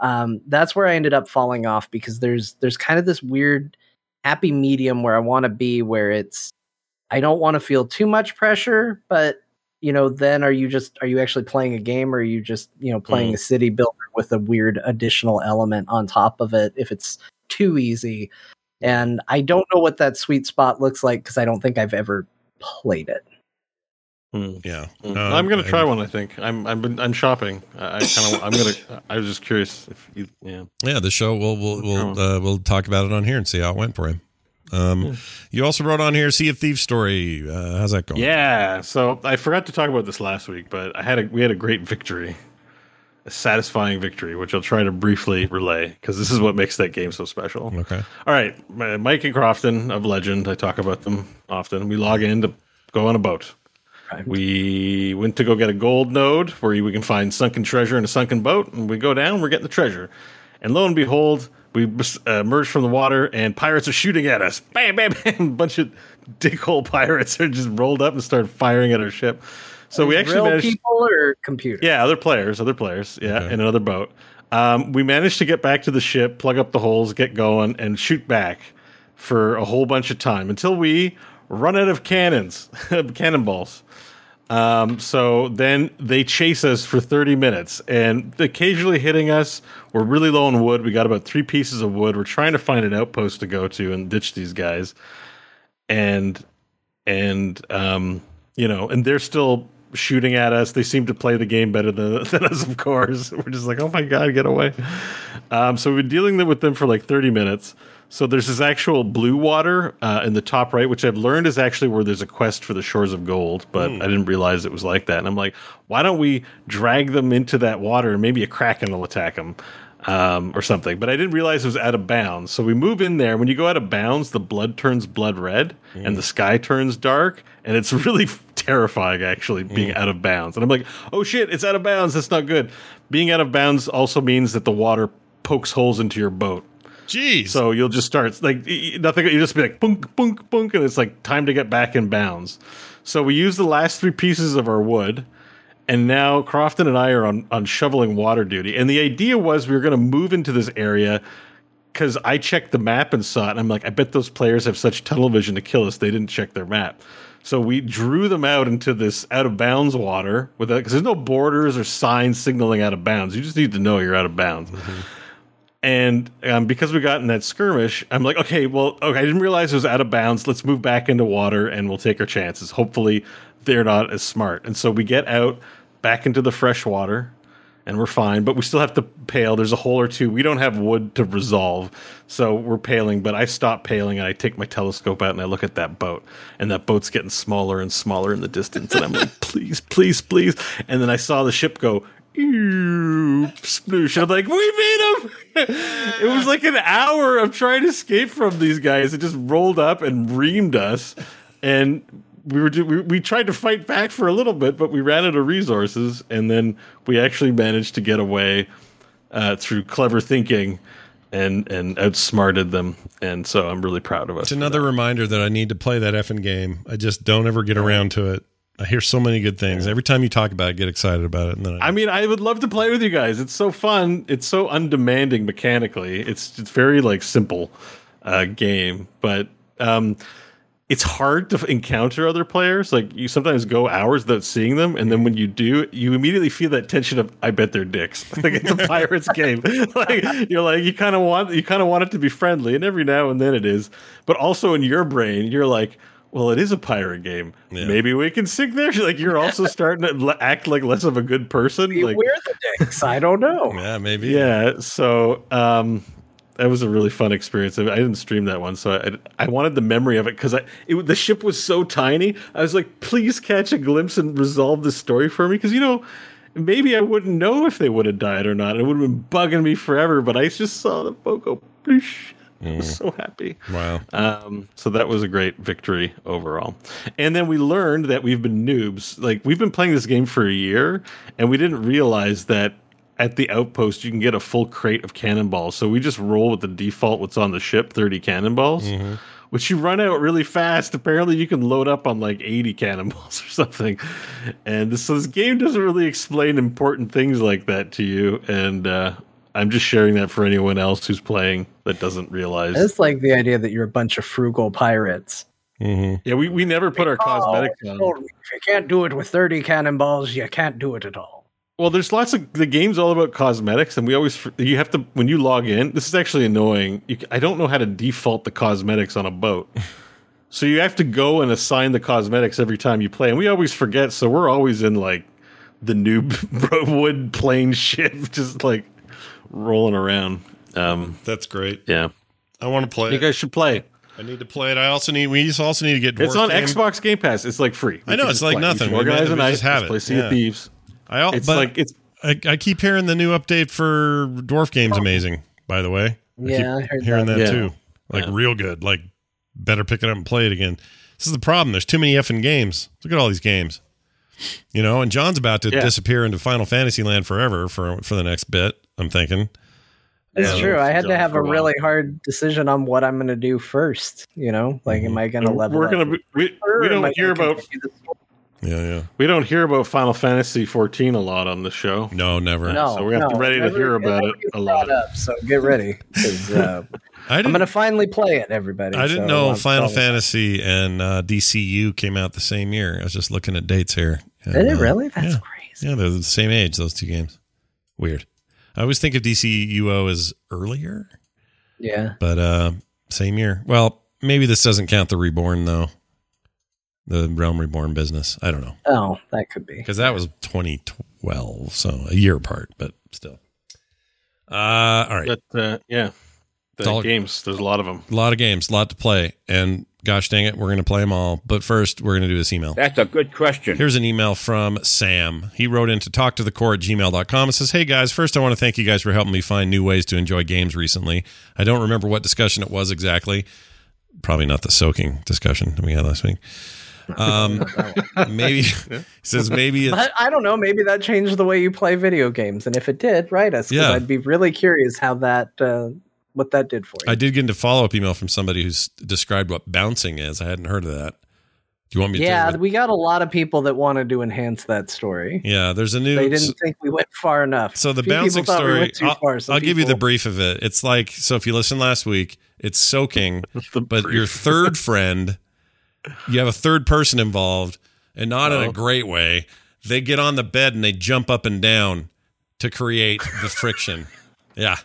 Um, that's where I ended up falling off because there's there's kind of this weird happy medium where I want to be where it's I don't want to feel too much pressure, but you know, then are you just are you actually playing a game or are you just, you know, playing mm. a city builder with a weird additional element on top of it if it's too easy? And I don't know what that sweet spot looks like because I don't think I've ever played it. Hmm. Yeah, Mm. Uh, I'm gonna I- try one. I think I'm I'm been, I'm shopping. I, I kind of I'm gonna. I was just curious if you yeah. Yeah, the show we'll we'll we'll uh, we'll talk about it on here and see how it went for him. Um, you also wrote on here Sea of Thieves story. Uh, how's that going? Yeah. So I forgot to talk about this last week, but I had a we had a great victory, a satisfying victory, which I'll try to briefly relay because this is what makes that game so special. Okay. All right, Mike and Crofton of Legend. I talk about them often. We log in to go on a boat. We went to go get a gold node where we can find sunken treasure in a sunken boat, and we go down. We're getting the treasure, and lo and behold, we uh, emerge from the water, and pirates are shooting at us. Bam, bam, bam! A bunch of dickhole pirates are just rolled up and started firing at our ship. So we actually real managed. people or computers. Yeah, other players, other players. Yeah, Okay. in another boat. Um, we managed to get back to the ship, plug up the holes, get going, and shoot back for a whole bunch of time until we run out of cannons, cannonballs. Um, so then they chase us for 30 minutes and occasionally hitting us. We're really low on wood. We got about three pieces of wood. We're trying to find an outpost to go to and ditch these guys. And, and, um, you know, and they're still shooting at us. They seem to play the game better than, than us, of course. We're just like, oh my God, get away. Um, so we've been dealing with them for like 30 minutes. So there's this actual blue water uh, in the top right, which I've learned is actually where there's a quest for the shores of gold, but I didn't realize it was like that. And I'm like, why don't we drag them into that water and maybe a kraken will attack them um, or something? But I didn't realize it was out of bounds. So we move in there. When you go out of bounds, the blood turns blood red and the sky turns dark, and it's really terrifying actually being out of bounds. And I'm like, oh shit, it's out of bounds. That's not good. Being out of bounds also means that the water pokes holes into your boat. Jeez. So you'll just start like nothing. You just be like bunk, bunk, bunk, and it's like time to get back in bounds. So we use the last three pieces of our wood, and now Crofton and I are on on shoveling water duty. And the idea was we were going to move into this area because I checked the map and saw it. And I'm like, I bet those players have such tunnel vision to kill us. They didn't check their map. So we drew them out into this out of bounds water with because there's no borders or signs signaling out of bounds. You just need to know you're out of bounds. Mm-hmm. And um, because we got in that skirmish, I'm like, okay, well, okay, I didn't realize it was out of bounds. Let's move back into water and we'll take our chances. Hopefully, they're not as smart. And so we get out back into the fresh water and we're fine, but we still have to pail. There's a hole or two. We don't have wood to resolve. So we're paling, but I stop paling and I take my telescope out and I look at that boat. And that boat's getting smaller and smaller in the distance. And I'm like, please, please, please. And then I saw the ship go, "Ew, sploosh. I'm like, we made him. it was like an hour of trying to escape from these guys. It just rolled up and reamed us. And we were we, we tried to fight back for a little bit, but we ran out of resources, and then we actually managed to get away uh, through clever thinking and and outsmarted them. And so I'm really proud of us. It's another reminder that I need to play that effing game. I just don't ever get around to it. I hear so many good things. Every time you talk about it, I get excited about it. And then I, I mean, I would love to play with you guys. It's so fun. It's so undemanding mechanically. It's it's very like simple uh, game, but um, it's hard to encounter other players. Like you sometimes go hours without seeing them, and then when you do, you immediately feel that tension of I bet they're dicks. like it's a pirates game. like you're like you kind of want you kind of want it to be friendly, and every now and then it is. But also in your brain, you're like. Well, it is a pirate game. Yeah. Maybe we can sink there. Like you're also starting to le- act like less of a good person. Maybe Like We're the dicks. I don't know. yeah, maybe. yeah so um that was a really fun experience i didn't stream that one so i, I wanted the memory of it because I it, the ship was so tiny i was like please catch a glimpse and resolve this story for me because you know maybe i wouldn't know if they would have died or not it would have been bugging me forever but i just saw the boat go ploosh. I was so happy Wow. um, so that was a great victory overall. And then we learned that we've been noobs. Like we've been playing this game for a year, and we didn't realize that at the outpost you can get a full crate of cannonballs. So we just roll with the default what's on the ship, thirty cannonballs. Which you run out really fast. Apparently, you can load up on like 80 cannonballs or something. And this, so this game doesn't really explain important things like that to you. And uh, I'm just sharing that for anyone else who's playing that doesn't realize. It's like the idea that you're a bunch of frugal pirates. hmm Yeah, we, we never put our cosmetics Oh, on. told If you can't do it with 30 cannonballs, you can't do it at all. Well, there's lots of the game's all about cosmetics, and we always you have to when you log in. This is actually annoying. You, I don't know how to default the cosmetics on a boat, so you have to go and assign the cosmetics every time you play, and we always forget. So we're always in like the noob wood plane ship, just like rolling around. Um, That's great. yeah, I want to play you it. guys should play. I need to play it. I also need. We also need to get. It's on Game. Xbox Game Pass. It's like free. I know, it's like play. Nothing. can We Organize may- a we just have Just it. play Sea Yeah. of Thieves. I al- It's but like it's I, I keep hearing the new update for Dwarf Games amazing. By the way, I Yeah, keep I heard hearing that, that. Yeah. too. Like Yeah. real good. Like better pick it up and play it again. This is the problem. There's too many effing games. Look at all these games. You know, and John's about to Yeah. disappear into Final Fantasy Land forever for for the next bit. I'm thinking. It's Yeah, true. I had to have a a really hard decision on what I'm going to do first. You know, like, am I going to level we're gonna we, we don't hear about continue the story? Yeah, yeah. we don't hear about Final Fantasy 14 a lot on the show. No, never. No, So we have to no, be ready to hear about it a lot. Up, so get ready uh, I I'm going to finally play it. Everybody, I didn't so know I'm Final probably- Fantasy and uh, DCU came out the same year. I was just looking at dates here. Did And, it uh, really? That's yeah. crazy. Yeah, they're the same age, those two games. Weird. I always think of DCUO as earlier, Yeah. but uh same year. Well, maybe this doesn't count the Reborn though. The Realm Reborn business. I don't know. Oh, that could be. Because that was 2012, so a year apart, but still. Uh all right. But uh, yeah, the all- games. There's a lot of them. A lot of games, a lot to play. And gosh dang it, we're going to play them all. But first, we're going to do this email. That's a good question. Here's an email from Sam. He wrote in to talk to the core at gmail.com and says, Hey guys, first I want to thank you guys for helping me find new ways to enjoy games recently. I don't remember what discussion it was exactly. Probably not the soaking discussion that we had last week. Um, maybe he says maybe it's But I don't know. Maybe that changed the way you play video games, and if it did, write us. Yeah. I'd be really curious how that uh, what that did for you. I did get into follow up email from somebody who's described what bouncing is. I hadn't heard of that. Do you want me to yeah, we got a lot of people that wanted to enhance that story. yeah, there's a new They didn't think we went far enough. So the Few bouncing thought we story, went too I'll, far, I'll give you the brief of it. It's like so if you listen last week, it's soaking, but brief. your third friend, you have a third person involved, and not in a Oh. great way. They get on the bed and they jump up and down to create the friction. Yeah.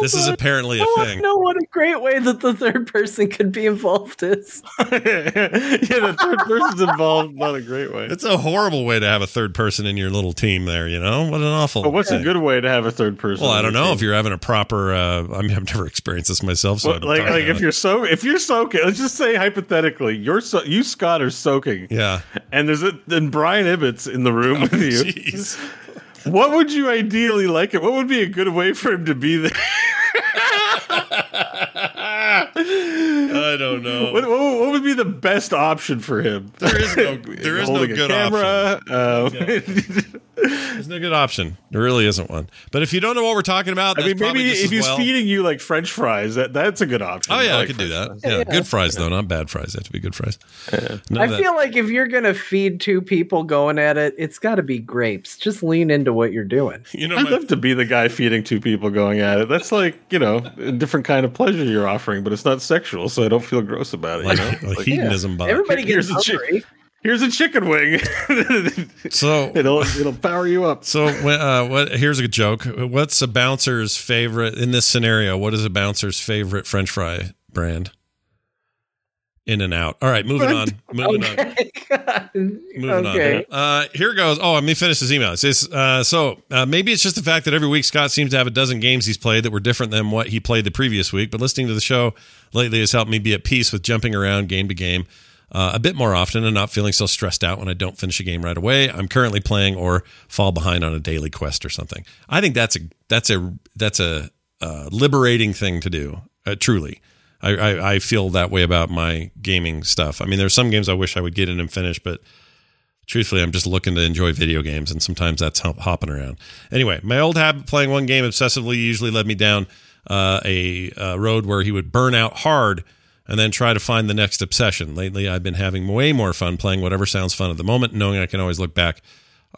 This is apparently a Oh, thing. No, what a great way that the third person could be involved is. yeah, the third person's involved. Not a great way. It's a horrible way to have a third person in your little team there, you know? What an awful But what's thing. a good way to have a third person? Well, I don't know team? if you're having a proper uh I mean I've never experienced this myself, so Well, like like if it. you're so if you're soaking. Let's just say hypothetically, you're so you Scott are soaking, Yeah. and there's a then Brian Ibbott's in the room with you. Oh, Jeez. What would you ideally like it? What would be a good way for him to be there? I don't know. What, what, what would be the best option for him? There is no there is no Holding a good option. camera. um, isn't a good option. There really isn't one. But if you don't know what we're talking about, I that's mean, probably maybe just if as he's well. feeding you like French fries, that that's a good option. Oh yeah, I, like could do that. fries. Yeah, Yeah. good fries though, not bad fries. They have to be good fries. None I feel like if you're gonna feed two people going at it, it's got to be grapes. Just lean into what you're doing. you know, I'd my, love to be the guy feeding two people going at it. That's like you know a different kind of pleasure you're offering, but it's not sexual, so I don't feel gross about it. like, you know? a Like, hedonism bot. Everybody here's gets a chick- hungry. here's a chicken wing. So it'll it'll power you up. So, when- uh, what? Here's a joke. What's a bouncer's favorite in this scenario? What is a bouncer's favorite French fry brand? In and out. All right, moving on. Moving on. Okay. Moving okay. on. Uh, here goes. Oh, let me finish this email. It says, uh, so uh, maybe it's just the fact that every week Scott seems to have a dozen games he's played that were different than what he played the previous week. But listening to the show lately has helped me be at peace with jumping around game to game uh, a bit more often and not feeling so stressed out when I don't finish a game right away. I'm currently playing or fall behind on a daily quest or something. I think that's a that's a that's a uh, liberating thing to do. Uh, truly. I, I, feel that way about my gaming stuff. I mean, there's some games I wish I would get in and finish, but truthfully, I'm just looking to enjoy video games, and sometimes that's hop- hopping around. Anyway, my old habit of playing one game obsessively usually led me down uh, a, uh road where he would burn out hard and then try to find the next obsession. Lately, I've been having way more fun playing whatever sounds fun at the moment, knowing I can always look back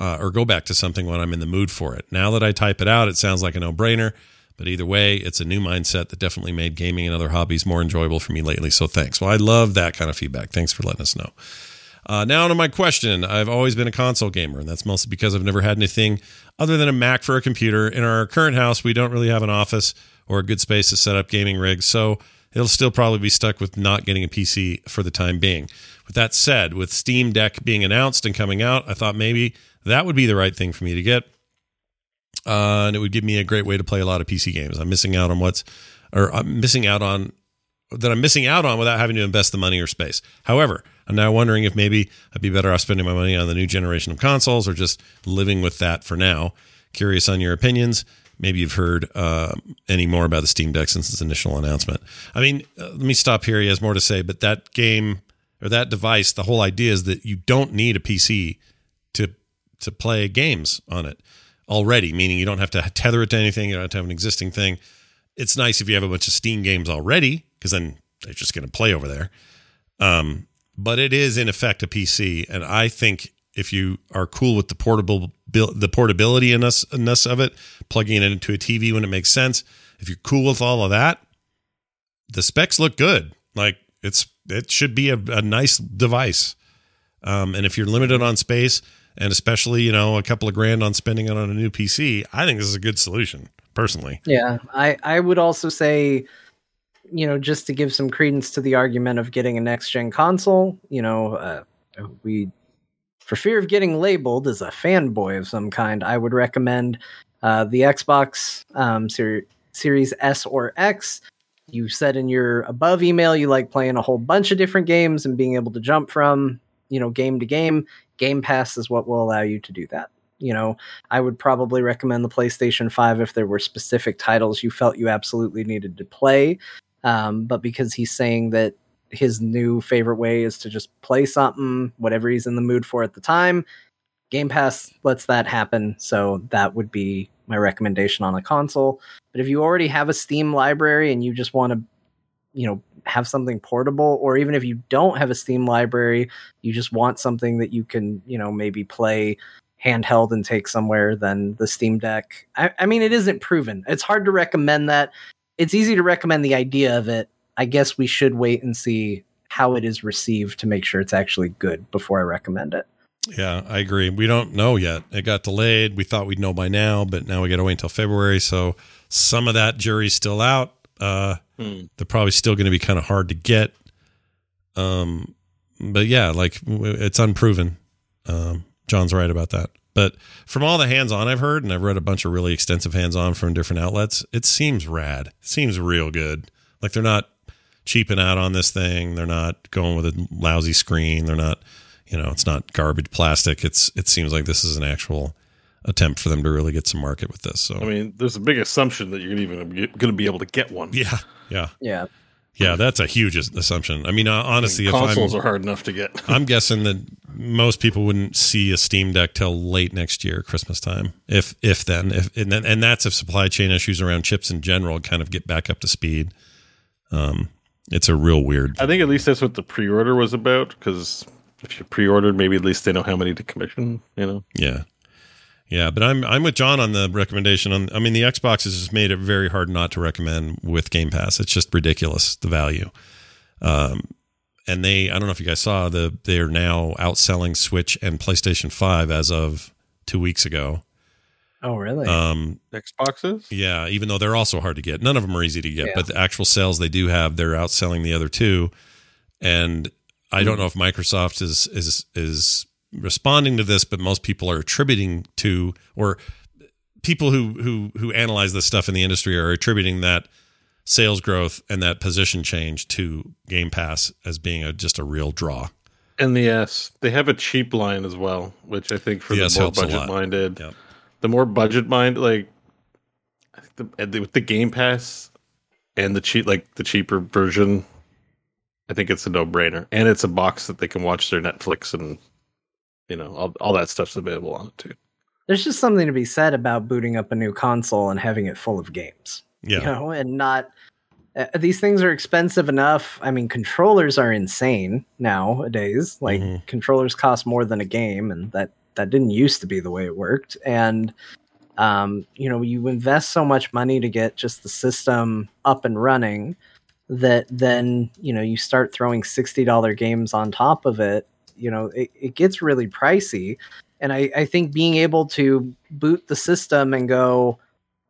uh, or go back to something when I'm in the mood for it. Now that I type it out, it sounds like a no brainer. But either way, it's a new mindset that definitely made gaming and other hobbies more enjoyable for me lately. So thanks. Well, I love that kind of feedback. Thanks for letting us know. Uh, now to my question. I've always been a console gamer, and that's mostly because I've never had anything other than a Mac for a computer. In our current house, we don't really have an office or a good space to set up gaming rigs, so it'll still probably be stuck with not getting a PC for the time being. With that said, with Steam Deck being announced and coming out, I thought maybe that would be the right thing for me to get. Uh, and it would give me a great way to play a lot of PC games. I'm missing out on what's, or I'm missing out on that I'm missing out on without having to invest the money or space. However, I'm now wondering if maybe I'd be better off spending my money on the new generation of consoles or just living with that for now. Curious on your opinions. Maybe you've heard uh, any more about the Steam Deck since its initial announcement. I mean, uh, let me stop here. He has more to say, but that game or that device, the whole idea is that you don't need a PC to to play games on it already, meaning you don't have to tether it to anything. You don't have to have an existing thing. It's nice if you have a bunch of Steam games already, because then they're just going to play over there. Um, but it is in effect a PC, and I think if you are cool with the portable the portability us of it, plugging it into a TV when it makes sense, if you're cool with all of that, the specs look good. Like it's it should be a, a nice device. Um, and if you're limited on space, and especially you know a couple of grand on spending it on a new PC, I think this is a good solution personally. Yeah, I I would also say, you know, just to give some credence to the argument of getting a next gen console, you know, uh, we for fear of getting labeled as a fanboy of some kind, I would recommend uh, the Xbox um, Ser- Series S or X. You said in your above email you like playing a whole bunch of different games and being able to jump from you know game to game. Game Pass is what will allow you to do that. You know, I would probably recommend the PlayStation 5 if there were specific titles you felt you absolutely needed to play. Um, but because he's saying that his new favorite way is to just play something, whatever he's in the mood for at the time, Game Pass lets that happen. So that would be my recommendation on a console. But if you already have a Steam library and you just want to, you know, have something portable, or even if you don't have a Steam library, you just want something that you can, you know, maybe play handheld and take somewhere, then the Steam Deck. I, I mean, it isn't proven. It's hard to recommend that. It's easy to recommend the idea of it. I guess we should wait and see how it is received to make sure it's actually good before I recommend it. Yeah, I agree. We don't know yet. It got delayed. We thought we'd know by now, but now we got to wait until February. So some of that jury's still out. Uh, Hmm. They're probably still going to be kind of hard to get. Um, but yeah, like it's unproven. Um, John's right about that. But from all the hands on I've heard, and I've read a bunch of really extensive hands on from different outlets, it seems rad. It seems real good. Like they're not cheaping out on this thing. They're not going with a lousy screen. They're not, you know, it's not garbage plastic. It's it seems like this is an actual attempt for them to really get some market with this. So I mean, there's a big assumption that you're even going to be able to get one. yeah, yeah, Yeah. Yeah, that's a huge assumption. I mean, uh, honestly, if Consoles I'm, are hard enough to get. I'm guessing that most people wouldn't see a Steam Deck till late next year, Christmas time, if if then, if and then, and that's if supply chain issues around chips in general kind of get back up to speed. Um, it's a real weird. I think at least that's what the pre-order was about. Because if you pre-ordered, maybe at least they know how many to commission. You know. Yeah. Yeah, but I'm I'm with John on the recommendation. On I mean, the Xbox has just made it very hard not to recommend with Game Pass. It's just ridiculous the value. Um, and they I don't know if you guys saw the they are now outselling Switch and PlayStation Five as of two weeks ago. Oh, really? Um, Xboxes. yeah, even though they're also hard to get. None of them are easy to get, Yeah. but the actual sales they do have, they're outselling the other two. And I don't know if Microsoft is is is responding to this, but most people are attributing to or people who who who analyze this stuff in the industry are attributing that sales growth and that position change to Game Pass as being a just a real draw. And the uh, S, they have a cheap line as well, which I think for The the, more helps a lot. budget minded, Yep. the more budget mind, like the, the- with the Game Pass and the cheap, like the cheaper version, I think it's a no brainer, and it's a box that they can watch their Netflix and you know all all that stuff's available on it too. There's just something to be said about booting up a new console and having it full of games. Yeah. You know, and not uh, these things are expensive enough. I mean, controllers are insane nowadays. Like Mhm. controllers cost more than a game, and that that didn't used to be the way it worked. And um, you know, you invest so much money to get just the system up and running that then you know you start throwing sixty dollar games on top of it. You know, it, it gets really pricey. And I, I think being able to boot the system and go,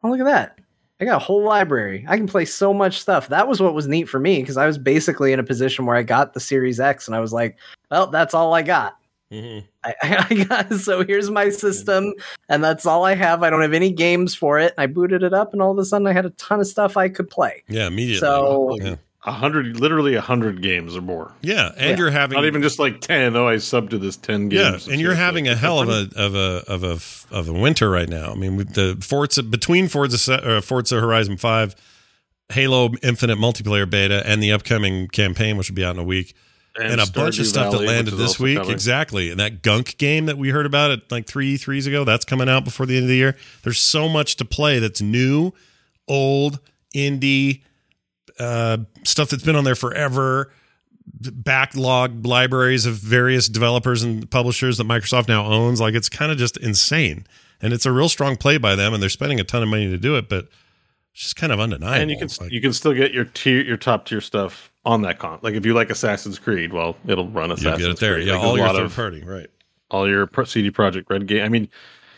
oh look at that. I got a whole library. I can play so much stuff. That was what was neat for me because I was basically in a position where I got the Series X and I was like, well, that's all I got. Mhm. I, I got so here's my system, and that's all I have. I don't have any games for it. I booted it up, and all of a sudden, I had a ton of stuff I could play. Yeah, immediately. So- yeah. A hundred, literally a hundred games or more. yeah, and Yeah. you're having Not even just like ten. Oh, I subbed to this ten games. Yeah, and you're having a hell of a of a of a of a winter right now. I mean, with the Forza between Forza Se- uh, Forza Horizon Five, Halo Infinite multiplayer beta, and the upcoming campaign, which will be out in a week, and, a bunch of stuff Valley, that landed this week. coming. Exactly, and that Gunk game that we heard about at like three threes ago, that's coming out before the end of the year. There's so much to play that's new, old, indie, uh, stuff that's been on there forever backlog libraries of various developers and publishers that Microsoft now owns. Like it's kind of just insane. And it's a real strong play by them and they're spending a ton of money to do it, but it's just kind of undeniable. and you can Like, you can still get your tier your top tier stuff on that con. Like if you like Assassin's Creed, well, it'll run Assassin's get it there. Creed. Yeah, Like, all your third of party, right. all your CD Projekt Red game. I mean,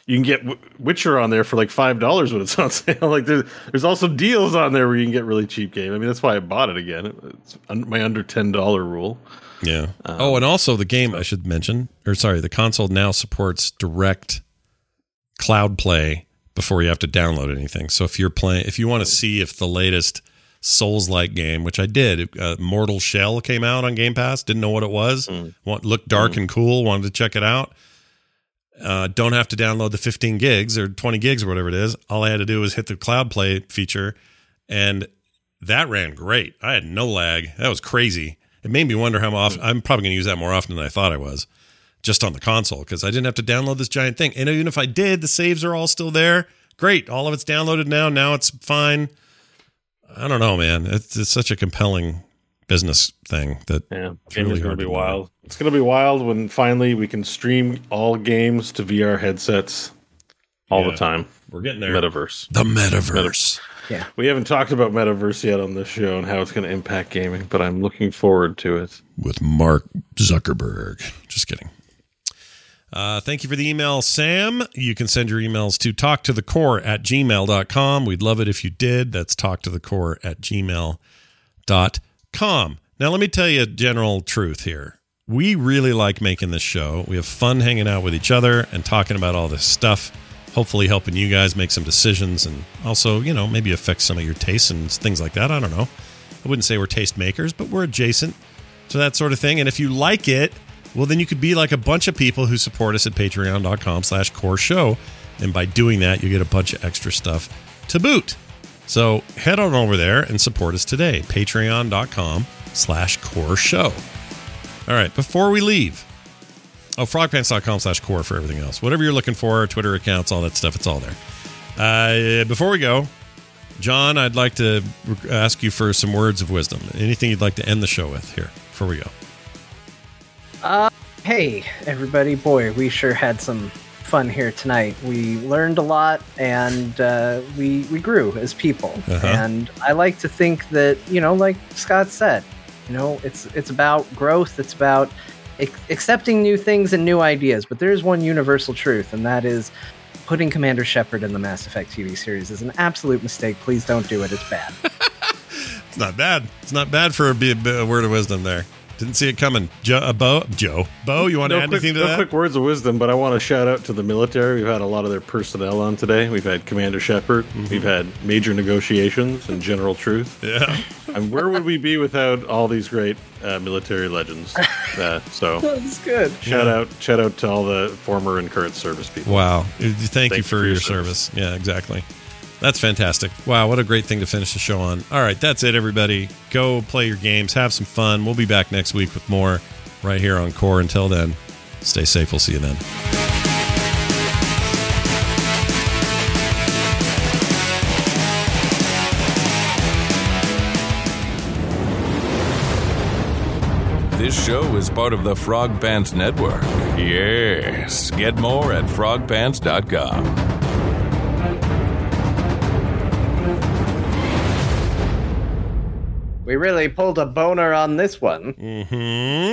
you can get Witcher on there for like five dollars when it's on sale. Like there's there's also deals on there where you can get really cheap game. I mean, that's why I bought it again. It's my under ten dollar rule. Yeah. Um, oh, and also the game I should mention, or sorry, the console now supports direct cloud play before you have to download anything. So if you're playing, if you want to see if the latest Souls-like game, which I did, uh, Mortal Shell came out on Game Pass. Didn't know what it was. Mm. Want, looked dark and cool. Wanted to check it out. Uh, don't have to download the 15 gigs or 20 gigs or whatever it is. All I had to do was hit the cloud play feature, and that ran great. I had no lag. That was crazy. It made me wonder how often I'm probably going to use that more often than I thought I was, just on the console because I didn't have to download this giant thing. And even if I did, the saves are all still there. Great, all of it's downloaded now. Now it's fine. I don't know, man. It's, it's such a compelling business thing that Yeah, It's really is going to be to know. wild. It's going to be wild when finally we can stream all games to VR headsets all Yeah. the time. we're getting there. Metaverse. the metaverse. Yeah. We haven't talked about metaverse yet on this show and how it's going to impact gaming, but I'm looking forward to it. with Mark Zuckerberg. Just kidding. Uh, thank you for the email, Sam. You can send your emails to talktothecore at gmail.com. We'd love it if you did. That's talktothecore at gmail.com. Now, let me tell you a general truth here. We really like making this show. We have fun hanging out with each other and talking about all this stuff, hopefully helping you guys make some decisions and also, you know, maybe affect some of your tastes and things like that. I don't know. I wouldn't say we're taste makers, but we're adjacent to that sort of thing. And if you like it, well, then you could be like a bunch of people who support us at patreon.com slash core show. And by doing that, you get a bunch of extra stuff to boot. So head on over there and support us today. Patreon.com slash core show. All right, before we leave, oh, frogpants.com slash core for everything else. Whatever you're looking for, Twitter accounts, all that stuff, it's all there. Uh, before we go, John, I'd like to ask you for some words of wisdom. Anything you'd like to end the show with here before we go? Uh, hey, everybody. Boy, we sure had some fun here tonight. We learned a lot and uh, we, we grew as people. Uh-huh. And I like to think that, you know, like Scott said, you know, it's it's about growth. It's about ac- accepting new things and new ideas. But there is one universal truth, and that is putting Commander Shepard in the Mass Effect TV series is an absolute mistake. Please don't do it. It's bad. It's not bad. It's not bad for a word of wisdom there. Didn't see it coming. Joe, uh, Bo, Joe, Bo, you want to No, add quick, anything to no that? quick words of wisdom, but I want to shout out to the military. We've had a lot of their personnel on today. We've had Commander Shepard. We've had major negotiations and General Truth. Yeah. And where would we be without all these great uh, military legends? Uh, so That's good. shout out, shout out to all the former and current service people. Wow. Thank, you for, your, service. service. Yeah, exactly. That's fantastic. Wow, what a great thing to finish the show on. All right, that's it, everybody. Go play your games, have some fun. We'll be back next week with more right here on Core. Until then, stay safe. We'll see you then. This show is part of the Frog Pants Network. Yes. Get more at frogpants.com. We really pulled a boner on this one. Hmm.